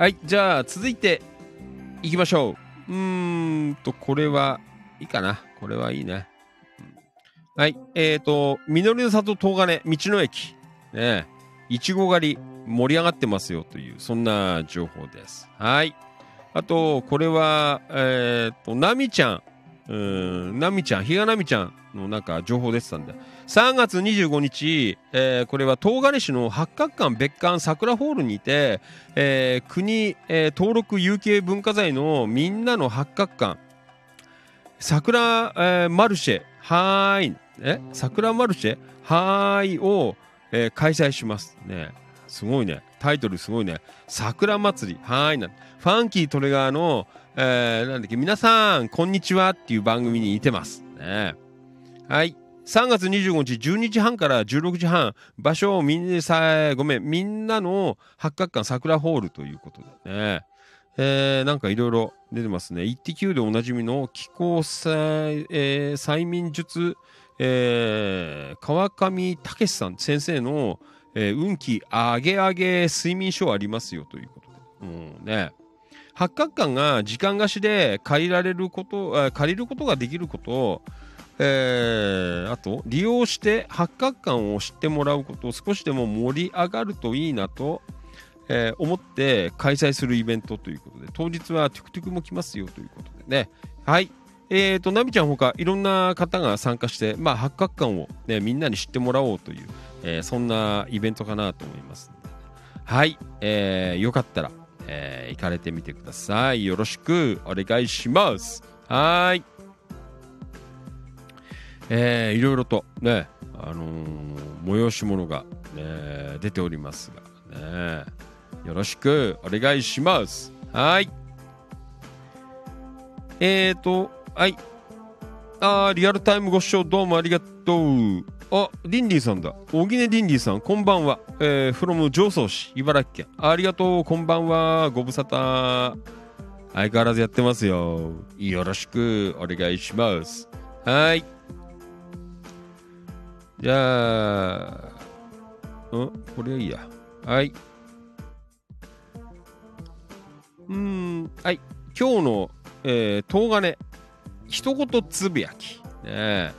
はい、じゃあ続いていきましょう。うーんと、これはいいかな。これはいいね。はい、えーと、実りの里東金道の駅。ねいちご狩り盛り上がってますよという、そんな情報です。はい。あと、これは、えーと、なみちゃん。うん、なみちゃん、比嘉なみちゃんのなんか情報出てたんで。3月25日、えーこれは東金市の八角館別館桜ホールにて、えー国、えー登録有形文化財のみんなの八角館。桜、えーマルシェはーい。え？桜マルシェ？はーいを、えー開催しますね。すごいね。タイトルすごいね。桜祭り。はーい。なファンキートレガーの、えーなんだっけ？皆さんこんにちはっていう番組に似てます。ね。はい3月25日12時半から16時半場所をみんなさごめんみんなの八角館桜ホールということでねえーなんかいろいろ出てますね。イッテ Q でおなじみの気候催,、えー催眠術、えー川上武さん先生の、えー運気上げ上げ睡眠書ありますよということで。うね。八角館が時間貸しで借りられること、借りることができることを、えーあと、利用して八角館を知ってもらうことを少しでも盛り上がるといいなと、えー思って開催するイベントということで、当日はトゥクトゥクも来ますよということでね。はい。えーと、ナミちゃんほかいろんな方が参加して、まあ、八角館を、ね、みんなに知ってもらおうという、えーそんなイベントかなと思います。はい。えーよかったら、えー行かれてみてください。よろしくお願いします。はい。えーいろいろとね、あのー催し物が、ね、出ておりますが、ね、よろしくお願いします。はい。えーと、はい。あーリアルタイムご視聴どうもありがとう。あ、リンディさんだ。小木根リンディさん、こんばんは。えー、フロム上総市、茨城県。ありがとう、こんばんは。ご無沙汰。相変わらずやってますよ。よろしくお願いします。はい。じゃあ、ん？これはいいや。はい。うん、はい。今日の、えー、東金、一言つぶやき。ね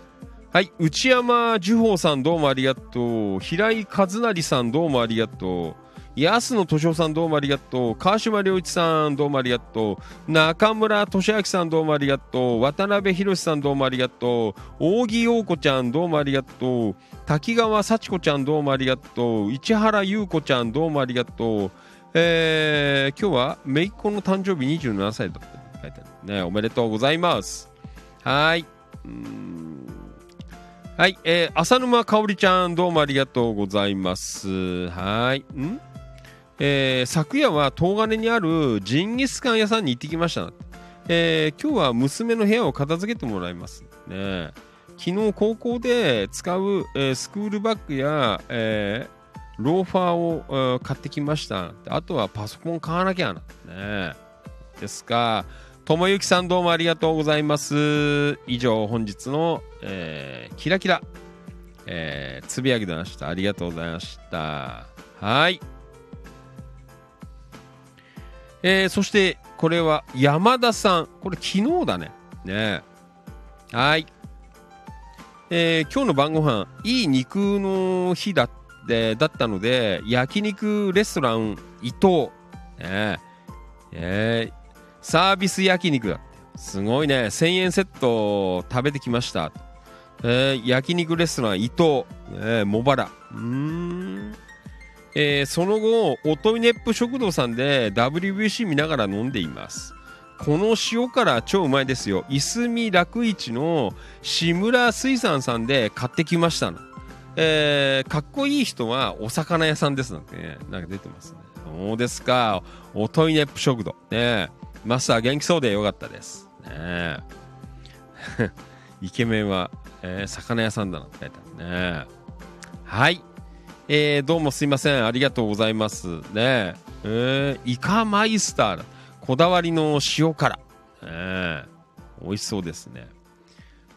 はい。内山樹宝さんどうもありがとう。平井和成さんどうもありがとう。安野敏夫さんどうもありがとう。川島良一さんどうもありがとう。中村俊明さんどうもありがとう。渡辺博さんどうもありがとう。扇陽子ちゃんどうもありがとう。滝川幸子ちゃんどうもありがとう。市原優子ちゃんどうもありがとう。えー、今日は姪っ子の誕生日27歳だって書いてあるね。おめでとうございます。はい。はい、えー、浅沼かおりちゃんどうもありがとうございます。はい。んえー昨夜は東金にあるジンギスカン屋さんに行ってきました。えー今日は娘の部屋を片付けてもらいます。ね、昨日高校で使う、えースクールバッグや、えーローファーを、えー買ってきました。あとはパソコン買わなきゃな。ね、ですか。ともゆきさんどうもありがとうございます。以上本日の、えーキラキラ、えーつぶやきでました。ありがとうございました。はい。えーそしてこれは山田さん。これ昨日だね。ね。はい。えー今日の晩ご飯いい肉の日だってだったので焼肉レストラン伊藤、ね。えーサービス焼肉だすごいね。1000円セット食べてきました、えー焼肉レストラン伊藤、ね。茂原。うん。えーその後オトイネップ食堂さんで WBC 見ながら飲んでいます。この塩辛超うまいですよ。いすみ楽市の志村水産さんで買ってきましたの。えーかっこいい人はお魚屋さんですなんてねなんか出てますね。そうですか？オトイネップ食堂。ね。マスター元気そうでよかったです。ね。イケメンは、えー魚屋さんだなって書いてある。ね。はい。えーどうもすいません。ありがとうございます。ね。えーイカマイスター。こだわりの塩辛、ね、美味しそうですね。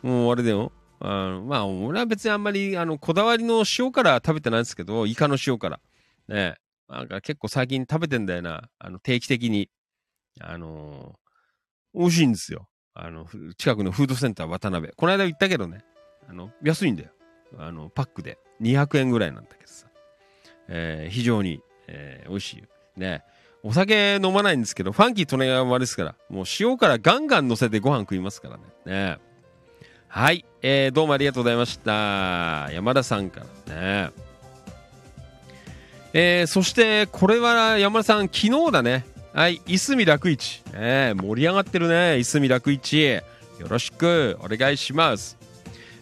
もうあれだよ。あのまあ俺は別にあんまりあのこだわりの塩辛食べてないんですけどイカの塩辛。ね。なんか結構最近食べてんだよな。あの定期的に。あのー美味しいんですよ。あの近くのフードセンター渡辺。この間行ったけどね。あの安いんだよ。あのパックで。200円ぐらいなんだけど、えー非常に、えー美味しいね。お酒飲まないんですけどファンキー利根川ですからもう塩からガンガン乗せてご飯食いますからね。ね。はい、えーどうもありがとうございました。山田さんからね。えーそしてこれは山田さん昨日だね。はい。いすみ楽市、ね、盛り上がってるね。いすみ楽市。よろしくお願いします。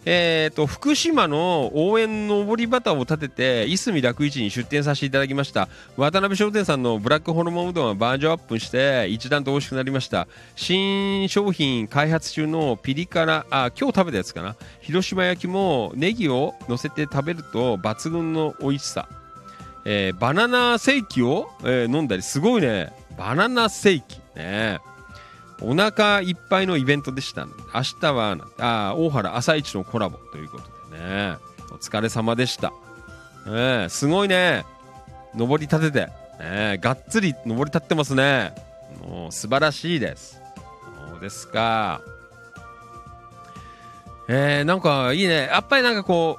えー、と福島の応援のぼり旗を立てていすみ楽市に出店させていただきました。渡辺商店さんのブラックホルモンうどんはバージョンアップして一段と美味しくなりました。新商品開発中のピリ辛あ今日食べたやつかな。広島焼きもネギを乗せて食べると抜群の美味しさ。えーバナナセイキを、えー飲んだり。すごいね。バナナセイキ。ね。お腹いっぱいのイベントでした明日はあ大原朝市のコラボということでえお疲れ様でした。ええすごいね。登り立てて。ええがっつり登り立ってますね。もう素晴らしいです。そうですか。えー、なんかいいね。やっぱりなんかこ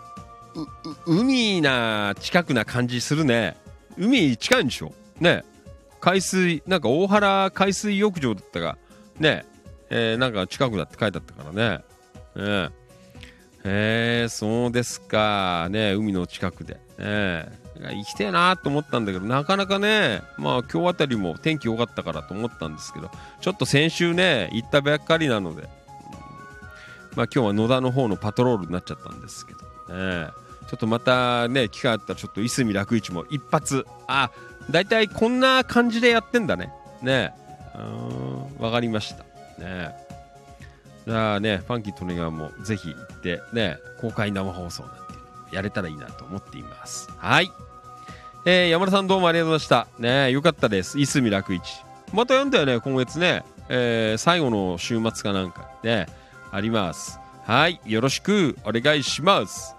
う、うう海な近くな感じするね。海近いんでしょ？ね。海水、なんか大原海水浴場だったが、ね。えー、なんか近くだって書いてあったからね。ねえー、そうですか。ね海の近くで。ね行きてえなと思ったんだけど、なかなかね、まあ今日あたりも天気良かったからと思ったんですけど、ちょっと先週ね、行ったばっかりなので、まあ、今日は野田の方のパトロールになっちゃったんですけど、ね、ちょっとまたね機会あったらちょっといすみ楽市も一発あ大体こんな感じでやってんだねねえうんわかりました。ねじゃあねファンキー利根川もぜひ行ってね公開生放送なんてやれたらいいなと思っています。はい。えー、山田さんどうもありがとうございました。ねよかったです。いすみ楽市。また読んだよね今月ね、えー、最後の週末かなんかねあります。はい、よろしくお願いします。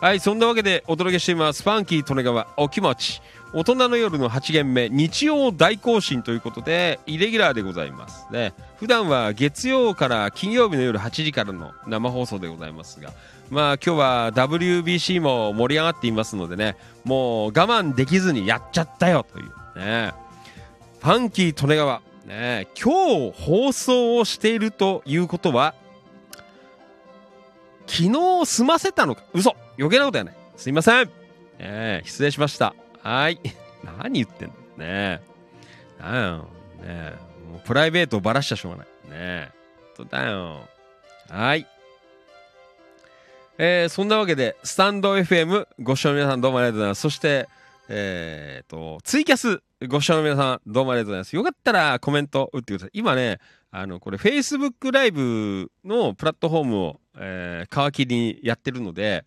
はい、そんなわけでお届けしています。ファンキー利根川お気持ち。大人の夜の8限目、日曜大更新ということで、イレギュラーでございます。ね、普段は月曜から金曜日の夜8時からの生放送でございますが、まあ今日は WBC も盛り上がっていますのでね、もう我慢できずにやっちゃったよというね。ファンキー利根川ね、今日放送をしているということは昨日済ませたのか？嘘余計なことやないすいません、ね、失礼しましたはい。何言ってんの？ねなんよね。もうプライベートをばらしちゃしょうがない。ねそうだよ。はい。えー、そんなわけで、スタンド FM ご視聴の皆さんどうもありがとうございます。そして、えー、と、ツイキャスご視聴の皆さんどうもありがとうございます。よかったらコメント打ってください。今ね、あの、これ Facebook ライブのプラットフォームを、えー、皮切りにやってるので、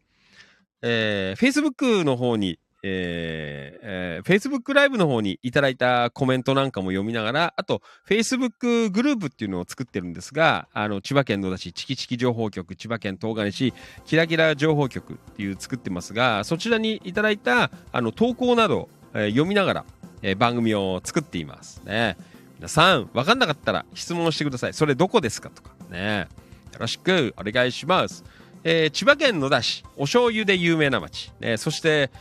えー、Facebook の方に、えーえー、Facebook ライブの方にいただいたコメントなんかも読みながら、あと、Facebook グループっていうのを作ってるんですが、あの、千葉県野田市チキチキ情報局、千葉県東金市キラキラ情報局っていう作ってますが、そちらにいただいた、あの、投稿など、えー読みながら、えー番組を作っていますね。皆さん、わかんなかったら質問してください。それどこですかとかね。よろしくお願いします。えー千葉県野田市、お醤油で有名な町。ね、そして、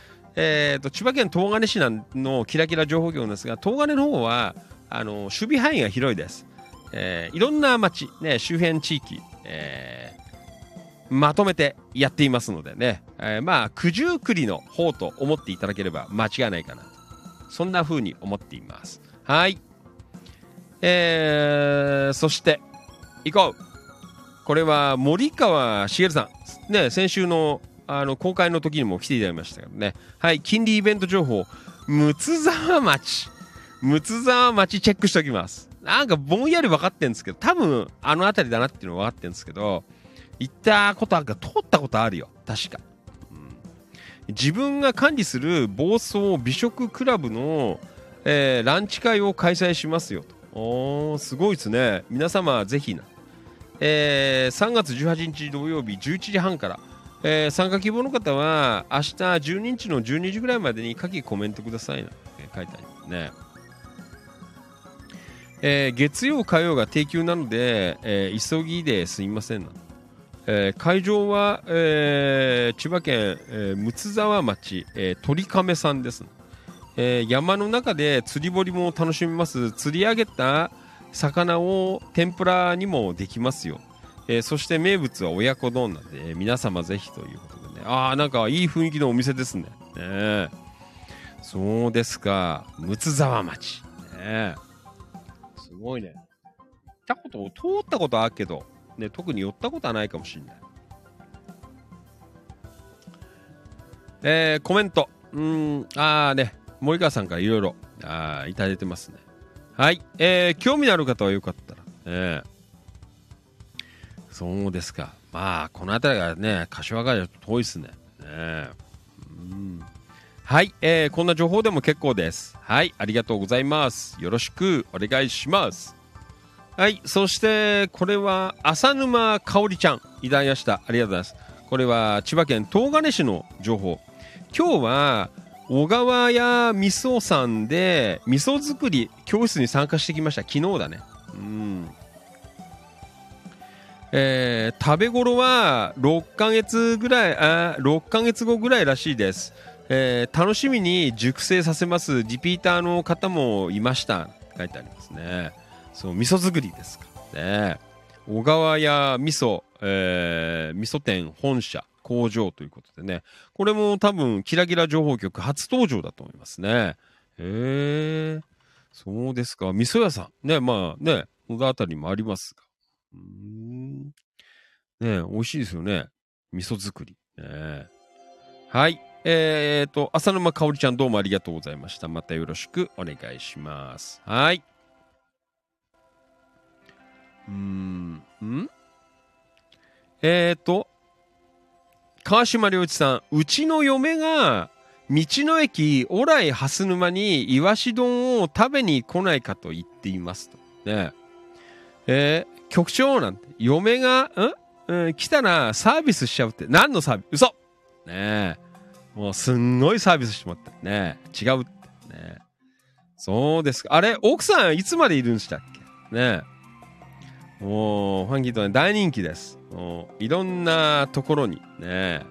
えーと、千葉県東金市のキラキラ情報局ですが、東金の方は、あの、守備範囲が広いです。えーいろんな町、ね、周辺地域、えーまとめてやっていますのでね、えーまあ、九十九里の方と思っていただければ間違いないかなと。そんな風に思っています。はい。えー、そして、行こう。これは森川茂さん。ね、先週のあの公開の時にも来ていただきましたけどね。はい、金利イベント情報、睦沢町。睦沢町チェックしておきます。なんかぼんやり分かってんですけど、多分あの辺りだなっていうのは分かってんですけど、行ったことあるか、通ったことあるよ。確か。自分が管理する暴走美食クラブの、えーランチ会を開催しますよと。おーすごいですね。皆様ぜひな。えー3月18日土曜日11時半から、えー参加希望の方は明日12日の12時ぐらいまでに書きコメントくださいな、えー書いてありますね。えー月曜火曜が定休なので、えー急ぎですいませんな。えー会場は、えー千葉県、えー睦沢町、えー鳥亀さんです、えー山の中で釣り堀も楽しめます釣り上げた魚を天ぷらにもできますよ、えーそして名物は親子丼なんで、えー皆様ぜひということでねああなんかいい雰囲気のお店ですねねそうですか睦沢町ねすごいね行ったこと通ったことあるけどね、特に寄ったことはないかもしれない。えーコメント。うん、あーね、森川さんからいろいろ、あいただいてますね。はい。えー興味のある方はよかったら。えーそうですか。まあ、この辺りがね、柏川じゃ遠いですね。ねえうんはい、えーこんな情報でも結構です。はい、ありがとうございます。よろしくお願いします。はい、そして、これは、浅沼かおりちゃん、いただきました。ありがとうございます。これは千葉県東金市の情報今日は小川屋味噌さんで味噌作り教室に参加してきました昨日だねうんえー食べ頃は6ヶ月ぐらいあ6ヶ月後ぐらいらしいです、えー楽しみに熟成させますリピーターの方もいました。書いてありますね。そう味噌作りですか。らね。小川屋味噌、えー味噌店本社工場ということでね。これも多分キラキラ情報局初登場だと思いますね。へえそうですか。味噌屋さん。ねまあね野田あたりもありますが。うーん。ね美味しいですよね。味噌作り。ねえ。はい。えー、と浅沼かおりちゃんどうもありがとうございました。またよろしくお願いします。はい。うーん。ん？えーと川島良一さんうちの嫁が道の駅オライ蓮沼にイワシ丼を食べに来ないかと言っていますと。ねえー局長なんて嫁がん、うん、来たらサービスしちゃうって。何のサービス？嘘！ねえ。もうすんごいサービスしてもらった。ねえ。違うって。ねえ。そうですか。あれ奥さんいつまでいるんでしたっけ？ねえ。もうファンキーとね大人気です。もういろんなところに。ねえ。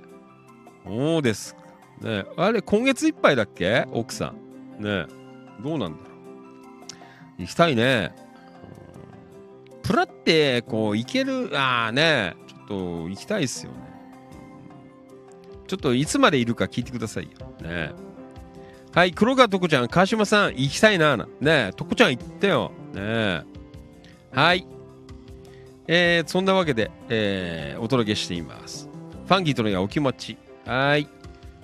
そうですか。ねあれ今月いっぱいだっけ？奥さん。ねえ。どうなんだろう。行きたいね。プラってこう行けるああねちょっと行きたいっすよね。ちょっといつまでいるか聞いてくださいよ。ねはい黒川とこちゃん川島さん行きたいなねとこちゃん行ってよ。ねはい。えー、そんなわけで、えーお届けしています。ファンキーとのやお気持ち。はい。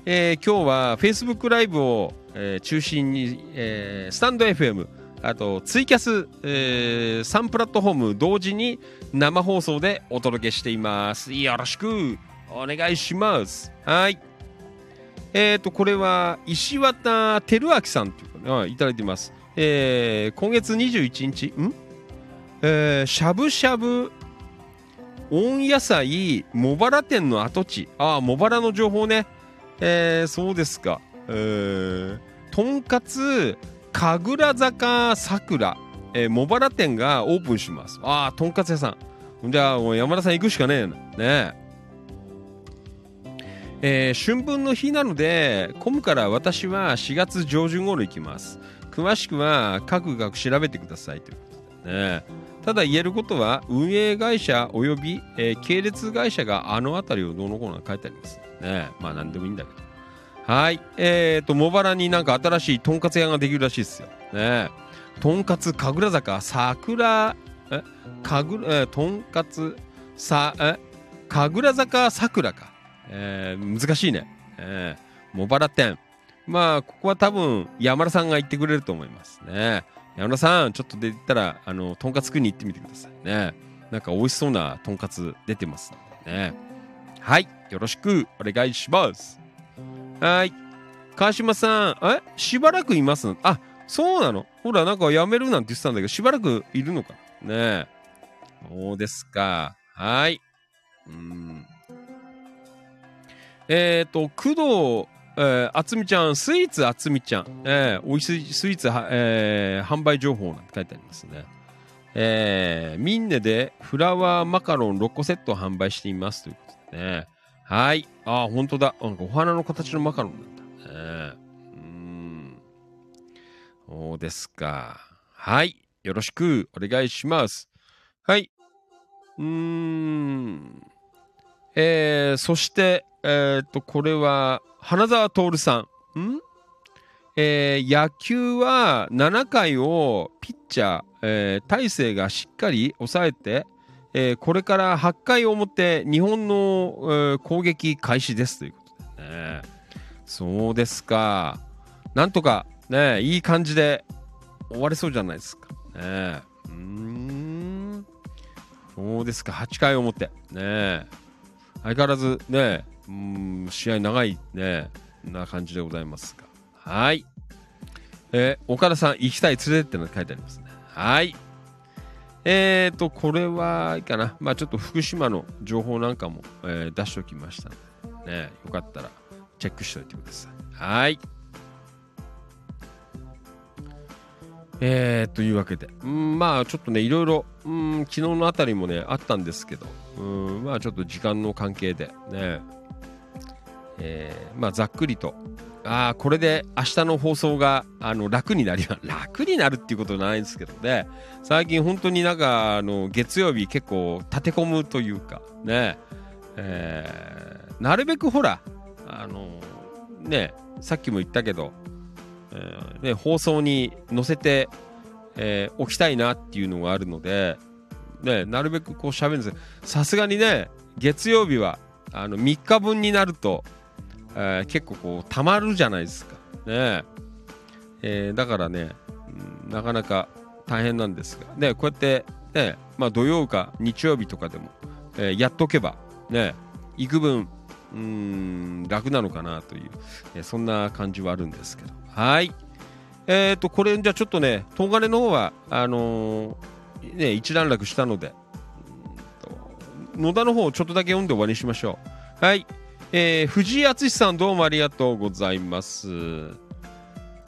えー今日は Facebook ライブを、えー中心に、えースタンド FM、あとツイキャス、え3プラットフォーム同時に生放送でお届けしています。よろしくお願いします。はい。えっ、と、これは石渡照明さんというか、ね、いただいてます。えー今月21日、ん？えーしゃぶしゃぶ温野菜茂原店の跡地ああ茂原の情報ねえーそうですかえーとんかつ神楽坂桜、えー茂原店がオープンします。ああとんかつ屋さん。じゃあもう山田さん行くしかねえな。ねえ。えー春分の日なので混むから私は4月上旬頃行きます。詳しくは各学調べてくださいということで。ねただ言えることは運営会社および、えー系列会社があの辺りをどうのこうの書いてあります。ねまあ何でもいいんだけど。はい。えーと茂原になんか新しいとんかつ屋ができるらしいですよ。ね。とんかつ神楽坂桜え？神楽えーとんかつさえ？神楽坂桜か、えー難しいね、えー茂原店。まあここは多分山田さんが言ってくれると思いますね。山田さんちょっと出てたらあのとんかつ食いに行ってみてくださいね。なんか美味しそうなとんかつ出てますのでね。はい。よろしくお願いします。はい。川島さんえ？しばらくいます？あそうなの？ほらなんか辞めるなんて言ってたんだけどしばらくいるのか？ねえ。そうですか。はい。うん。えっ、ー、と工藤えー、あつみちゃん、スイーツあつみちゃん、えー、おいしいスイーツは、えー販売情報なんて書いてありますね。えー、ミンネでフラワーマカロン6個セットを販売していますということですね。はい。あー、ほんとだ。なんかお花の形のマカロンなんだね。うーん。そうですか。はい。よろしくお願いします。はい。うーん。えー、そして、えっ、と、これは、花澤徹さん。ん？えー野球は7回をピッチャー、えー大勢がしっかり抑えて、えーこれから8回表、日本の、えー攻撃開始ですということでね。そうですか。なんとか、ね、いい感じで終われそうじゃないですか。ね、うん。そうですか、8回表。ね相変わらずね、うん、試合長いね、な感じでございますが。はい。えー岡田さん、行きたい連れてっての書いてありますね。はい。えっ、と、これはいいかな。まあちょっと福島の情報なんかも、えー出しておきましたので、ね、よかったらチェックしておいてください。はい。えー、というわけで、うん、まあちょっとね、いろいろ、うん、昨日のあたりもね、あったんですけど、うん、まあちょっと時間の関係でね、えーまあざっくりと、ああ、これで明日の放送があの楽になり、楽になるっていうことはないんですけどね、最近本当になんか、あの月曜日結構立て込むというか、ね、えーなるべくほら、あのね、さっきも言ったけど、えーね、放送に載せて、えーおきたいなっていうのがあるので、ね、なるべくこう喋るんです。さすがにね月曜日はあの3日分になると、えー結構こうたまるじゃないですか。ねえ。ーだからね、うんなかなか大変なんですが。ねこうやってね、まあ、土曜か日曜日とかでも、えーやっとけばね幾分うん楽なのかなという、えそんな感じはあるんですけど。はい。えっ、とこれじゃあちょっとね東金の方はあのーね一段落したので野田の方をちょっとだけ読んで終わりにしましょう。はい。えー藤井敦さんどうもありがとうございます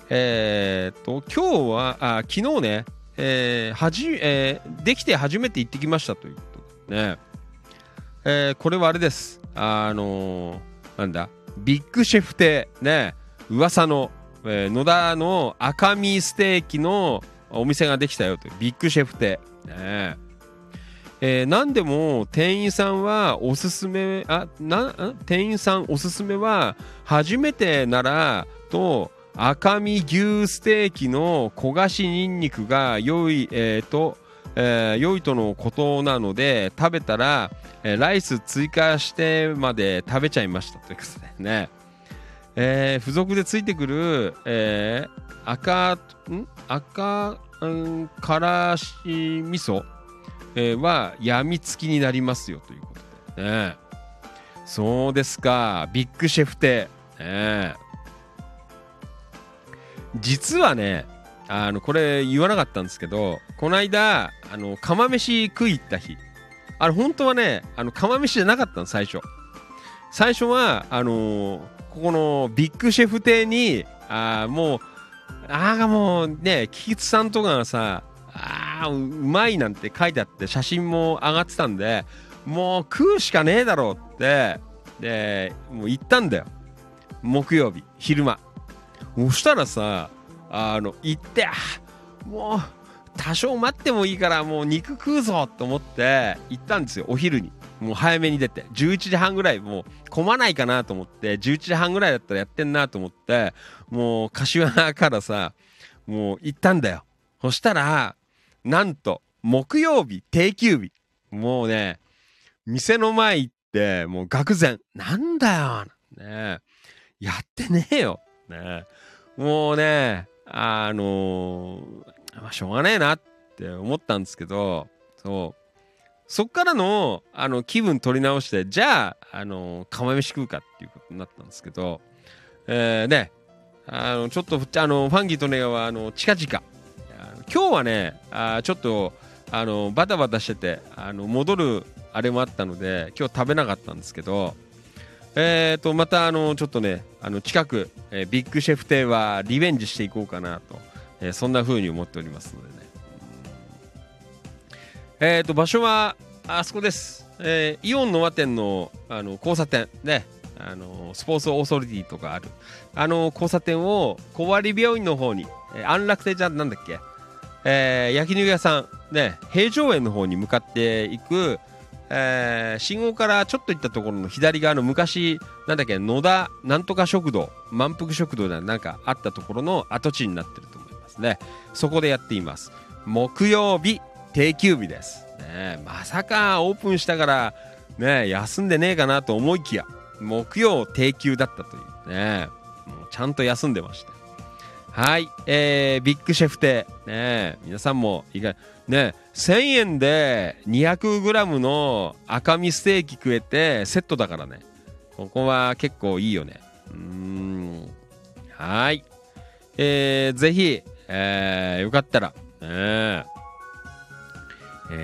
えっ、と今日はあ昨日ねえーはじえーできて初めて行ってきましたということでねえーこれはあれです。あのーなんだ、ビッグシェフ亭、ね、噂の、えー野田の赤身ステーキのお店ができたよという、ビッグシェフ亭。ねえー何でも店員さんはおすすめあな店員さんおすすめは初めてならと赤身牛ステーキの焦がしニンニクが良い、えーとえー良いとのことなので食べたら、えーライス追加してまで食べちゃいましたということでね、えー付属でついてくる、えー赤ん？赤、うん、からし味噌、えーはやみつきになりますよということで。ね。そうですか。ビッグシェフ亭ね。実はねあのこれ言わなかったんですけどこの間あの釜飯食い行った日。あれ本当はねあの釜飯じゃなかったの最初。最初はあのーここのビッグシェフ亭にあもうああもうねキキツさんとかがさあーうまいなんて書いてあって写真も上がってたんでもう食うしかねえだろうってでもう行ったんだよ。木曜日昼間。そしたらさあの行ってもう多少待ってもいいからもう肉食うぞと思って行ったんですよお昼に。もう早めに出て。11時半ぐらいもう混まないかなと思って11時半ぐらいだったらやってんなと思ってもう柏からさもう行ったんだよ。そしたらなんと木曜日定休日。もうね店の前行ってもう愕然。なんだよねやってねえよ。ねもうねあのーまあ、しょうがねえなって思ったんですけどそう。そっからのあの気分取り直してじゃあ、あのー釜飯食うかっていうことになったんですけどえー、ねあのちょっとあのファンギーとネガはあの近々。今日はねあちょっとあのバタバタしててあの戻るあれもあったので今日食べなかったんですけどえー、とまたあのちょっとねあの近く、えービッグシェフ亭はリベンジしていこうかなと、えーそんな風に思っておりますのでね。えー、と場所はあそこです、えーイオンの和店のあの交差点。ね。あのスポーツオーソリティとかある。あの交差点を小割病院の方に、えー安楽亭じゃなんだっけ、えー焼肉屋さんね平城園の方に向かっていくえー信号からちょっと行ったところの左側の昔なんだっけ野田なんとか食堂満腹食堂だなんかあったところの跡地になってると思いますね。そこでやっています。木曜日定休日です、ね、まさかオープンしたからね休んでねえかなと思いきや木曜定休だったという。ねもうちゃんと休んでました。はい、えー、ビッグシェフ亭ね皆さんもいかね1000円で 200g の赤身ステーキ食えてセットだからねここは結構いいよねうーんはいえー、ぜひ、えー、よかったら、ねえー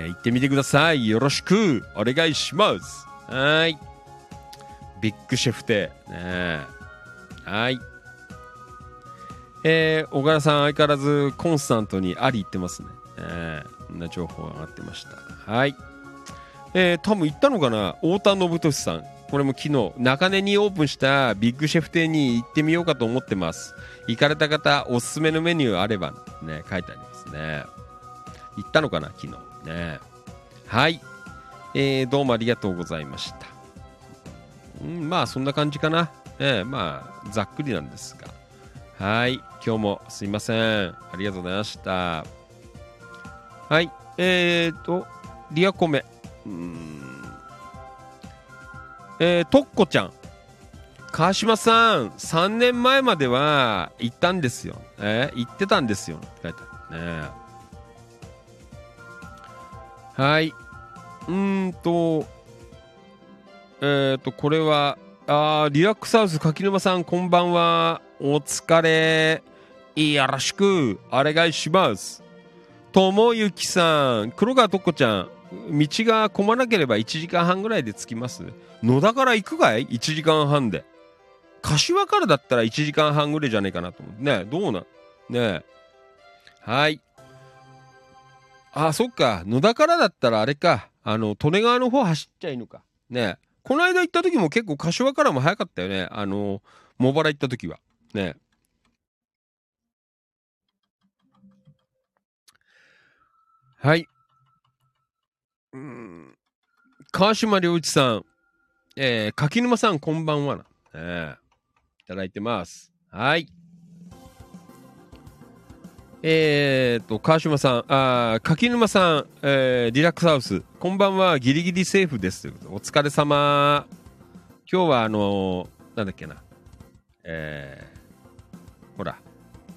行ってみてください。よろしくお願いします。はい。ビッグシェフテ。ねはい。えー、小柄さん相変わらずコンスタントにあり言ってますね。えー、こんな情報が上がってました。はい。えー、多分行ったのかな？太田信俊さん。これも昨日、中根にオープンしたビッグシェフ亭に行ってみようかと思ってます。行かれた方、おすすめのメニューあれば、ね、書いてありますね。行ったのかな？昨日。ね。はい。えー、どうもありがとうございました。うん、まあ、そんな感じかな。えー、まあ、ざっくりなんですが。はい。今日もすいません。ありがとうございました。はい。えーと、リアコメ。うん。えー、とっこちゃん。川島さん、3年前までは行ったんですよ。えー、行ってたんですよ。って書いてあるね。はい。うんと、えーと、これは、あリラックスハウス柿沼さん、こんばんは。お疲れ。よろしく、お願いします。ともゆきさん、黒川とこちゃん、道が混まなければ1時間半ぐらいで着きます野田から行くかい ?1 時間半で。柏からだったら1時間半ぐらいじゃねえかなと思う。ね、どうなん？ねえ。はい。あ、そっか。野田からだったらあれか。あの、利根川の方走っちゃいいのか。ねえ。この間行った時も結構柏からも早かったよね。あの、茂原行った時は。ねえ。はい。うん。川島良一さん。えー、柿沼さん、こんばんはな。えーいただいてます。はい。えーと、川島さん、あ柿沼さん、えーリラックスハウス、こんばんは、ギリギリセーフです。お疲れ様。今日は、あのーなんだっけな。えーほら、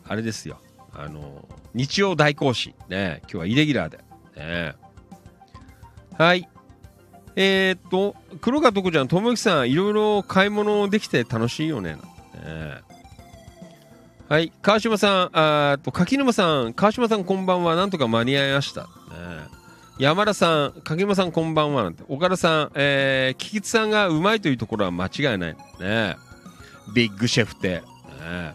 あれですよ。あのー日曜大講師。ね、今日はイレギュラーで。ね、はい。えー、っと、黒川とこちゃん、ともきさん、いろいろ買い物できて楽しいよね。ねはい、川島さん、あーっと、柿沼さん、川島さんこんばんは、なんとか間に合いました。ね山田さん、柿沼さんこんばんは、なんて。岡田さん、えー、菊池さんがうまいというところは間違いない。ねビッグシェフって。ね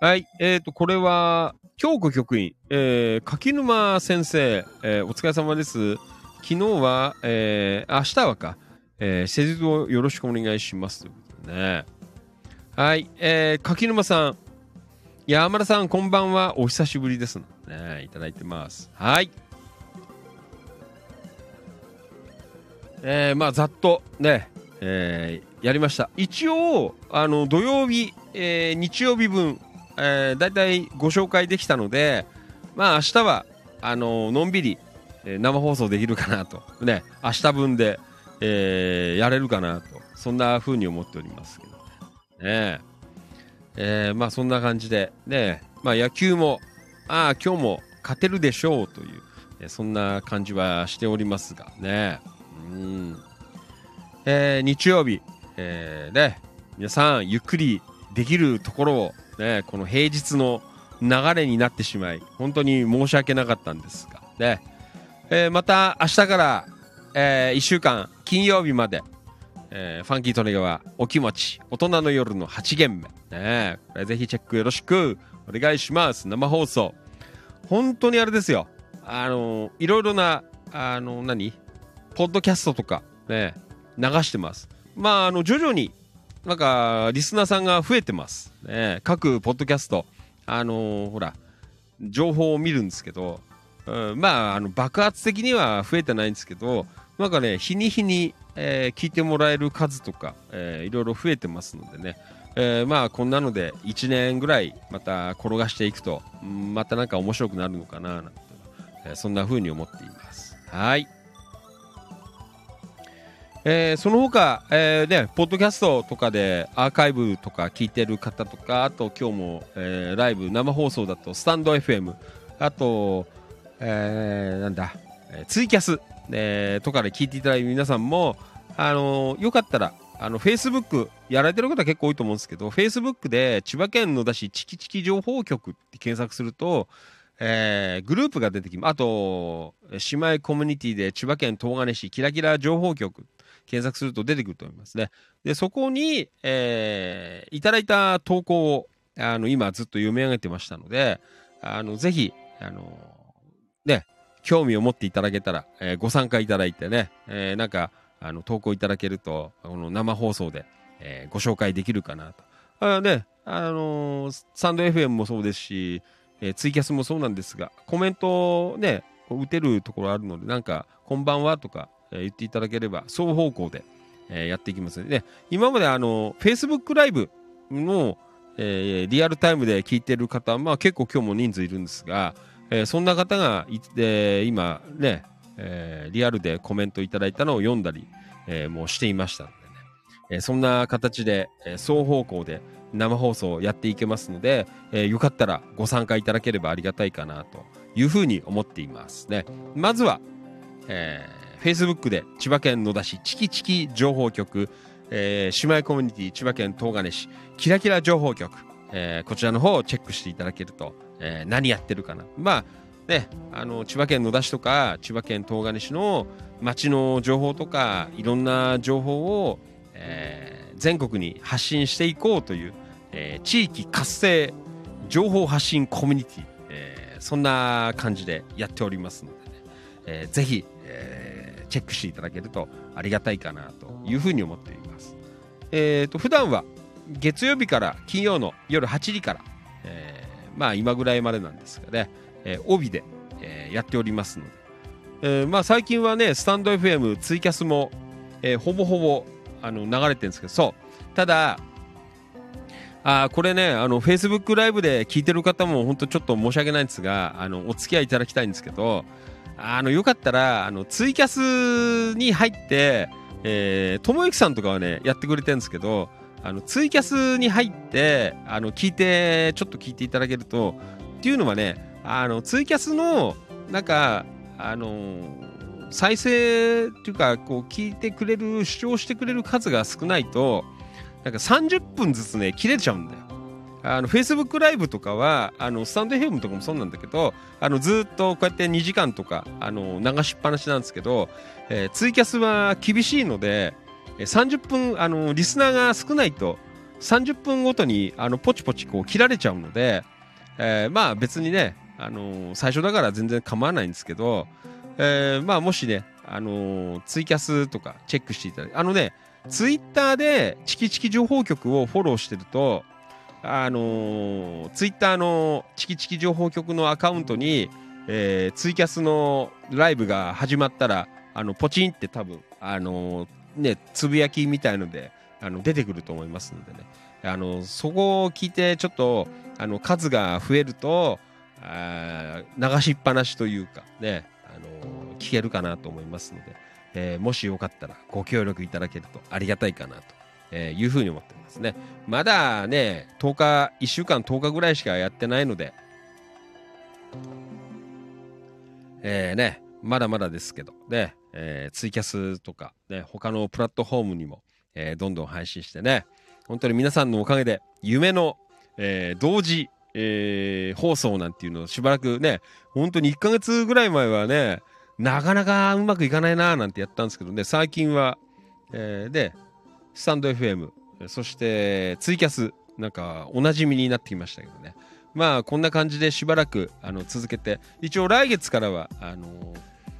はい、えー、っと、これは、京子局員、えー、柿沼先生、えーお疲れ様です。昨日は、えー、明日はか、えー、施術をよろしくお願いします。ということでね。はい、えー、柿沼さん、山田さん、こんばんは。お久しぶりです。ね、いただいてます。はい。えー、まあ、ざっとね、えーやりました。一応、あの、土曜日、えー日曜日分、えー、だいたいご紹介できたので、まあ、明日は、あののんびり、えー生放送できるかなと。ね、明日分で、えーやれるかなと。そんな風に思っておりますけどね。えーまあそんな感じで、ね、まあ野球も、ああ、今日も勝てるでしょうという、えーそんな感じはしておりますがね。うん。えー日曜日、えーね、皆さんゆっくりできるところを、ね、この平日の流れになってしまい、本当に申し訳なかったんですが、ね。えーまた明日から、え1週間、金曜日まで、えーファンキートネガはお気持ち、大人の夜の8限目。ねこれぜひチェックよろしくお願いします。生放送。本当にあれですよ。あのいろいろな、あの何？ポッドキャストとか、ね、流してます。まあ、あの、徐々に、なんか、リスナーさんが増えてます。ね、各ポッドキャスト、あのほら、情報を見るんですけど、うん、まあ、あの、爆発的には増えてないんですけど、なんかね、日に日に、えー聞いてもらえる数とか、えーいろいろ増えてますのでね、えーまあこんなので1年ぐらいまた転がしていくと、またなんか面白くなるのかななんて、えーそんな風に思っています。はい。えーその他、えーね、ポッドキャストとかでアーカイブとか聞いてる方とか、あと今日も、えーライブ、生放送だとスタンド FM、あと、えーなんだ、ツイキャス、えーとかで聞いていただいて皆さんも、あのーよかったら、あの、Facebook やられてる方結構多いと思うんですけど、Facebook で千葉県野田市チキチキ情報局って検索すると、えーグループが出てきます。あと、姉妹コミュニティで千葉県東金市キラキラ情報局検索すると出てくると思いますね。で、そこに、えーいただいた投稿を、あの、今ずっと読み上げてましたので、あの、ぜひ、あの、ね、興味を持っていただけたら、えーご参加いただいてね、えーなんか、あの、投稿いただけると、この生放送で、えーご紹介できるかなと。あね、あのーサンド FM もそうですし、えーツイキャスもそうなんですが、コメントをね、こう打てるところあるので、なんか、こんばんはとか、え言っていただければ、双方向で、えーやっていきますので、ね、今まであの、Facebook ライブの、えーリアルタイムで聞いてる方、まあ結構今日も人数いるんですが、えーそんな方がい、えー今ね、えーリアルでコメントいただいたのを読んだり、えーもうしていましたのでね、えーそんな形で、えー双方向で生放送やっていけますので、えーよかったらご参加いただければありがたいかなというふうに思っていますね。まずは、えー Facebook で千葉県野田市チキチキ情報局、えー姉妹コミュニティ千葉県東金市キラキラ情報局、えーこちらの方をチェックしていただけると、えー何やってるかな。まあね、あの千葉県野田市とか千葉県東金市の街の情報とかいろんな情報を、えー全国に発信していこうという、えー地域活性情報発信コミュニティ、えーそんな感じでやっておりますのでね、えーぜひ、えーチェックしていただけるとありがたいかなというふうに思っています。えー、と普段は月曜日から金曜の夜8時から、えーまあ今ぐらいまでなんですがね、えー帯で、えーやっておりますので、えーまあ最近はねスタンド FM ツイキャスも、えーほぼほぼあの流れてるんですけどそうただあこれねあの Facebook ライブで聞いてる方も本当ちょっと申し訳ないんですがあのお付き合いいただきたいんですけどあのよかったらあのツイキャスに入ってえーともゆきさんとかはねやってくれてるんですけどあのツイキャスに入ってあの聞いてちょっと聞いていただけるとっていうのはねあのツイキャスのなんかあの再生っていうかこう聞いてくれる視聴してくれる数が少ないとなんか30分ずつね切れちゃうんだよ。あの Facebook ライブとかはあのスタンド FM とかもそうなんだけどあのずっとこうやって2時間とかあの流しっぱなしなんですけど、えーツイキャスは厳しいので30分あのリスナーが少ないと30分ごとにあのポチポチこう切られちゃうので、えーまあ別にね、あのー最初だから全然構わないんですけど、えーまあもしね、あのーツイキャスとかチェックしていただいてあのねツイッターでチキチキ情報局をフォローしてるとあのーツイッターのチキチキ情報局のアカウントに、えーツイキャスのライブが始まったらあのポチンって多分あのーねつぶやきみたいのであの出てくると思いますのでね。あのそこを聞いてちょっとあの数が増えるとあー流しっぱなしというかねあの聞けるかなと思いますので、えーもしよかったらご協力いただけるとありがたいかなと、えーいうふうに思ってますね。まだね10日1週間10日ぐらいしかやってないので。えーねまだまだですけど。ね、えーツイキャスとかね他のプラットフォームにも、えーどんどん配信してね。本当に皆さんのおかげで夢の、えー同時、えー放送なんていうのをしばらくね本当に1ヶ月ぐらい前はねなかなかうまくいかないなーなんてやったんですけどね。最近は、えーでスタンド FM そしてツイキャスなんかおなじみになってきましたけどね。まあこんな感じでしばらくあの続けて一応来月からはあの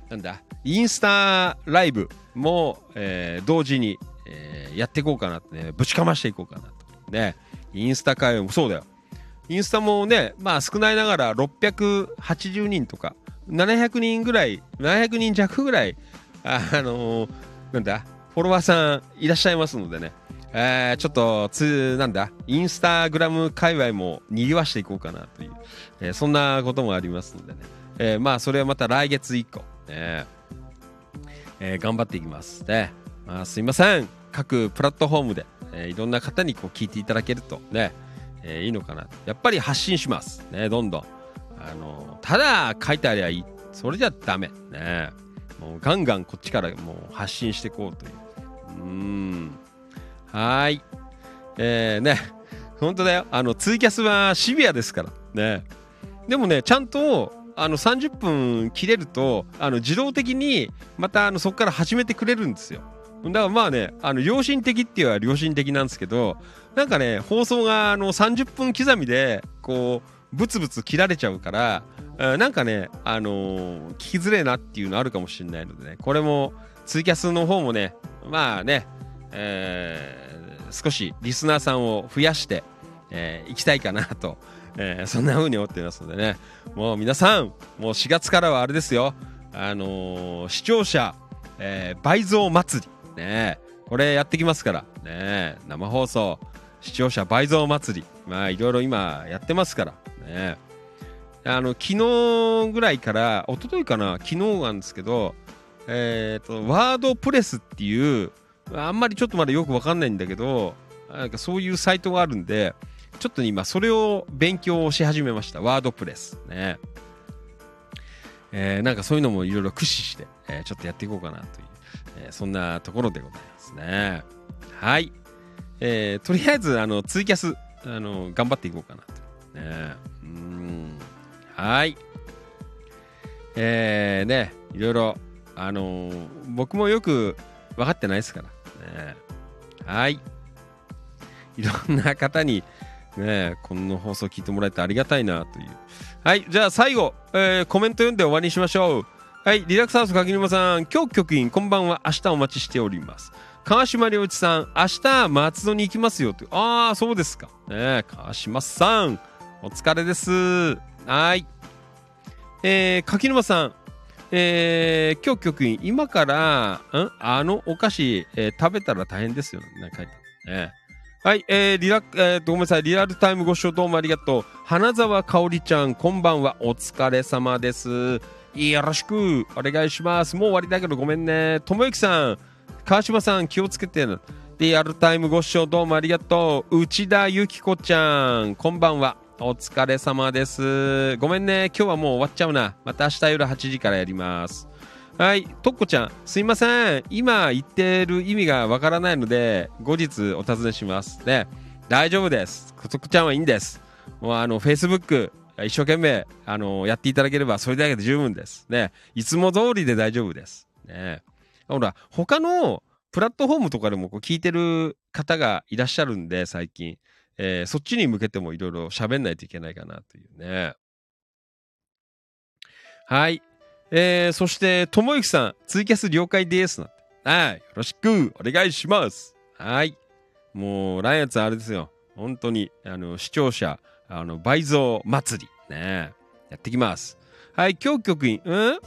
なんだインスタライブも、えー同時に、えーやっていこうかなってねぶちかましていこうかなと。ねインスタ会もそうだよ。インスタもねまあ少ないながら680人とか700人ぐらい700人弱ぐらいあ、あのーなんだフォロワーさんいらっしゃいますのでね。えーちょっとつなんだ？インスタグラム界隈も賑わしていこうかなという、えーそんなこともありますのでね、えーまあそれはまた来月以降、ねえー頑張っていきますね、まあ、すいません。各プラットフォームで、えーいろんな方にこう聞いていただけるとね、えーいいのかな。やっぱり発信します。ねどんどん。あのただ書いてありゃいい。それじゃダメ。ね。もうガンガンこっちからもう発信していこうという。うんはい。えー、ね、本当だよ。あの、ツイキャスはシビアですから。ね。でもねちゃんとあの30分切れるとあの自動的にまたあのそこから始めてくれるんですよだからまあねあの良心的っていうのは良心的なんですけどなんかね放送があの30分刻みでこうブツブツ切られちゃうからなんかねあの聞きづれえなっていうのあるかもしれないのでねこれもツイキャスの方もねまあね、えー少しリスナーさんを増やして、えー行きたいかなと、えーそんな風に思っていますのでね。もう皆さんもう4月からはあれですよ。あのー視聴者、えー倍増祭り。ね。これやってきますから。ね。生放送視聴者倍増祭り。まあいろいろ今やってますから。ね。あの昨日ぐらいから一昨日かな昨日なんですけどえっ、とワードプレスっていうあんまりちょっとまだよくわかんないんだけどなんかそういうサイトがあるんでちょっと今それを勉強し始めました。ワードプレスね。えーなんかそういうのもいろいろ駆使して、えーちょっとやっていこうかなという、えーそんなところでございますね。はい、えーとりあえずあのツイキャスあの頑張っていこうかなとね。うん。はい。えー、ねいろいろあのー僕もよく分かってないですから。ねはい。いろんな方にねこの放送聞いてもらえてありがたいなという。はい。じゃあ最後、えーコメント読んで終わりにしましょう。はい。リラックスハウス柿沼さん。今日局員こんばんは。明日お待ちしております。川島良一さん。明日松戸に行きますよと。ああそうですか。ね川島さん。お疲れです。はい。えー、柿沼さん。えー、今日局員今からん？あのお菓子、えー食べたら大変ですよなんか書いてあるねはい、えー、リラ、えーと、ごめんなさい、リアルタイムご視聴どうもありがとう。花沢香織ちゃん、こんばんは、お疲れ様です。よろしく、お願いします。もう終わりだけどごめんね。ともゆきさん、川島さん、気をつけて。リアルタイムご視聴どうもありがとう。内田ゆきこちゃん、こんばんは。お疲れ様です。ごめんね、今日はもう終わっちゃうな。また明日夜8時からやります。はい、とっこちゃん、すいません。今言ってる意味がわからないので、後日お尋ねします。ね、大丈夫です。とっこちゃんはいいんです。もうあの、Facebook、一生懸命、あの、やっていただければ、それだけで十分です。ね、いつも通りで大丈夫です。ね、ほら、他のプラットフォームとかでもこう聞いてる方がいらっしゃるんで、最近。えーそっちに向けてもいろいろ喋んないといけないかなというね。はい。えー、そして、ともゆきさん、ツイキャス了解です。なんてはい。よろしくお願いします。はい。もう、来月あれですよ。本当に、あの、視聴者、あの、倍増祭り。ね。やってきます。はい。今日局員、うん？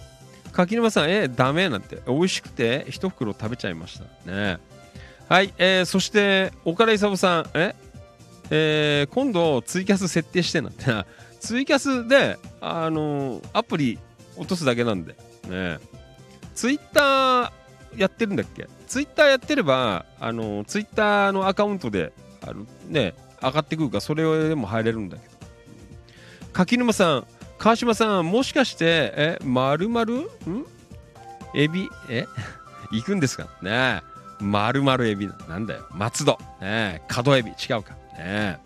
柿沼さん、え、ダメなんて。美味しくて、一袋食べちゃいました。ね。はい。えー、そして、岡田勲さん、え？えー今度ツイキャス設定してなってな。ツイキャスで、あのーアプリ落とすだけなんで。ね。ツイッターやってるんだっけ？ツイッターやってれば、あのーツイッターのアカウントであのね上がってくるからそれでも入れるんだけど。柿沼さん川島さんもしかしてえまるまる？ん？エビ？え？行くんですか？ね。えまるまるエビなんだよ。松戸。ね。え角エビ。違うか。ね。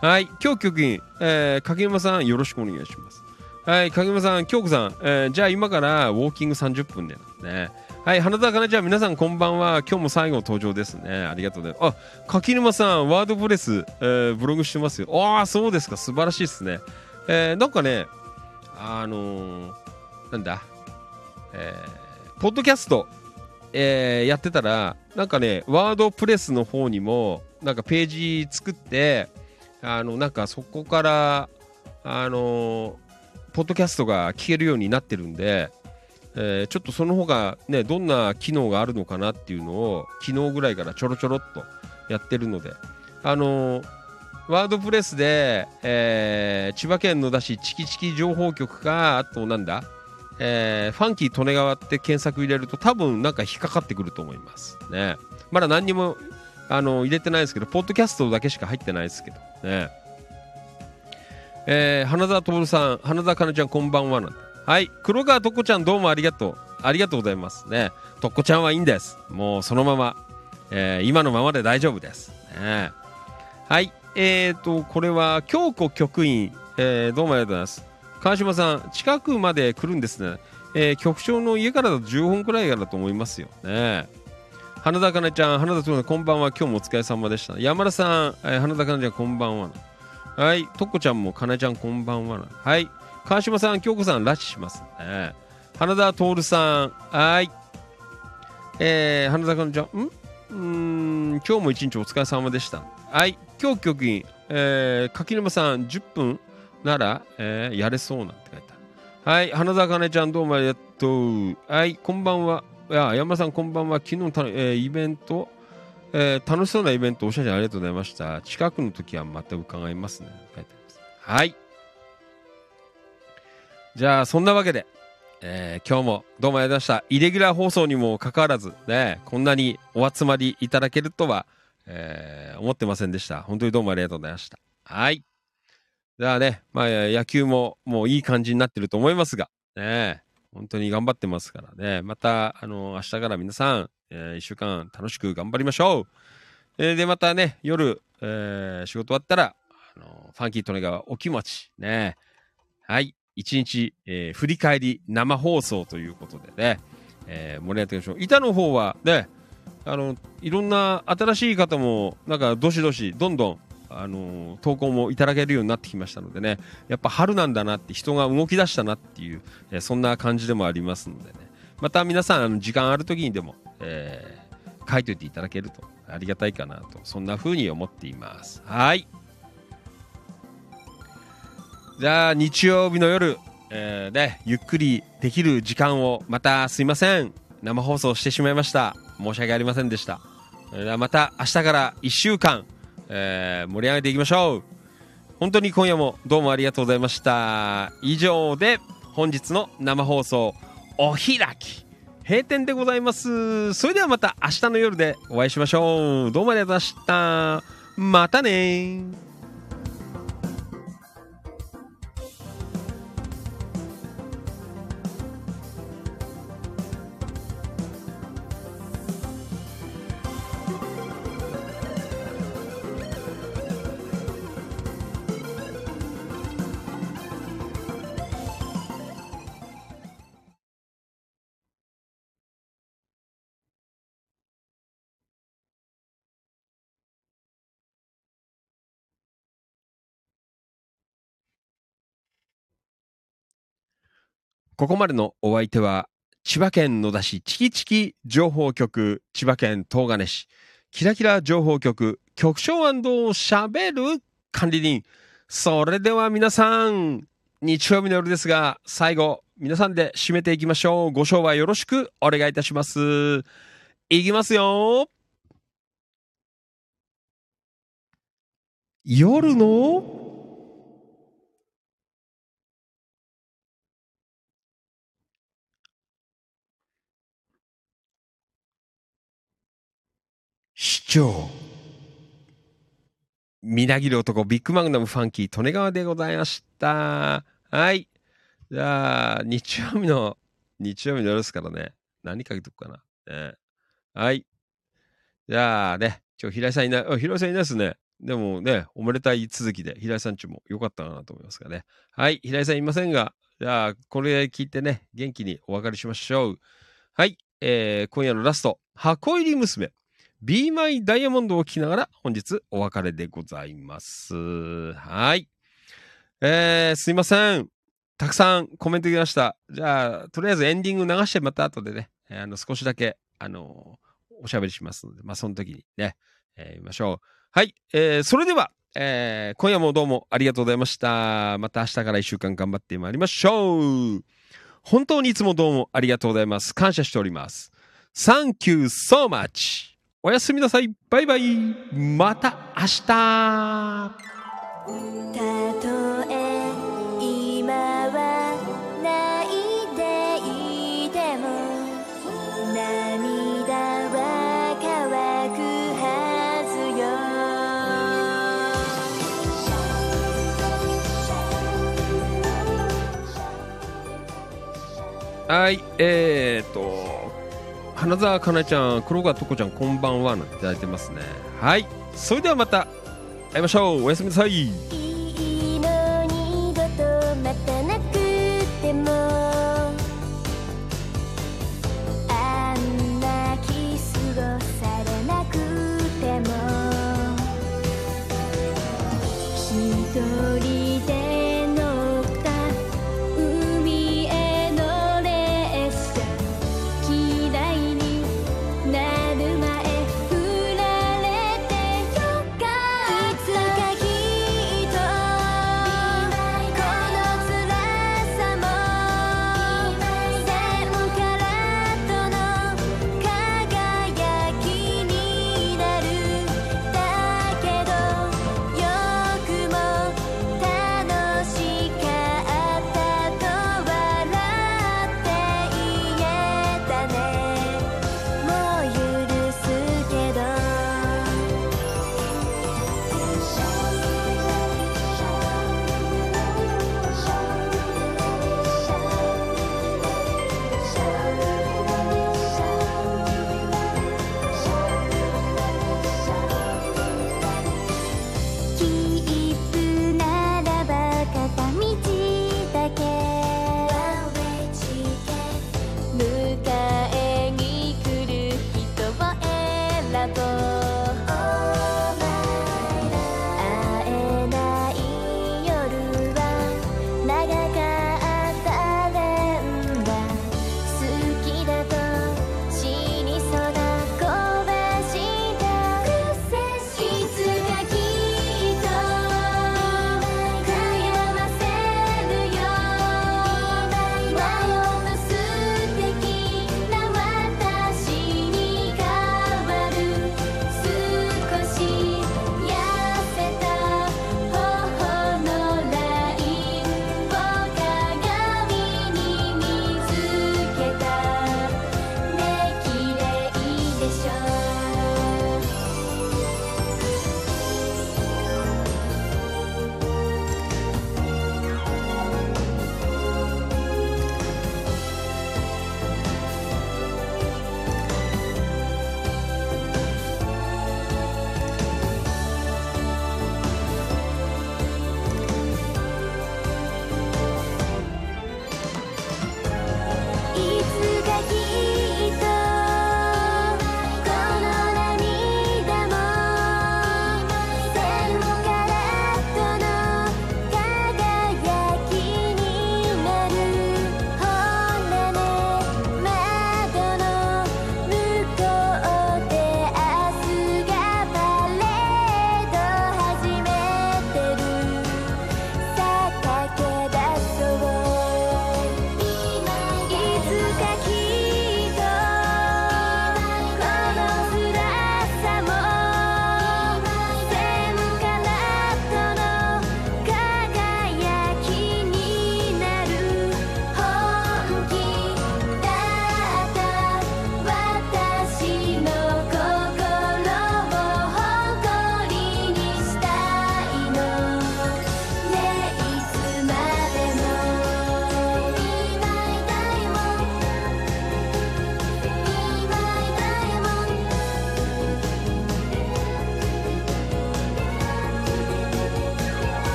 はい今日局員、えー、柿沼さんよろしくお願いします。はい柿沼さん京子さん、えーじゃあ今からウォーキング30分でねはい花田かなちゃん皆さんこんばんは。今日も最後登場ですね。ありがとうございます。あ柿沼さんワードプレス、えーブログしてますよ。ああそうですか。素晴らしいですね。えーなんかねあのーなんだ？えーポッドキャストえーやってたらなんかねワードプレスの方にもなんかページ作ってあのなんかそこからあのポッドキャストが聞けるようになってるんで、えーちょっとその方がねどんな機能があるのかなっていうのを昨日ぐらいからちょろちょろっとやってるのであのワードプレスで、えー千葉県野田市チキチキ情報局かあとなんだえーファンキー利根川って検索入れると多分なんか引っかかってくると思いますね。まだ何にもあの入れてないですけどポッドキャストだけしか入ってないですけどね。えー花澤徹さん花澤香菜ちゃんこんばんはなはい黒川とこちゃんどうもありがとう。ありがとうございます。ね。とこちゃんはいいんです。もうそのまま、えー今のままで大丈夫です。ね。はいえーとこれは京子局員、えーどうもありがとうございます。川島さん、近くまで来るんですね。えー局長の家からだと10分くらいだと思いますよ。ね。花田かなちゃん、花田とこんばんは。今日もお疲れ様でした。山田さん、えー花田かなちゃん、こんばんは。はい、とこちゃんもかなちゃん、こんばんは。はい、川島さん、京子さん、拉致しますね。花田徹さん、はい。えー、花田かなちゃん、ん？うん、今日も一日お疲れ様でした。はい、今日局員、えー、柿沼さん、10分なら、えーやれそうなんて書いてある。はい、花田かねちゃん、どうもありがとう。はい、こんばんは。いや、山田さん、こんばんは。昨日た、えーイベント、えー楽しそうなイベント、お写真ありがとうございました。近くの時はまた伺いますね。書いてます。はい。じゃあ、そんなわけで、えー今日もどうもありがとうございました。イレギュラー放送にもかかわらず、ね、こんなにお集まりいただけるとは、えー思ってませんでした。本当にどうもありがとうございました。はい。じゃあね、まあ、野球ももういい感じになってると思いますが、ね、本当に頑張ってますからね、また、あの、明日から皆さん、えー一週間楽しく頑張りましょう。えーで、またね、夜、えー仕事終わったら、あの、ファンキートネガーお気持ち、ね、はい、一日、えー振り返り生放送ということでね、えー盛り上がっていきましょう。板の方はね、あの、いろんな新しい方も、なんか、どしどし、どんどん、あの投稿もいただけるようになってきましたのでね、やっぱ春なんだなって、人が動き出したなっていう、えーそんな感じでもありますのでね、また皆さん、あの時間ある時にでも、えー書いといていただけるとありがたいかなと、そんな風に思っています。はい。じゃあ、日曜日の夜、えーね、ゆっくりできる時間を、またすいません。生放送してしまいました。申し訳ありませんでした。また明日から1週間、えー盛り上げていきましょう。本当に今夜もどうもありがとうございました。以上で本日の生放送お開き閉店でございます。それではまた明日の夜でお会いしましょう。どうもありがとうございました。またねここまでのお相手は、千葉県野田市チキチキ情報局、千葉県東金市、キラキラ情報局、局長しゃべる管理人。それでは皆さん、日曜日の夜ですが、最後、皆さんで締めていきましょう。ご賞はよろしくお願いいたします。いきますよ。夜の市長。みなぎる男、ビッグマグナムファンキー、利根川でございました。はい。じゃあ、日曜日の、日曜日の夜ですからね。何かけとくかな。ね、はい。じゃあね、今日平井さんいない、平井さんいないですね。でもね、おめでたい続きで、平井さんちも良かったなと思いますがね。はい。平井さんいませんが、じゃあ、これ聞いてね、元気にお別れしましょう。はい。えー、今夜のラスト、箱入り娘。Be My Diamond を聞きながら本日お別れでございます。はい。えー、すいません。たくさんコメントいきました。じゃあ、とりあえずエンディング流してまた後でね、あの少しだけ、あのおしゃべりしますので、まあ、その時にね、えー見ましょう。はい。えー、それでは、えー今夜もどうもありがとうございました。また明日から一週間頑張ってまいりましょう。本当にいつもどうもありがとうございます。感謝しております。Thank you so much! おやすみなさい。バイバイ。また明日。たとえ今は泣いていても涙は乾くはずはい、えーと、花澤香菜ちゃん、黒川とこちゃん、こんばんは。なんていただいてますね。はい。それではまた会いましょう。おやすみなさい。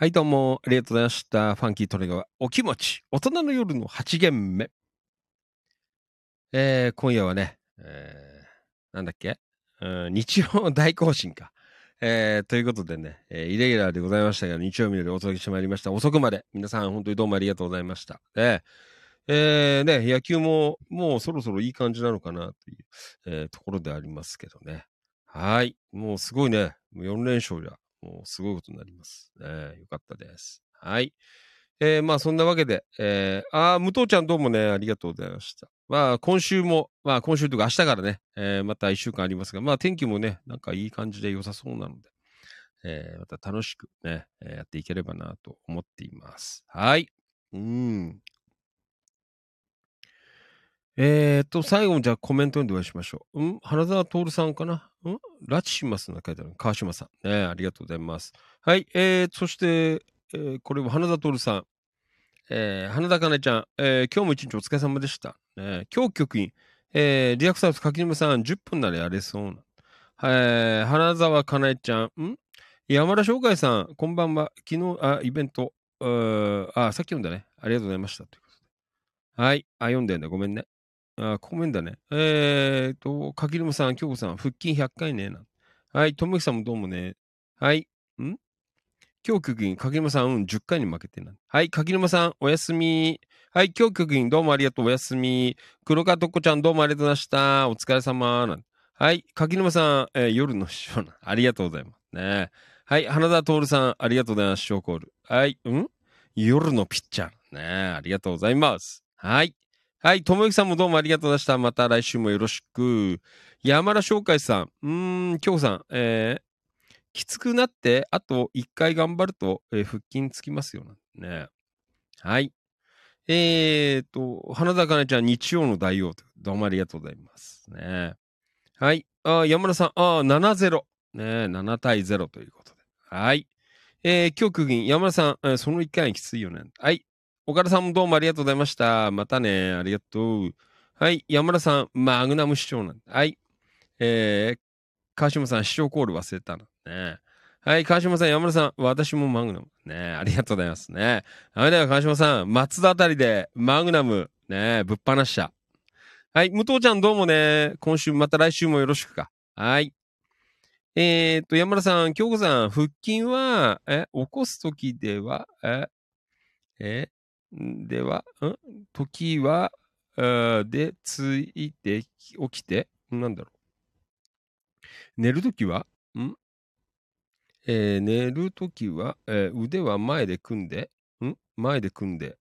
はい、どうも、ありがとうございました。ファンキートレガー、お気持ち、大人の夜の8限目。えー、今夜はね、えー、なんだっけ、うん、日曜大行進か。えー、ということでね、えーイレギュラーでございましたが、日曜日よりお届けしてまいりました。遅くまで、皆さん本当にどうもありがとうございました。で、えー、ね、野球ももうそろそろいい感じなのかなという、えーところでありますけどね。はい。もうすごいね。4連勝じゃ、もうすごいことになります。ね、よかったです。はい。えー、まあそんなわけで、えー、あー、武藤ちゃんどうもね、ありがとうございました。まあ今週も、まあ今週というか明日からね、えー、また1週間ありますが、まあ天気もね、なんかいい感じで良さそうなので、えー、また楽しくね、やっていければなと思っています。はい。うん。えーっと、最後にじゃあコメント読んでお会いしましょう。うん？花沢徹さんかな？うん？拉致しますの書いてある。川島さん。ねありがとうございます。はい。えー、そして、えーこれは花沢徹さん。えー、花田かねちゃん。えー今日も一日お疲れ様でした。ね今日局員。えー、リアクサウス柿沼さん、10分ならやれそうな。えー、花沢かなえちゃん。ん？山田翔海さん、こんばんは。昨日、あ、イベント。うあ、さっき読んだね。ありがとうございました。ということではい。あ、読んだよね。ごめんね。あ、ごめんだね。えーと、柿沼さん、京子さん、腹筋100回ね。はい。ともきさんもどうもね。はい。ん？今日局員、柿沼さん、うん、10回に負けてな。はい。柿沼さん、おやすみ。はい。今日局員、どうもありがとう。おやすみ。黒川とっこちゃん、どうもありがとうございました。お疲れ様。なんはい。柿沼さん、えー夜の師匠な。ありがとうございます。ね。はい。花田徹さん、ありがとうございます。ショーコール。はい。うん？夜のピッチャー。ね。ありがとうございます。はい。はい。ともゆきさんもどうもありがとうございました。また来週もよろしく。山田翔海さん。うーん、京子さん。えー、きつくなって、あと1回頑張ると、えー腹筋つきますよ。ね。はい。えーと、花田かなちゃん、日曜の大王。どうもありがとうございます。ね。はい。あ山田さん、あ7-0。ね、7対0ということで。はい。えー、今日区銀、山田さん、その1回きついよね。はい。岡田さんもどうもありがとうございました。またね。ありがとう。はい。山田さん、マグナム市長なん。はい。えー、川島さん、市長コール忘れたの。ね。はい。川島さん、山田さん、私もマグナム。ね。ありがとうございますね。はい。では、川島さん、松田あたりでマグナム、ね。ぶっ放した。はい。武藤ちゃん、どうもね。今週、また来週もよろしくか。はい。えー、っと、山田さん、京子さん、腹筋は、え、起こすときでは、え、え、では、ん？時は、で、ついて、起きて、なんだろう。寝るときは、ん？えー寝るときは、えー腕は前で組んで、ん？前で組んで、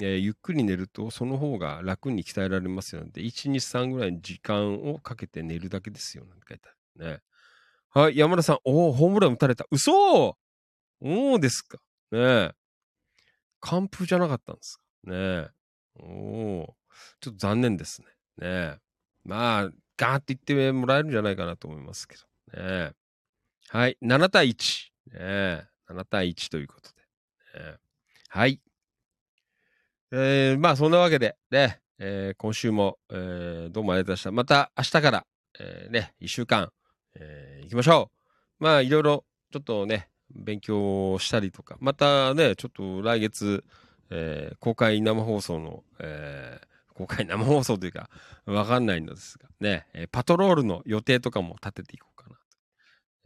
えーゆっくり寝ると、その方が楽に鍛えられますよ。で、1、2、3ぐらいの時間をかけて寝るだけですよ。なんて書いてあるね。はい、山田さん、おお、ホームラン打たれた。嘘おおですか。ねえ。完封じゃなかったんですか？ね。お。ちょっと残念ですね。ね。まあ、ガーって言ってもらえるんじゃないかなと思いますけど。ね。はい、7対1。ねえ。7対1ということで。ねはい。えー、まあ、そんなわけで、ね、えー今週も、えーどうもありがとうございました。また明日から、えーね、1週間、えー行きましょう。まあ、いろいろ、ちょっとね、勉強したりとか、またね、ちょっと来月、えー公開生放送の、えー公開生放送というか、わかんないのですが、ね、えーパトロールの予定とかも立てていこうかなと。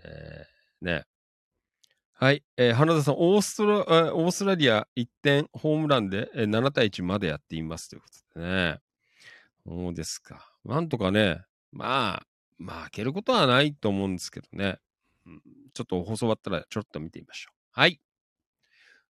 えーね。はい、えー花田さん、オーストラ、えーオーストラリア1点ホームランで、えー7対1までやっていますということでね。そうですか。なんとかね、まあ、まあ、開けることはないと思うんですけどね。うんちょっと放送終わったらちょっと見てみましょう。はい。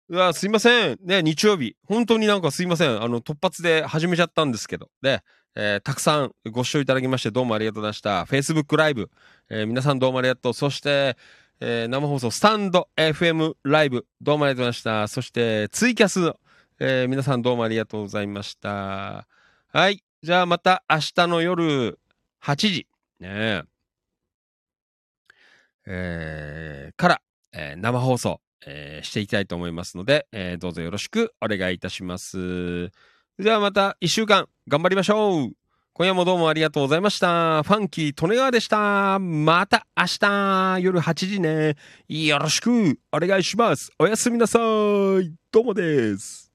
うわ、すいません。ね、日曜日。本当になんかすいません。あの、突発で始めちゃったんですけど。で、えーたくさんご視聴いただきましてどうもありがとうございました。Facebook ライブ、えー皆さんどうもありがとう。そして、えー生放送スタンド FM ライブ、どうもありがとうございました。そして、ツイキャス、え皆さんどうもありがとうございました。はい。じゃあまた明日の夜8時。ねえ。ーから、えー生放送、えーしていきたいと思いますので、えーどうぞよろしくお願いいたします。ではまた一週間頑張りましょう今夜もどうもありがとうございました。ファンキー・利根川でした。また明日夜8時ね。よろしくお願いします。おやすみなさい。どうもです。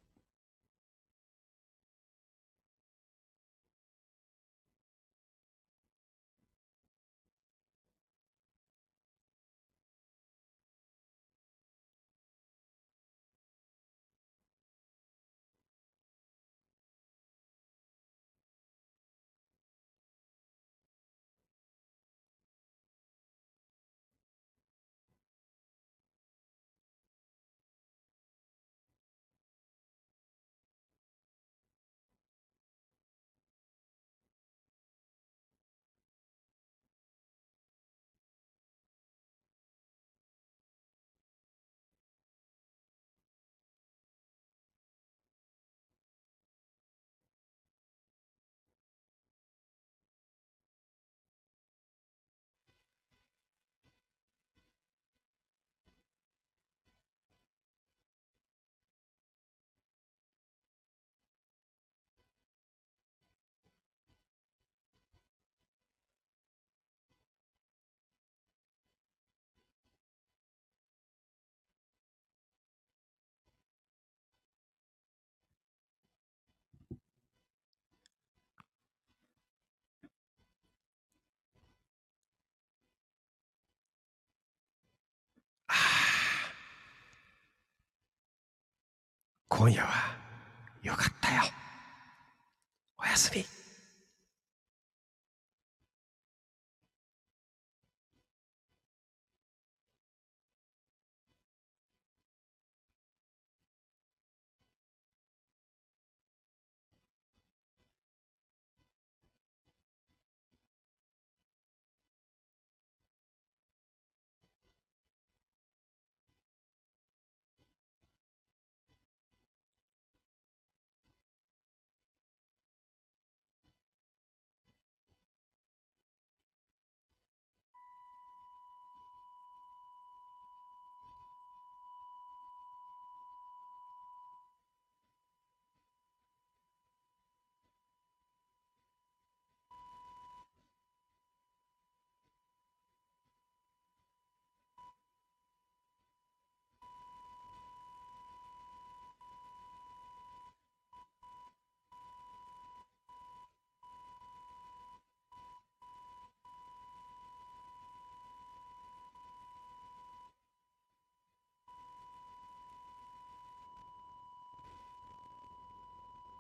今夜はよかったよ。おやすみ。